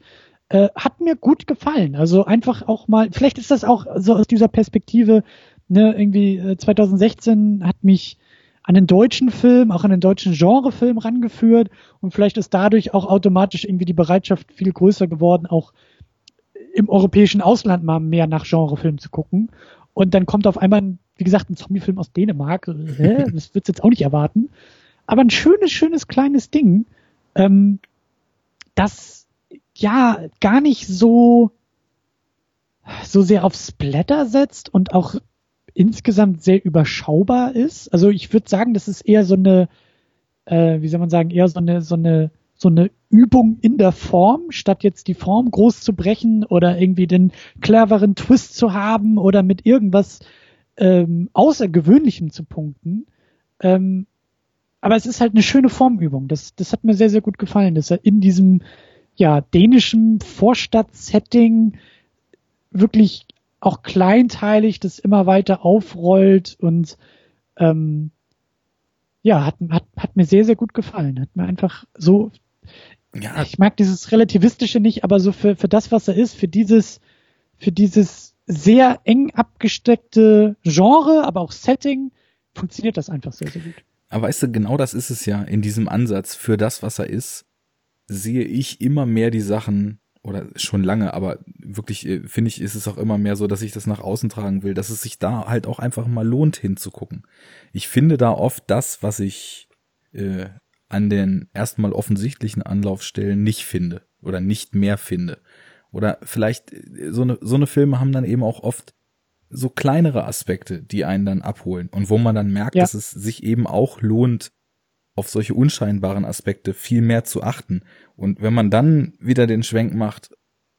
Speaker 1: äh, hat mir gut gefallen. Also einfach auch mal, vielleicht ist das auch so aus dieser Perspektive, ne, irgendwie äh, 2016 hat mich an den deutschen Film, auch an den deutschen Genrefilm rangeführt und vielleicht ist dadurch auch automatisch irgendwie die Bereitschaft viel größer geworden, auch im europäischen Ausland mal mehr nach Genrefilm zu gucken. Und dann kommt auf einmal, wie gesagt, ein Zombiefilm aus Dänemark. Hä? Das wird's jetzt auch nicht erwarten. aber ein schönes, schönes kleines Ding, ähm, das ja gar nicht so so sehr auf Splatter setzt und auch insgesamt sehr überschaubar ist. Also ich würde sagen, das ist eher so eine, äh, wie soll man sagen, eher so eine, so eine, so eine Übung in der Form, statt jetzt die Form groß zu brechen oder irgendwie den cleveren Twist zu haben oder mit irgendwas ähm, Außergewöhnlichem zu punkten. Ähm, aber es ist halt eine schöne Formübung. Das, das hat mir sehr, sehr gut gefallen, dass er in diesem ja, dänischen Vorstadtsetting wirklich auch kleinteilig das immer weiter aufrollt und ähm, ja, hat, hat, hat mir sehr, sehr gut gefallen. Hat mir einfach so, ja. ich mag dieses Relativistische nicht, aber so für, für das, was er ist, für dieses, für dieses sehr eng abgesteckte Genre, aber auch Setting, funktioniert das einfach sehr, sehr gut.
Speaker 2: Aber weißt du, genau das ist es ja in diesem Ansatz. Für das, was er ist, sehe ich immer mehr die Sachen oder schon lange, aber wirklich äh, finde ich, ist es auch immer mehr so, dass ich das nach außen tragen will, dass es sich da halt auch einfach mal lohnt hinzugucken. Ich finde da oft das, was ich äh, an den erstmal offensichtlichen Anlaufstellen nicht finde oder nicht mehr finde. Oder vielleicht äh, so eine so eine Filme haben dann eben auch oft so kleinere Aspekte, die einen dann abholen und wo man dann merkt, ja. dass es sich eben auch lohnt, auf solche unscheinbaren Aspekte viel mehr zu achten. Und wenn man dann wieder den Schwenk macht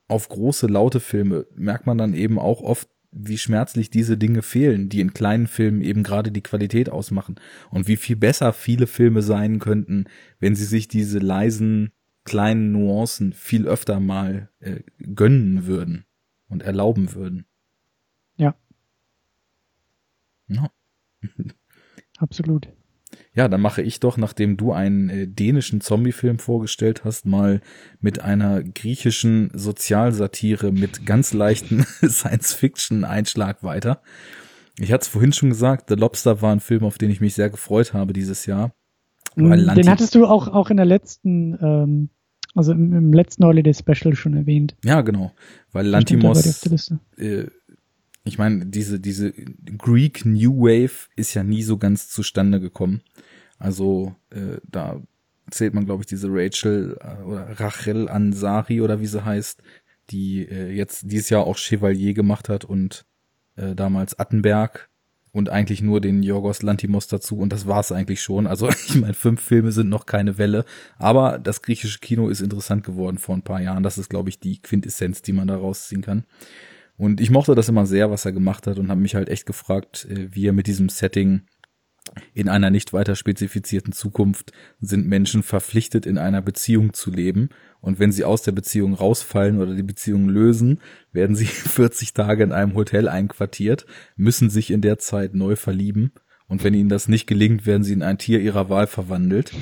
Speaker 2: auf große, laute Filme, merkt man dann eben auch oft, wie schmerzlich diese Dinge fehlen, die in kleinen Filmen eben gerade die Qualität ausmachen. Und wie viel besser viele Filme sein könnten, wenn sie sich diese leisen, kleinen Nuancen viel öfter mal äh, gönnen würden und erlauben würden.
Speaker 1: Ja. Ja. Absolut.
Speaker 2: Ja, dann mache ich doch, nachdem du einen äh, dänischen Zombie-Film vorgestellt hast, mal mit einer griechischen Sozialsatire mit ganz leichten Science-Fiction-Einschlag weiter. Ich hatte es vorhin schon gesagt, The Lobster war ein Film, auf den ich mich sehr gefreut habe dieses Jahr.
Speaker 1: Mm, den hattest du auch, auch in der letzten, ähm, also im, im letzten Holiday Special schon erwähnt.
Speaker 2: Ja, genau. Weil Lantimos äh, ich meine, diese, diese Greek New Wave ist ja nie so ganz zustande gekommen. Also äh, da zählt man, glaube ich, diese Rachel äh, oder Rachel Ansari oder wie sie heißt, die äh, jetzt dieses Jahr auch Chevalier gemacht hat und äh, damals Attenberg und eigentlich nur den Yorgos Lantimos dazu und das war's eigentlich schon. Also ich meine, fünf Filme sind noch keine Welle, aber das griechische Kino ist interessant geworden vor ein paar Jahren. Das ist, glaube ich, die Quintessenz, die man da rausziehen kann. Und ich mochte das immer sehr, was er gemacht hat und habe mich halt echt gefragt, äh, wie er mit diesem Setting in einer nicht weiter spezifizierten Zukunft sind Menschen verpflichtet, in einer Beziehung zu leben. Und wenn sie aus der Beziehung rausfallen oder die Beziehung lösen, werden sie 40 Tage in einem Hotel einquartiert, müssen sich in der Zeit neu verlieben. Und wenn ihnen das nicht gelingt, werden sie in ein Tier ihrer Wahl verwandelt.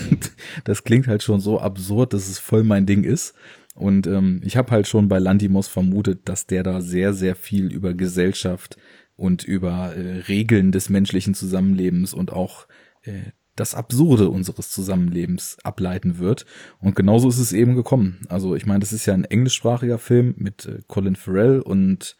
Speaker 2: das klingt halt schon so absurd, dass es voll mein Ding ist. Und ähm, ich habe halt schon bei Landimos vermutet, dass der da sehr, sehr viel über Gesellschaft und über äh, Regeln des menschlichen Zusammenlebens und auch äh, das Absurde unseres Zusammenlebens ableiten wird. Und genauso ist es eben gekommen. Also ich meine, das ist ja ein englischsprachiger Film mit äh, Colin Farrell und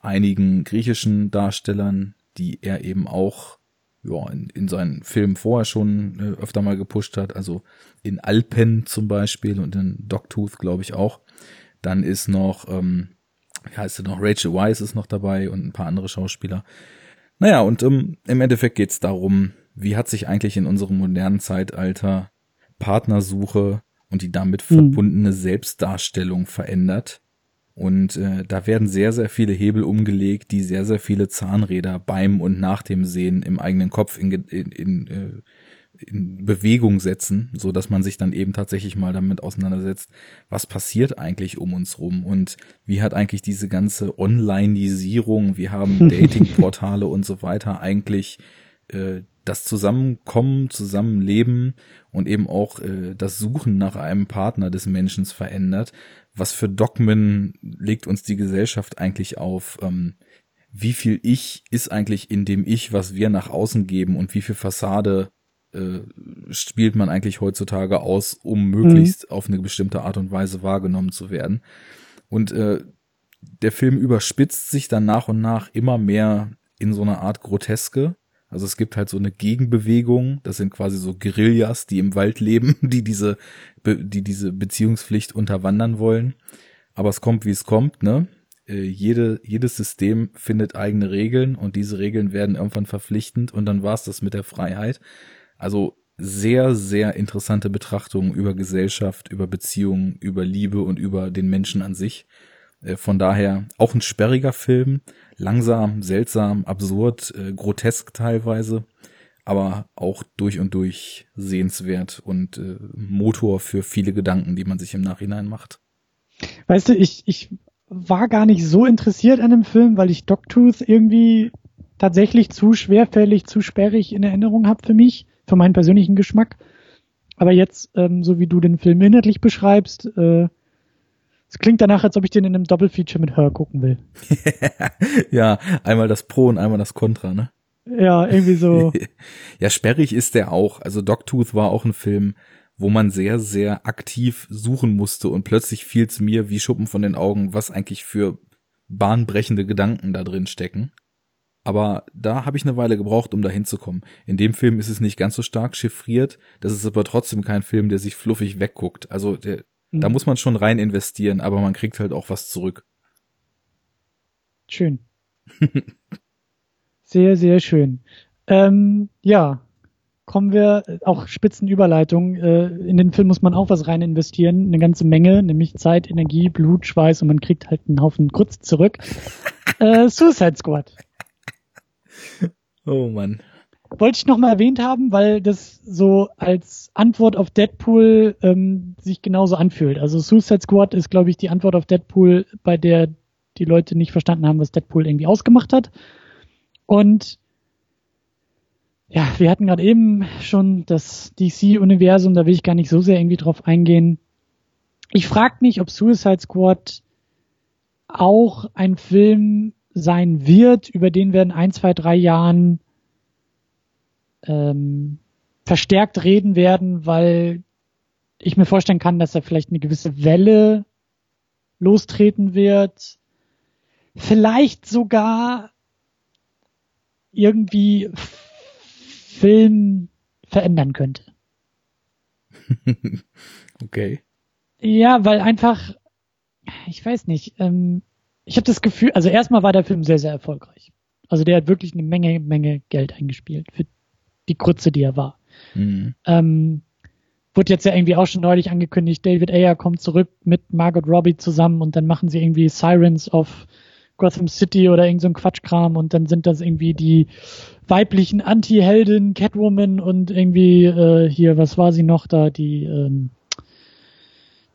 Speaker 2: einigen griechischen Darstellern, die er eben auch ja, in, in seinen Filmen vorher schon äh, öfter mal gepusht hat, also in Alpen zum Beispiel und in Dogtooth, glaube ich, auch. Dann ist noch, ähm, wie heißt es noch, Rachel Weisz ist noch dabei und ein paar andere Schauspieler. Naja, und ähm, im Endeffekt geht es darum, wie hat sich eigentlich in unserem modernen Zeitalter Partnersuche und die damit mhm. verbundene Selbstdarstellung verändert und äh, da werden sehr, sehr viele Hebel umgelegt, die sehr, sehr viele Zahnräder beim und nach dem Sehen im eigenen Kopf in, in, in, äh, in Bewegung setzen, so dass man sich dann eben tatsächlich mal damit auseinandersetzt, was passiert eigentlich um uns rum und wie hat eigentlich diese ganze Onlineisierung, wir haben Datingportale und so weiter eigentlich äh, das Zusammenkommen, Zusammenleben und eben auch äh, das Suchen nach einem Partner des Menschen verändert was für Dogmen legt uns die Gesellschaft eigentlich auf? Ähm, wie viel Ich ist eigentlich in dem Ich, was wir nach außen geben und wie viel Fassade äh, spielt man eigentlich heutzutage aus, um möglichst mhm. auf eine bestimmte Art und Weise wahrgenommen zu werden? Und äh, der Film überspitzt sich dann nach und nach immer mehr in so eine Art Groteske, Also es gibt halt so eine Gegenbewegung, das sind quasi so Guerillas, die im Wald leben, die diese, die diese Beziehungspflicht unterwandern wollen. Aber es kommt, wie es kommt, ne? Äh, jede, jedes System findet eigene Regeln und diese Regeln werden irgendwann verpflichtend und dann war's das mit der Freiheit. Also sehr, sehr interessante Betrachtungen über Gesellschaft, über Beziehungen, über Liebe und über den Menschen an sich. Äh, von daher auch ein sperriger Film, langsam, seltsam, absurd, äh, grotesk teilweise, aber auch durch und durch sehenswert und äh, Motor für viele Gedanken, die man sich im Nachhinein macht.
Speaker 1: Weißt du, ich, ich war gar nicht so interessiert an dem Film, weil ich Dogtooth irgendwie tatsächlich zu schwerfällig, zu sperrig in Erinnerung habe für mich, für meinen persönlichen Geschmack. Aber jetzt, ähm, so wie du den Film inhaltlich beschreibst, äh, es klingt danach, als ob ich den in einem Doppelfeature mit Her gucken will.
Speaker 2: ja, einmal das Pro und einmal das Contra, ne?
Speaker 1: Ja, irgendwie so.
Speaker 2: ja, sperrig ist der auch. Also Dogtooth war auch ein Film, wo man sehr, sehr aktiv suchen musste und plötzlich fiel es mir wie Schuppen von den Augen, was eigentlich für bahnbrechende Gedanken da drin stecken. Aber da habe ich eine Weile gebraucht, um da hinzukommen. In dem Film ist es nicht ganz so stark chiffriert, das ist aber trotzdem kein Film, der sich fluffig wegguckt. Also der, mhm. da muss man schon rein investieren, aber man kriegt halt auch was zurück.
Speaker 1: Schön. sehr, sehr schön. Ähm, ja, kommen wir, auch Spitzenüberleitung, äh, in den Film muss man auch was rein investieren, eine ganze Menge, nämlich Zeit, Energie, Blut, Schweiß und man kriegt halt einen Haufen Grütz zurück. äh, Suicide Squad.
Speaker 2: Oh Mann.
Speaker 1: Wollte ich nochmal erwähnt haben, weil das so als Antwort auf Deadpool ähm, sich genauso anfühlt. Also Suicide Squad ist, glaube ich, die Antwort auf Deadpool, bei der die Leute nicht verstanden haben, was Deadpool irgendwie ausgemacht hat. Und ja, wir hatten gerade eben schon das DC-Universum, da will ich gar nicht so sehr irgendwie drauf eingehen. Ich frage mich, ob Suicide Squad auch ein Film sein wird, über den wir in ein, zwei, drei Jahren ähm, verstärkt reden werden, weil ich mir vorstellen kann, dass er vielleicht eine gewisse Welle lostreten wird. Vielleicht sogar irgendwie Film verändern könnte.
Speaker 2: okay.
Speaker 1: Ja, weil einfach, ich weiß nicht, ähm, ich habe das Gefühl, also erstmal war der Film sehr, sehr erfolgreich. Also der hat wirklich eine Menge, Menge Geld eingespielt für die Grütze, die er war. Mhm. Ähm, wurde jetzt ja irgendwie auch schon neulich angekündigt, David Ayer kommt zurück mit Margot Robbie zusammen und dann machen sie irgendwie Sirens of Gotham City oder irgend so ein Quatschkram und dann sind das irgendwie die weiblichen Anti-Helden, Catwoman und irgendwie äh, hier, was war sie noch da, die ähm,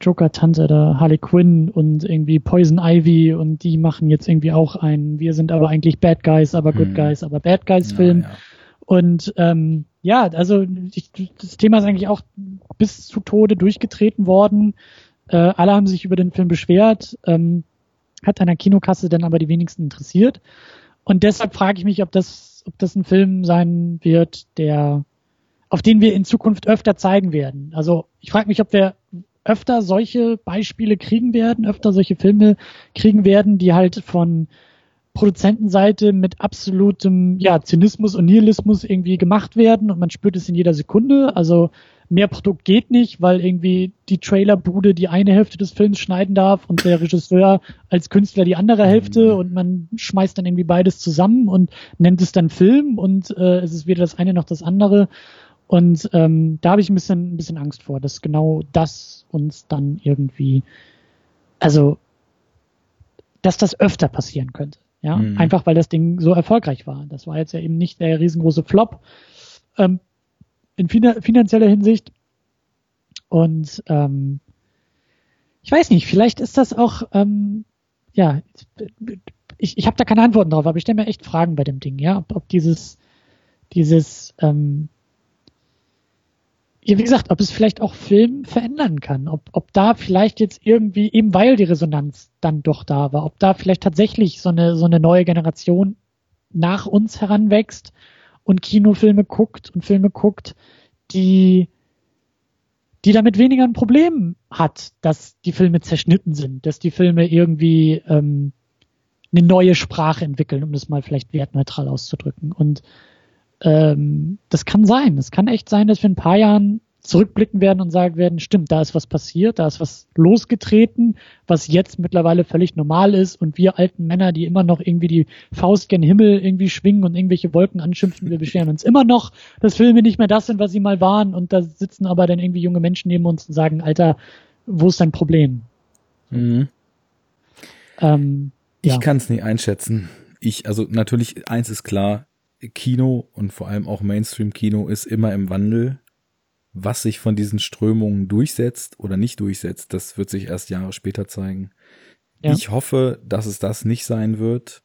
Speaker 1: Joker-Tante da, Harley Quinn und irgendwie Poison Ivy und die machen jetzt irgendwie auch einen, wir sind aber eigentlich Bad Guys, aber Good hm. Guys, aber Bad Guys Film. Ja, ja. Und ähm, ja, also ich, das Thema ist eigentlich auch bis zu Tode durchgetreten worden. Äh, alle haben sich über den Film beschwert, ähm, hat an der Kinokasse dann aber die wenigsten interessiert. Und deshalb frage ich mich, ob das, ob das ein Film sein wird, der, auf den wir in Zukunft öfter zeigen werden. Also ich frage mich, ob wir öfter solche Beispiele kriegen werden, öfter solche Filme kriegen werden, die halt von Produzentenseite mit absolutem ja, Zynismus und Nihilismus irgendwie gemacht werden und man spürt es in jeder Sekunde. Also mehr Produkt geht nicht, weil irgendwie die Trailerbude die eine Hälfte des Films schneiden darf und der Regisseur als Künstler die andere Hälfte mhm. und man schmeißt dann irgendwie beides zusammen und nennt es dann Film und äh, es ist weder das eine noch das andere. Und ähm, da habe ich ein bisschen, ein bisschen Angst vor, dass genau das uns dann irgendwie, also, dass das öfter passieren könnte. Ja, mhm. einfach weil das Ding so erfolgreich war. Das war jetzt ja eben nicht der riesengroße Flop ähm, in fin finanzieller Hinsicht. Und ähm, ich weiß nicht, vielleicht ist das auch, ähm, ja, ich, ich habe da keine Antworten drauf, aber ich stelle mir echt Fragen bei dem Ding, ja, ob, ob dieses, dieses ähm, wie gesagt, ob es vielleicht auch Film verändern kann, ob, ob da vielleicht jetzt irgendwie, eben weil die Resonanz dann doch da war, ob da vielleicht tatsächlich so eine, so eine neue Generation nach uns heranwächst und Kinofilme guckt und Filme guckt, die, die damit weniger ein Problem hat, dass die Filme zerschnitten sind, dass die Filme irgendwie ähm, eine neue Sprache entwickeln, um das mal vielleicht wertneutral auszudrücken. Und ähm, das kann sein. Es kann echt sein, dass wir in ein paar Jahren zurückblicken werden und sagen werden, stimmt, da ist was passiert, da ist was losgetreten, was jetzt mittlerweile völlig normal ist und wir alten Männer, die immer noch irgendwie die Faust gen Himmel irgendwie schwingen und irgendwelche Wolken anschimpfen, wir beschweren uns immer noch, dass Filme nicht mehr das sind, was sie mal waren und da sitzen aber dann irgendwie junge Menschen neben uns und sagen, Alter, wo ist dein Problem?
Speaker 2: Mhm. Ähm, ja. Ich kann es nicht einschätzen. Ich, also natürlich, eins ist klar, Kino und vor allem auch Mainstream-Kino ist immer im Wandel was sich von diesen Strömungen durchsetzt oder nicht durchsetzt, das wird sich erst Jahre später zeigen. Ja. Ich hoffe, dass es das nicht sein wird.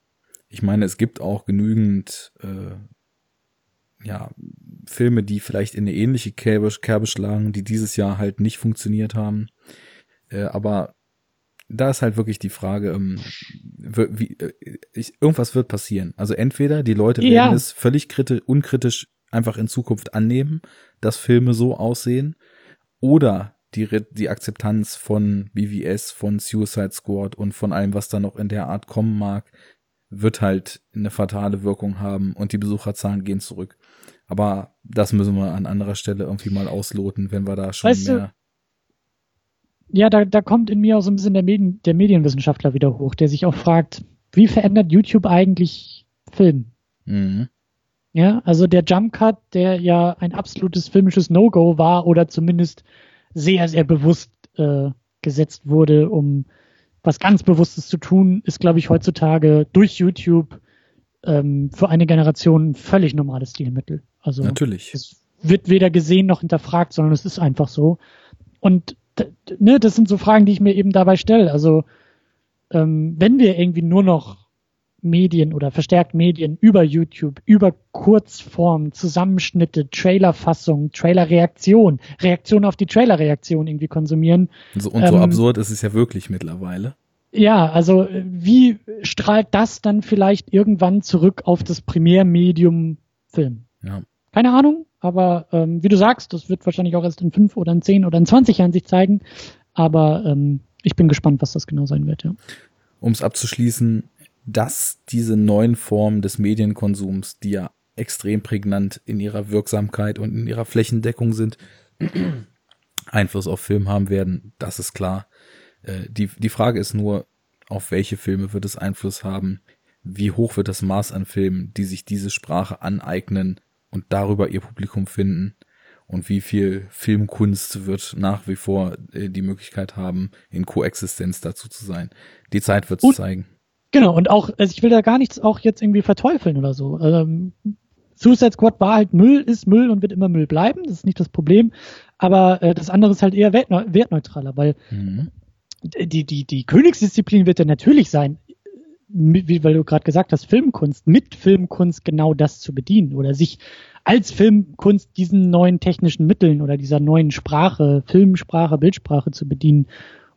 Speaker 2: Ich meine, es gibt auch genügend äh, ja, Filme, die vielleicht in eine ähnliche Kerbe, Kerbe schlagen, die dieses Jahr halt nicht funktioniert haben. Äh, aber da ist halt wirklich die Frage, ähm, wie, äh, ich, irgendwas wird passieren. Also entweder die Leute werden ja. es völlig kritisch, unkritisch einfach in Zukunft annehmen, dass Filme so aussehen oder die, die Akzeptanz von BVS, von Suicide Squad und von allem, was da noch in der Art kommen mag, wird halt eine fatale Wirkung haben und die Besucherzahlen gehen zurück. Aber das müssen wir an anderer Stelle irgendwie mal ausloten, wenn wir da schon weißt mehr.
Speaker 1: Ja, da, da kommt in mir auch so ein bisschen der, Medien, der Medienwissenschaftler wieder hoch, der sich auch fragt, wie verändert YouTube eigentlich Film? Mhm. Ja, also der Jump Cut, der ja ein absolutes filmisches No-Go war oder zumindest sehr, sehr bewusst äh, gesetzt wurde, um was ganz Bewusstes zu tun, ist, glaube ich, heutzutage durch YouTube ähm, für eine Generation ein völlig normales Stilmittel. Also
Speaker 2: natürlich.
Speaker 1: Es wird weder gesehen noch hinterfragt, sondern es ist einfach so. Und ne, das sind so Fragen, die ich mir eben dabei stelle. Also ähm, wenn wir irgendwie nur noch Medien oder verstärkt Medien über YouTube, über Kurzform, Zusammenschnitte, Trailerfassung, Trailerreaktion, Reaktion auf die Trailerreaktion irgendwie konsumieren.
Speaker 2: So, und so ähm, absurd ist es ja wirklich mittlerweile.
Speaker 1: Ja, also wie strahlt das dann vielleicht irgendwann zurück auf das Primärmedium Film?
Speaker 2: Ja.
Speaker 1: Keine Ahnung, aber ähm, wie du sagst, das wird wahrscheinlich auch erst in fünf oder in zehn oder in zwanzig Jahren sich zeigen. Aber ähm, ich bin gespannt, was das genau sein wird, ja.
Speaker 2: Um es abzuschließen, dass diese neuen Formen des Medienkonsums, die ja extrem prägnant in ihrer Wirksamkeit und in ihrer Flächendeckung sind, Einfluss auf Film haben werden, das ist klar. Äh, die, die Frage ist nur, auf welche Filme wird es Einfluss haben? Wie hoch wird das Maß an Filmen, die sich diese Sprache aneignen und darüber ihr Publikum finden? Und wie viel Filmkunst wird nach wie vor äh, die Möglichkeit haben, in Koexistenz dazu zu sein? Die Zeit wird es zeigen.
Speaker 1: Genau, und auch, also ich will da gar nichts auch jetzt irgendwie verteufeln oder so. Ähm, Suicide Squad war halt Müll, ist Müll und wird immer Müll bleiben, das ist nicht das Problem. Aber äh, das andere ist halt eher wertneu wertneutraler, weil mhm. die, die, die Königsdisziplin wird ja natürlich sein, wie, weil du gerade gesagt hast, Filmkunst, mit Filmkunst genau das zu bedienen oder sich als Filmkunst diesen neuen technischen Mitteln oder dieser neuen Sprache, Filmsprache, Bildsprache zu bedienen,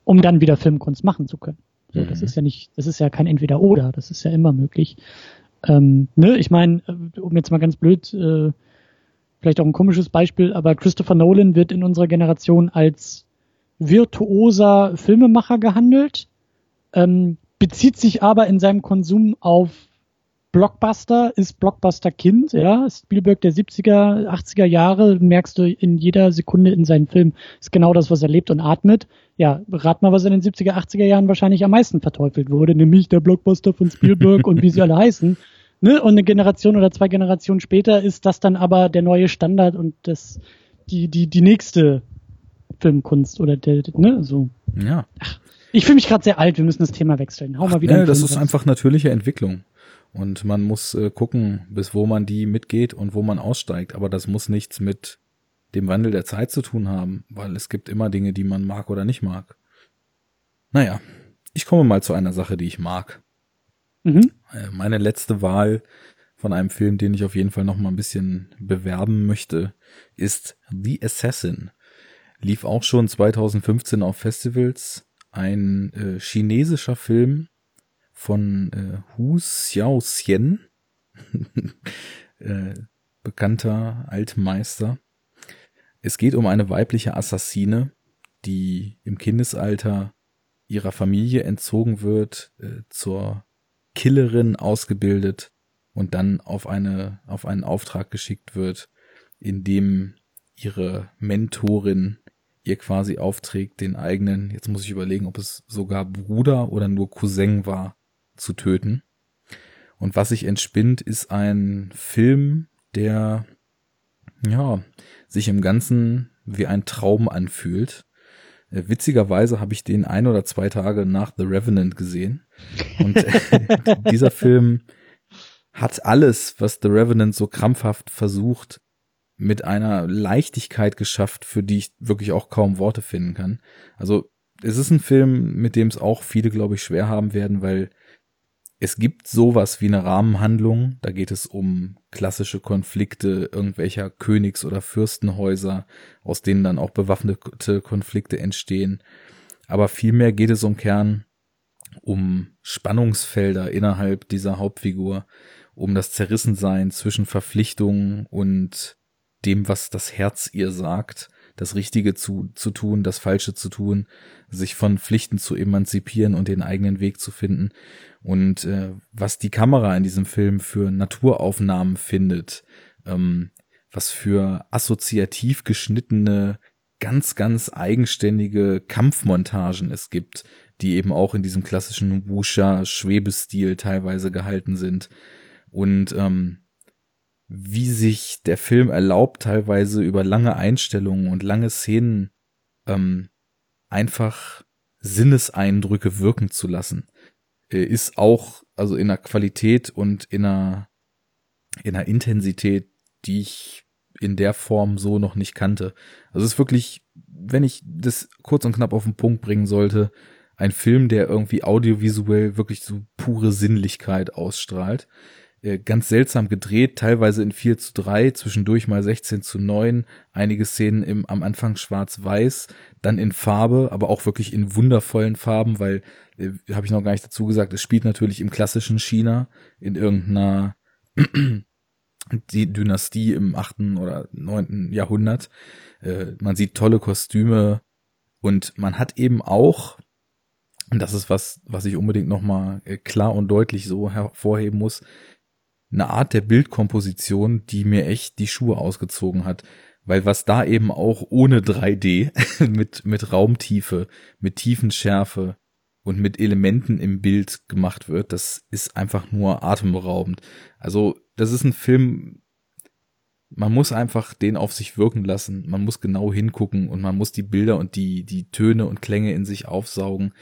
Speaker 1: um dann wieder Filmkunst machen zu können. So, mhm. Das ist ja nicht, das ist ja kein Entweder-Oder, das ist ja immer möglich. Ähm, ne, ich meine, äh, um jetzt mal ganz blöd, äh, vielleicht auch ein komisches Beispiel, aber Christopher Nolan wird in unserer Generation als virtuoser Filmemacher gehandelt, ähm, bezieht sich aber in seinem Konsum auf Blockbuster ist Blockbuster-Kind, ja. Spielberg der 70er, 80er Jahre, merkst du in jeder Sekunde in seinen Filmen, ist genau das, was er lebt und atmet. Ja, rat mal, was in den 70er, 80er Jahren wahrscheinlich am meisten verteufelt wurde, nämlich der Blockbuster von Spielberg und wie sie alle heißen. Ne? Und eine Generation oder zwei Generationen später ist das dann aber der neue Standard und das, die, die, die nächste Filmkunst oder der, ne, so.
Speaker 2: Ja. Ach,
Speaker 1: ich fühle mich gerade sehr alt, wir müssen das Thema wechseln. Hau Ach, mal wieder.
Speaker 2: Nee, das ist einfach natürliche Entwicklung. Und man muss äh, gucken, bis wo man die mitgeht und wo man aussteigt. Aber das muss nichts mit dem Wandel der Zeit zu tun haben, weil es gibt immer Dinge, die man mag oder nicht mag. Naja, ich komme mal zu einer Sache, die ich mag. Mhm. Äh, meine letzte Wahl von einem Film, den ich auf jeden Fall noch mal ein bisschen bewerben möchte, ist The Assassin. Lief auch schon 2015 auf Festivals. Ein äh, chinesischer Film von äh, Hu Xiaoxian, äh, bekannter Altmeister. Es geht um eine weibliche Assassine, die im Kindesalter ihrer Familie entzogen wird, äh, zur Killerin ausgebildet und dann auf eine, auf einen Auftrag geschickt wird, in dem ihre Mentorin ihr quasi aufträgt, den eigenen, jetzt muss ich überlegen, ob es sogar Bruder oder nur Cousin war, zu töten. Und was sich entspinnt, ist ein Film, der, ja, sich im Ganzen wie ein Traum anfühlt. Äh, witzigerweise habe ich den ein oder zwei Tage nach The Revenant gesehen. Und dieser Film hat alles, was The Revenant so krampfhaft versucht, mit einer Leichtigkeit geschafft, für die ich wirklich auch kaum Worte finden kann. Also es ist ein Film, mit dem es auch viele, glaube ich, schwer haben werden, weil es gibt sowas wie eine Rahmenhandlung. Da geht es um klassische Konflikte irgendwelcher Königs- oder Fürstenhäuser, aus denen dann auch bewaffnete Konflikte entstehen. Aber vielmehr geht es um Kern um Spannungsfelder innerhalb dieser Hauptfigur, um das Zerrissensein zwischen Verpflichtungen und dem, was das Herz ihr sagt, das Richtige zu, zu tun, das Falsche zu tun, sich von Pflichten zu emanzipieren und den eigenen Weg zu finden. Und äh, was die Kamera in diesem Film für Naturaufnahmen findet, ähm, was für assoziativ geschnittene, ganz, ganz eigenständige Kampfmontagen es gibt, die eben auch in diesem klassischen Wusha-Schwebestil teilweise gehalten sind. Und ähm, wie sich der Film erlaubt, teilweise über lange Einstellungen und lange Szenen ähm, einfach Sinneseindrücke wirken zu lassen, ist auch also in der Qualität und in einer in einer Intensität, die ich in der Form so noch nicht kannte. Also es ist wirklich, wenn ich das kurz und knapp auf den Punkt bringen sollte, ein Film, der irgendwie audiovisuell wirklich so pure Sinnlichkeit ausstrahlt. Äh, ganz seltsam gedreht, teilweise in 4 zu 3, zwischendurch mal 16 zu 9, einige Szenen im, am Anfang schwarz-weiß, dann in Farbe, aber auch wirklich in wundervollen Farben, weil, äh, habe ich noch gar nicht dazu gesagt, es spielt natürlich im klassischen China, in irgendeiner die Dynastie im achten oder neunten Jahrhundert. Äh, man sieht tolle Kostüme und man hat eben auch, und das ist was, was ich unbedingt nochmal äh, klar und deutlich so hervorheben muss, eine Art der Bildkomposition, die mir echt die Schuhe ausgezogen hat. Weil was da eben auch ohne 3D mit, mit Raumtiefe, mit Tiefenschärfe und mit Elementen im Bild gemacht wird, das ist einfach nur atemberaubend. Also, das ist ein Film, man muss einfach den auf sich wirken lassen, man muss genau hingucken und man muss die Bilder und die, die Töne und Klänge in sich aufsaugen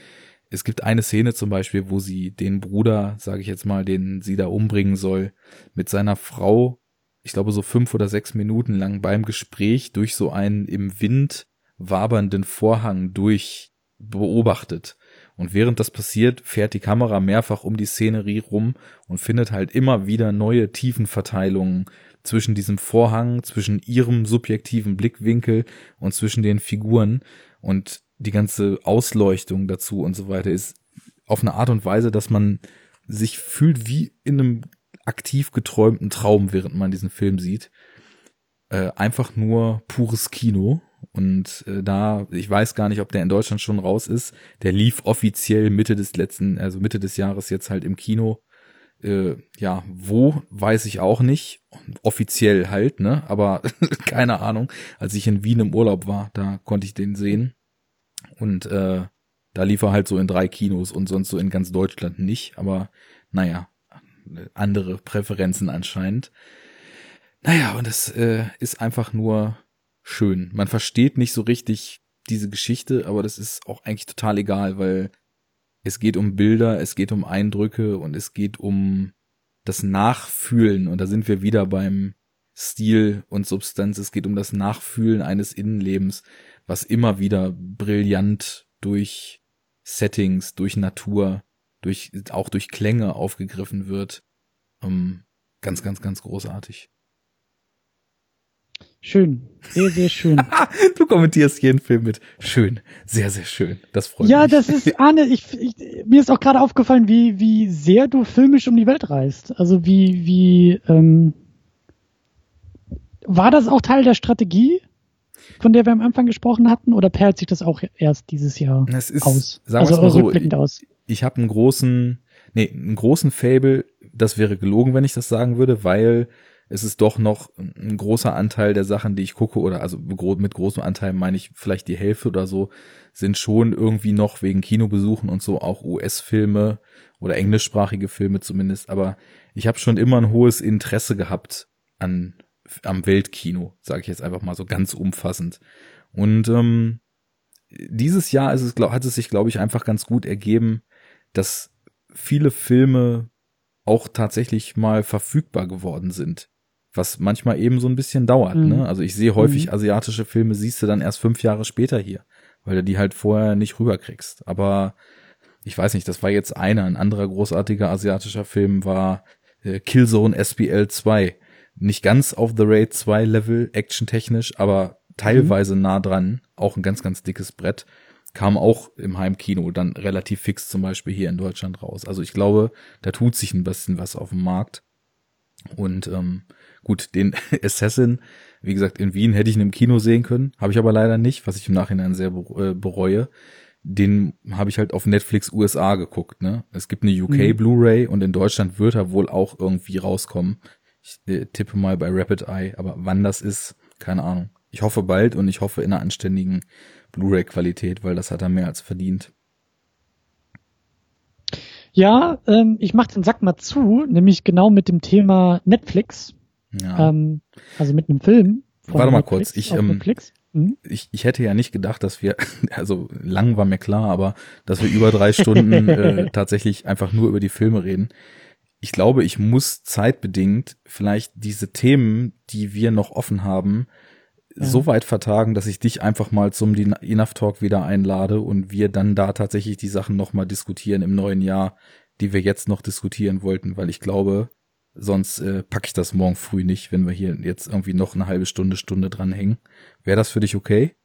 Speaker 2: es gibt eine Szene zum Beispiel, wo sie den Bruder, sage ich jetzt mal, den sie da umbringen soll, mit seiner Frau, ich glaube so fünf oder sechs Minuten lang beim Gespräch durch so einen im Wind wabernden Vorhang durch beobachtet. Und während das passiert, fährt die Kamera mehrfach um die Szenerie rum und findet halt immer wieder neue Tiefenverteilungen zwischen diesem Vorhang, zwischen ihrem subjektiven Blickwinkel und zwischen den Figuren. Und die ganze Ausleuchtung dazu und so weiter ist auf eine Art und Weise, dass man sich fühlt wie in einem aktiv geträumten Traum, während man diesen Film sieht. Äh, einfach nur pures Kino. Und äh, da, ich weiß gar nicht, ob der in Deutschland schon raus ist. Der lief offiziell Mitte des letzten, also Mitte des Jahres jetzt halt im Kino. Äh, ja, wo, weiß ich auch nicht. Offiziell halt, ne? Aber keine Ahnung. Als ich in Wien im Urlaub war, da konnte ich den sehen. Und äh, da lief er halt so in drei Kinos und sonst so in ganz Deutschland nicht. Aber naja, andere Präferenzen anscheinend. Naja, und es äh, ist einfach nur schön. Man versteht nicht so richtig diese Geschichte, aber das ist auch eigentlich total egal, weil es geht um Bilder, es geht um Eindrücke und es geht um das Nachfühlen. Und da sind wir wieder beim Stil und Substanz. Es geht um das Nachfühlen eines Innenlebens was immer wieder brillant durch Settings, durch Natur, durch, auch durch Klänge aufgegriffen wird. Ähm, ganz, ganz, ganz großartig.
Speaker 1: Schön, sehr, sehr schön.
Speaker 2: du kommentierst jeden Film mit schön, sehr, sehr schön. Das freut
Speaker 1: ja,
Speaker 2: mich.
Speaker 1: Ja, das ist, Arne, ich, ich, mir ist auch gerade aufgefallen, wie, wie sehr du filmisch um die Welt reist. Also wie, wie, ähm, war das auch Teil der Strategie? Von der wir am Anfang gesprochen hatten, oder perlt sich das auch erst dieses Jahr
Speaker 2: es ist,
Speaker 1: aus?
Speaker 2: Sagen
Speaker 1: also
Speaker 2: mal so,
Speaker 1: rückblickend aus.
Speaker 2: Ich, ich habe einen großen, nee, einen großen Fable, das wäre gelogen, wenn ich das sagen würde, weil es ist doch noch ein großer Anteil der Sachen, die ich gucke, oder also mit großem Anteil meine ich vielleicht die Hälfte oder so, sind schon irgendwie noch wegen Kinobesuchen und so auch US-Filme oder englischsprachige Filme zumindest. Aber ich habe schon immer ein hohes Interesse gehabt an am Weltkino, sage ich jetzt einfach mal so ganz umfassend. Und ähm, dieses Jahr ist es, glaub, hat es sich, glaube ich, einfach ganz gut ergeben, dass viele Filme auch tatsächlich mal verfügbar geworden sind was manchmal eben so ein bisschen dauert. Ne? Mhm. Ne? Also ich sehe häufig mhm. asiatische Filme, siehst du dann erst fünf Jahre später hier, weil du die halt vorher nicht rüberkriegst. Aber ich weiß nicht, das war jetzt einer. Ein anderer großartiger asiatischer Film war äh, Killzone SPL 2. Nicht ganz auf The Raid 2 Level, actiontechnisch, aber teilweise mhm. nah dran. Auch ein ganz, ganz dickes Brett. Kam auch im Heimkino dann relativ fix zum Beispiel hier in Deutschland raus. Also ich glaube, da tut sich ein bisschen was auf dem Markt. Und ähm, Gut, den Assassin, wie gesagt, in Wien hätte ich ihn im Kino sehen können, habe ich aber leider nicht, was ich im Nachhinein sehr äh, bereue. Den habe ich halt auf Netflix USA geguckt. Ne? Es gibt eine UK mhm. Blu-ray und in Deutschland wird er wohl auch irgendwie rauskommen. Ich äh, tippe mal bei Rapid Eye, aber wann das ist, keine Ahnung. Ich hoffe bald und ich hoffe in einer anständigen Blu-ray-Qualität, weil das hat er mehr als verdient.
Speaker 1: Ja, ähm, ich mache den Sack mal zu, nämlich genau mit dem Thema Netflix. Ja. Ähm, also mit einem Film.
Speaker 2: Warte mal Netflix, kurz, ich, ähm, mhm. ich, ich hätte ja nicht gedacht, dass wir, also lang war mir klar, aber dass wir über drei Stunden äh, tatsächlich einfach nur über die Filme reden. Ich glaube, ich muss zeitbedingt vielleicht diese Themen, die wir noch offen haben, ja. so weit vertagen, dass ich dich einfach mal zum Enough Talk wieder einlade und wir dann da tatsächlich die Sachen nochmal diskutieren im neuen Jahr, die wir jetzt noch diskutieren wollten, weil ich glaube, Sonst äh, packe ich das morgen früh nicht, wenn wir hier jetzt irgendwie noch eine halbe Stunde, Stunde dranhängen. Wäre das für dich okay?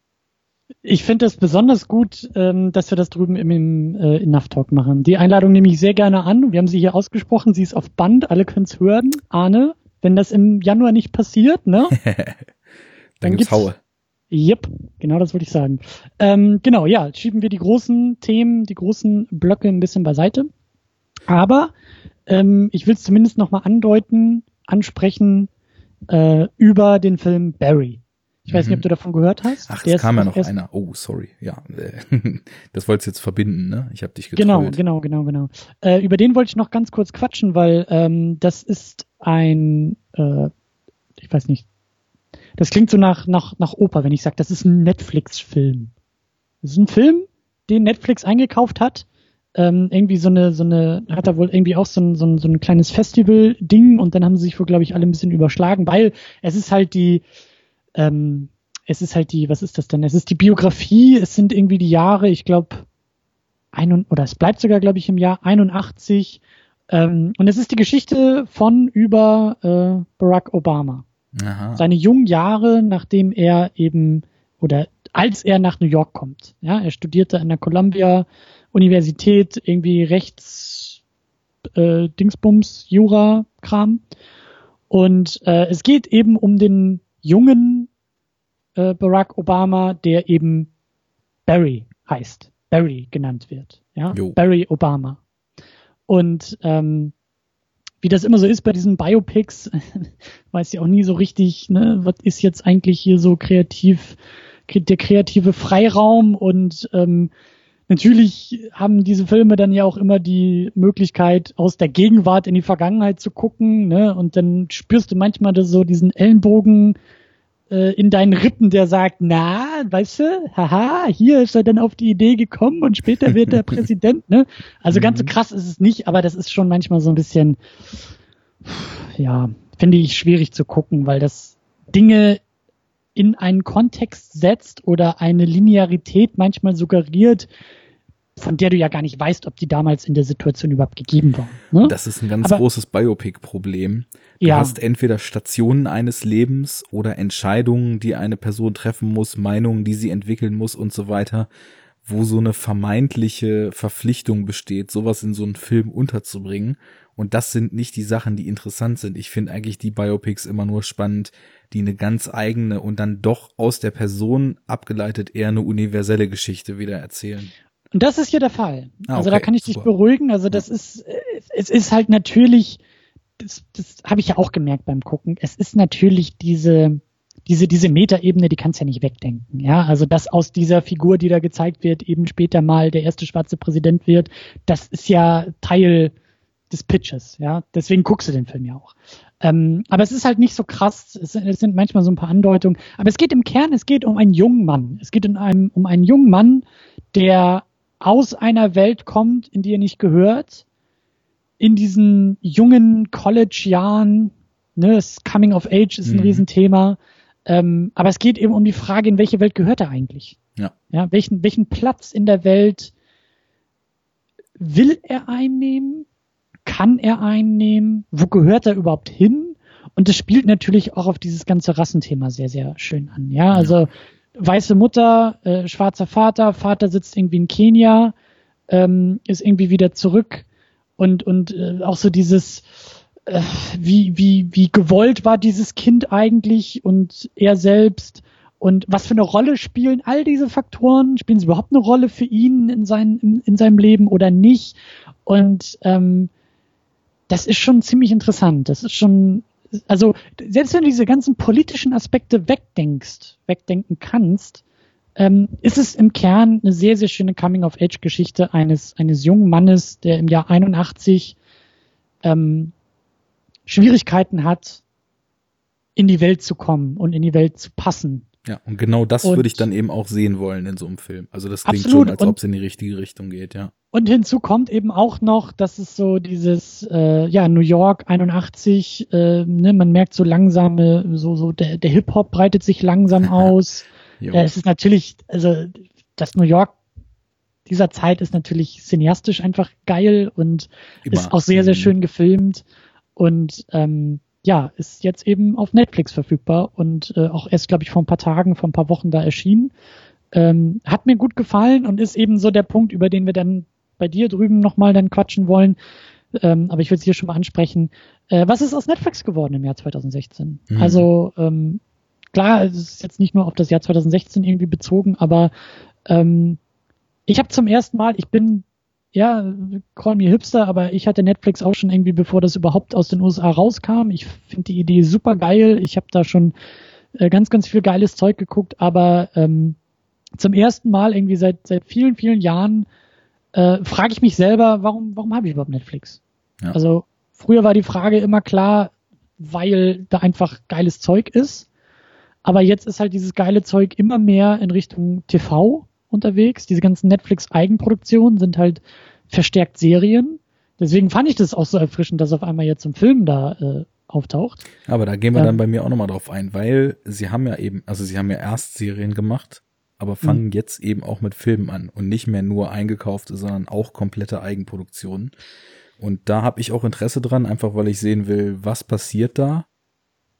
Speaker 1: Ich finde es besonders gut, ähm, dass wir das drüben im, im äh, Enough Talk machen. Die Einladung nehme ich sehr gerne an. Wir haben sie hier ausgesprochen. Sie ist auf Band. Alle können es hören. Arne, wenn das im Januar nicht passiert, ne?
Speaker 2: dann, dann gibt's, gibt's Haue.
Speaker 1: Yep, genau das wollte ich sagen. Ähm, genau, ja, schieben wir die großen Themen, die großen Blöcke ein bisschen beiseite. Aber ähm, ich will es zumindest nochmal andeuten, ansprechen äh, über den Film Barry. Ich weiß nicht, ob mhm. du davon gehört hast.
Speaker 2: Ach, es kam ja noch einer. Oh, sorry. Ja, das wolltest du jetzt verbinden, ne? Ich habe dich
Speaker 1: getrollt. Genau, genau, genau, genau. Äh, über den wollte ich noch ganz kurz quatschen, weil ähm, das ist ein, äh, ich weiß nicht, das klingt so nach nach nach Oper, wenn ich sage, das ist ein Netflix-Film. Das ist ein Film, den Netflix eingekauft hat ähm, irgendwie so eine, so eine, hat er wohl irgendwie auch so ein, so ein, so ein kleines Festival-Ding und dann haben sie sich wohl, glaube ich, alle ein bisschen überschlagen, weil es ist halt die, ähm, es ist halt die, was ist das denn? Es ist die Biografie, es sind irgendwie die Jahre, ich glaube, ein oder es bleibt sogar, glaube ich, im Jahr 81. Ähm, und es ist die Geschichte von über äh, Barack Obama. Aha. Seine jungen Jahre, nachdem er eben oder als er nach New York kommt. Ja, er studierte an der Columbia Universität irgendwie Rechts äh, Dingsbums Jura Kram und äh, es geht eben um den jungen äh, Barack Obama, der eben Barry heißt, Barry genannt wird, ja, jo. Barry Obama. Und ähm, wie das immer so ist bei diesen Biopics, weiß ja auch nie so richtig, ne, was ist jetzt eigentlich hier so kreativ, der kreative Freiraum und ähm, Natürlich haben diese Filme dann ja auch immer die Möglichkeit, aus der Gegenwart in die Vergangenheit zu gucken, ne? Und dann spürst du manchmal das so diesen Ellenbogen äh, in deinen Rippen, der sagt, na, weißt du, haha, hier ist er dann auf die Idee gekommen und später wird er Präsident, ne? Also ganz so mhm. krass ist es nicht, aber das ist schon manchmal so ein bisschen, ja, finde ich schwierig zu gucken, weil das Dinge in einen Kontext setzt oder eine Linearität manchmal suggeriert, von der du ja gar nicht weißt, ob die damals in der Situation überhaupt gegeben war.
Speaker 2: Ne? Das ist ein ganz Aber, großes Biopic-Problem. Du ja. hast entweder Stationen eines Lebens oder Entscheidungen, die eine Person treffen muss, Meinungen, die sie entwickeln muss und so weiter, wo so eine vermeintliche Verpflichtung besteht, sowas in so einen Film unterzubringen. Und das sind nicht die Sachen, die interessant sind. Ich finde eigentlich die Biopics immer nur spannend, die eine ganz eigene und dann doch aus der Person abgeleitet eher eine universelle Geschichte wieder erzählen.
Speaker 1: Und das ist hier der Fall. Ah, also da kann ich dich beruhigen. Also das ist, äh, es, ist halt natürlich, das, das habe ich ja auch gemerkt beim Gucken, es ist natürlich diese, diese, diese Metaebene, die kannst ja nicht wegdenken. Ja, also dass aus dieser Figur, die da gezeigt wird, eben später mal der erste schwarze Präsident wird, das ist ja Teil des Pitches. Ja, deswegen guckst du den Film ja auch. Ähm, aber es ist halt nicht so krass. Es, es, sind manchmal so ein paar Andeutungen. Aber es geht im Kern, es geht um einen jungen Mann. Es geht in einem, um einen jungen Mann, der aus einer Welt kommt, in die er nicht gehört, in diesen jungen College-Jahren, ne, das Coming of Age ist ein mhm. Riesenthema, ähm, aber es geht eben um die Frage, in welche Welt gehört er eigentlich?
Speaker 2: Ja.
Speaker 1: ja welchen, welchen Platz in der Welt will er einnehmen? Kann er einnehmen? Wo gehört er überhaupt hin? Und das spielt natürlich auch auf dieses ganze Rassenthema sehr, sehr schön an. Ja, also ja. weiße Mutter, äh, schwarzer Vater, Vater sitzt irgendwie in Kenia, ähm, ist irgendwie wieder zurück und und äh, auch so dieses äh, wie, wie, wie gewollt war dieses Kind eigentlich und er selbst und was für eine Rolle spielen all diese Faktoren? Spielen sie überhaupt eine Rolle für ihn in, sein, in, in seinem Leben oder nicht? Und ähm, das ist schon ziemlich interessant. Das ist schon, also selbst wenn du diese ganzen politischen Aspekte wegdenkst, wegdenken kannst, ähm, ist es im Kern eine sehr, sehr schöne Coming-of-Age-Geschichte eines, eines jungen Mannes, der im Jahr 81 ähm, Schwierigkeiten hat, in die Welt zu kommen und in die Welt zu passen.
Speaker 2: Ja, und genau das und würde ich dann eben auch sehen wollen in so einem Film. Also das klingt absolut. schon, als ob es in die richtige Richtung geht, ja.
Speaker 1: Und hinzu kommt eben auch noch, dass es so dieses, äh, ja, New York 81, äh, ne, man merkt so langsame, so, so der, der Hip-Hop breitet sich langsam aus. äh, es ist natürlich, also das New York dieser Zeit ist natürlich cineastisch einfach geil und Immer. ist auch sehr, sehr mhm. schön gefilmt. Und ähm, ja, ist jetzt eben auf Netflix verfügbar und äh, auch erst, glaube ich, vor ein paar Tagen, vor ein paar Wochen da erschienen. Ähm, hat mir gut gefallen und ist eben so der Punkt, über den wir dann bei dir drüben nochmal dann quatschen wollen. Ähm, aber ich will es hier schon mal ansprechen. Äh, was ist aus Netflix geworden im Jahr 2016? Mhm. Also ähm, klar, es ist jetzt nicht nur auf das Jahr 2016 irgendwie bezogen, aber ähm, ich habe zum ersten Mal, ich bin ja, call me Hipster, aber ich hatte Netflix auch schon irgendwie, bevor das überhaupt aus den USA rauskam. Ich finde die Idee super geil. Ich habe da schon äh, ganz, ganz viel geiles Zeug geguckt, aber ähm, zum ersten Mal irgendwie seit seit vielen, vielen Jahren äh, frage ich mich selber, warum, warum habe ich überhaupt Netflix? Ja. Also früher war die Frage immer klar, weil da einfach geiles Zeug ist. Aber jetzt ist halt dieses geile Zeug immer mehr in Richtung TV unterwegs. Diese ganzen Netflix-Eigenproduktionen sind halt verstärkt Serien. Deswegen fand ich das auch so erfrischend, dass auf einmal jetzt ein Film da äh, auftaucht.
Speaker 2: Aber da gehen wir ähm, dann bei mir auch nochmal drauf ein, weil sie haben ja eben, also sie haben ja erst Serien gemacht, aber fangen mhm. jetzt eben auch mit Filmen an und nicht mehr nur eingekaufte, sondern auch komplette Eigenproduktionen. Und da habe ich auch Interesse dran, einfach weil ich sehen will, was passiert da.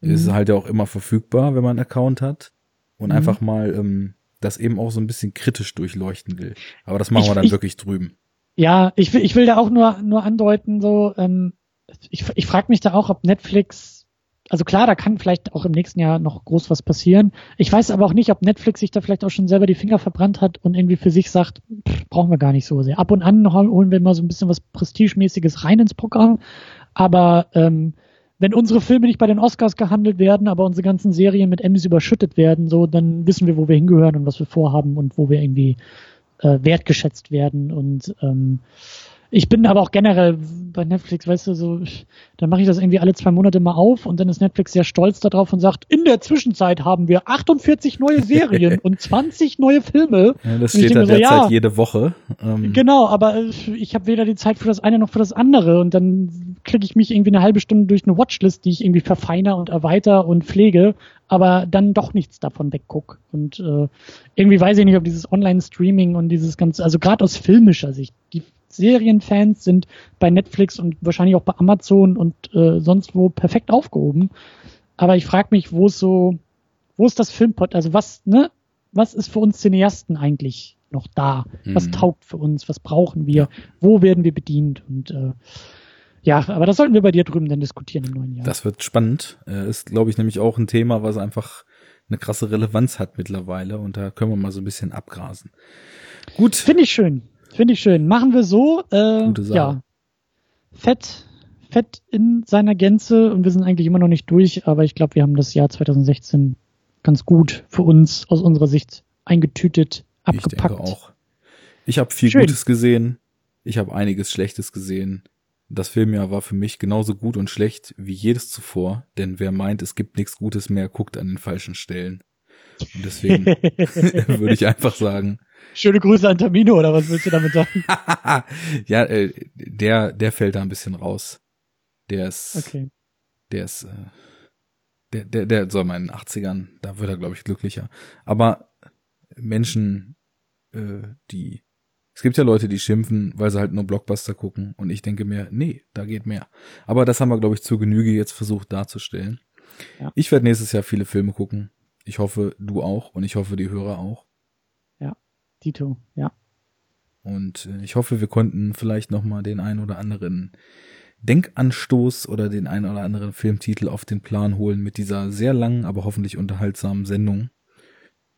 Speaker 2: Mhm. Ist halt ja auch immer verfügbar, wenn man einen Account hat. Und mhm. einfach mal ähm, das eben auch so ein bisschen kritisch durchleuchten will. Aber das machen ich, wir dann
Speaker 1: ich,
Speaker 2: wirklich drüben.
Speaker 1: Ja, ich will, ich will da auch nur, nur andeuten, so, ähm, ich, ich frage mich da auch, ob Netflix, also klar, da kann vielleicht auch im nächsten Jahr noch groß was passieren. Ich weiß aber auch nicht, ob Netflix sich da vielleicht auch schon selber die Finger verbrannt hat und irgendwie für sich sagt, pff, brauchen wir gar nicht so sehr. Ab und an holen wir mal so ein bisschen was Prestigemäßiges rein ins Programm, aber ähm, wenn unsere Filme nicht bei den Oscars gehandelt werden, aber unsere ganzen Serien mit Emmys überschüttet werden, so, dann wissen wir, wo wir hingehören und was wir vorhaben und wo wir irgendwie äh, wertgeschätzt werden. Und ähm, ich bin aber auch generell bei Netflix, weißt du, so, dann mache ich das irgendwie alle zwei Monate mal auf und dann ist Netflix sehr stolz darauf und sagt, in der Zwischenzeit haben wir 48 neue Serien und 20 neue Filme.
Speaker 2: Ja, das steht da derzeit ja, jede Woche.
Speaker 1: Ähm. Genau, aber ich habe weder die Zeit für das eine noch für das andere und dann klicke ich mich irgendwie eine halbe Stunde durch eine Watchlist, die ich irgendwie verfeiner und erweiter und pflege, aber dann doch nichts davon wegguck. Und äh, irgendwie weiß ich nicht, ob dieses Online-Streaming und dieses ganze, also gerade aus filmischer Sicht, die Serienfans sind bei Netflix und wahrscheinlich auch bei Amazon und äh, sonst wo perfekt aufgehoben. Aber ich frage mich, wo ist so, wo ist das Filmpot, also was, ne, was ist für uns Cineasten eigentlich noch da? Was mhm. taugt für uns? Was brauchen wir? Wo werden wir bedient? Und äh, ja, aber das sollten wir bei dir drüben dann diskutieren im neuen Jahr.
Speaker 2: Das wird spannend. Äh, ist, glaube ich, nämlich auch ein Thema, was einfach eine krasse Relevanz hat mittlerweile und da können wir mal so ein bisschen abgrasen.
Speaker 1: Gut. Finde ich schön. Finde ich schön. Machen wir so. Äh, Gute Sache. Ja. fett, fett in seiner Gänze und wir sind eigentlich immer noch nicht durch, aber ich glaube, wir haben das Jahr 2016 ganz gut für uns aus unserer Sicht eingetütet, abgepackt.
Speaker 2: Ich denke auch. Ich habe viel Schön. Gutes gesehen, ich habe einiges Schlechtes gesehen. Das Filmjahr war für mich genauso gut und schlecht wie jedes zuvor, denn wer meint, es gibt nichts Gutes mehr, guckt an den falschen Stellen. Und deswegen würde ich einfach sagen.
Speaker 1: Schöne Grüße an Tamino, oder was willst du damit sagen?
Speaker 2: ja, äh, der, der fällt da ein bisschen raus. Der ist,
Speaker 1: okay.
Speaker 2: der ist, äh, der, der, der soll mal in den 80ern, da wird er, glaube ich, glücklicher. Aber Menschen, äh, die es gibt ja Leute, die schimpfen, weil sie halt nur Blockbuster gucken. Und ich denke mir, nee, da geht mehr. Aber das haben wir, glaube ich, zur Genüge jetzt versucht darzustellen. Ja. Ich werde nächstes Jahr viele Filme gucken. Ich hoffe, du auch und ich hoffe, die Hörer auch.
Speaker 1: Ja, Dito, ja.
Speaker 2: Und äh, ich hoffe, wir konnten vielleicht nochmal den ein oder anderen Denkanstoß oder den ein oder anderen Filmtitel auf den Plan holen mit dieser sehr langen, aber hoffentlich unterhaltsamen Sendung.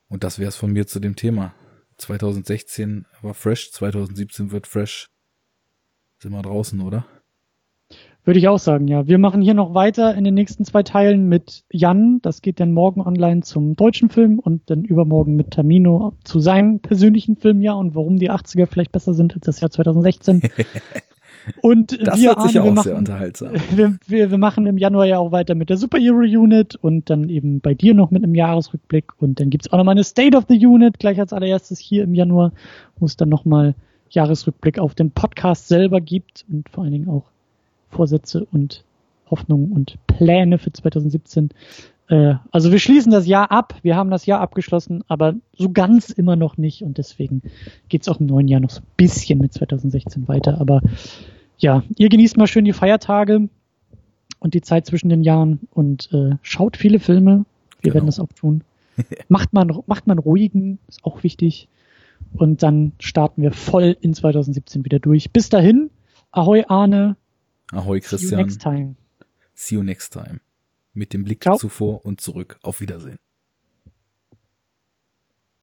Speaker 2: Und das wäre es von mir zu dem Thema. 2016 war fresh, 2017 wird fresh. Sind wir draußen, oder?
Speaker 1: Würde ich auch sagen, ja. Wir machen hier noch weiter in den nächsten zwei Teilen mit Jan. Das geht dann morgen online zum deutschen Film und dann übermorgen mit Tamino zu seinem persönlichen Filmjahr und warum die 80er vielleicht besser sind als das Jahr 2016. Und
Speaker 2: das
Speaker 1: wir,
Speaker 2: wird sicher auch machen, sehr unterhaltsam.
Speaker 1: Wir, wir, wir machen im Januar ja auch weiter mit der Superhero Unit und dann eben bei dir noch mit einem Jahresrückblick und dann gibt's auch nochmal eine State of the Unit gleich als allererstes hier im Januar, wo es dann nochmal Jahresrückblick auf den Podcast selber gibt und vor allen Dingen auch Vorsätze und Hoffnungen und Pläne für 2017. Äh, also wir schließen das Jahr ab, wir haben das Jahr abgeschlossen, aber so ganz immer noch nicht und deswegen geht's auch im neuen Jahr noch so ein bisschen mit 2016 weiter. Aber ja, ihr genießt mal schön die Feiertage und die Zeit zwischen den Jahren und äh, schaut viele Filme. Wir genau. werden das auch tun. macht man macht man ruhigen, ist auch wichtig. Und dann starten wir voll in 2017 wieder durch. Bis dahin, ahoi Arne.
Speaker 2: Ahoi Christian. See
Speaker 1: you next time.
Speaker 2: See you next time. Mit dem Blick Ciao. zuvor und zurück. Auf Wiedersehen.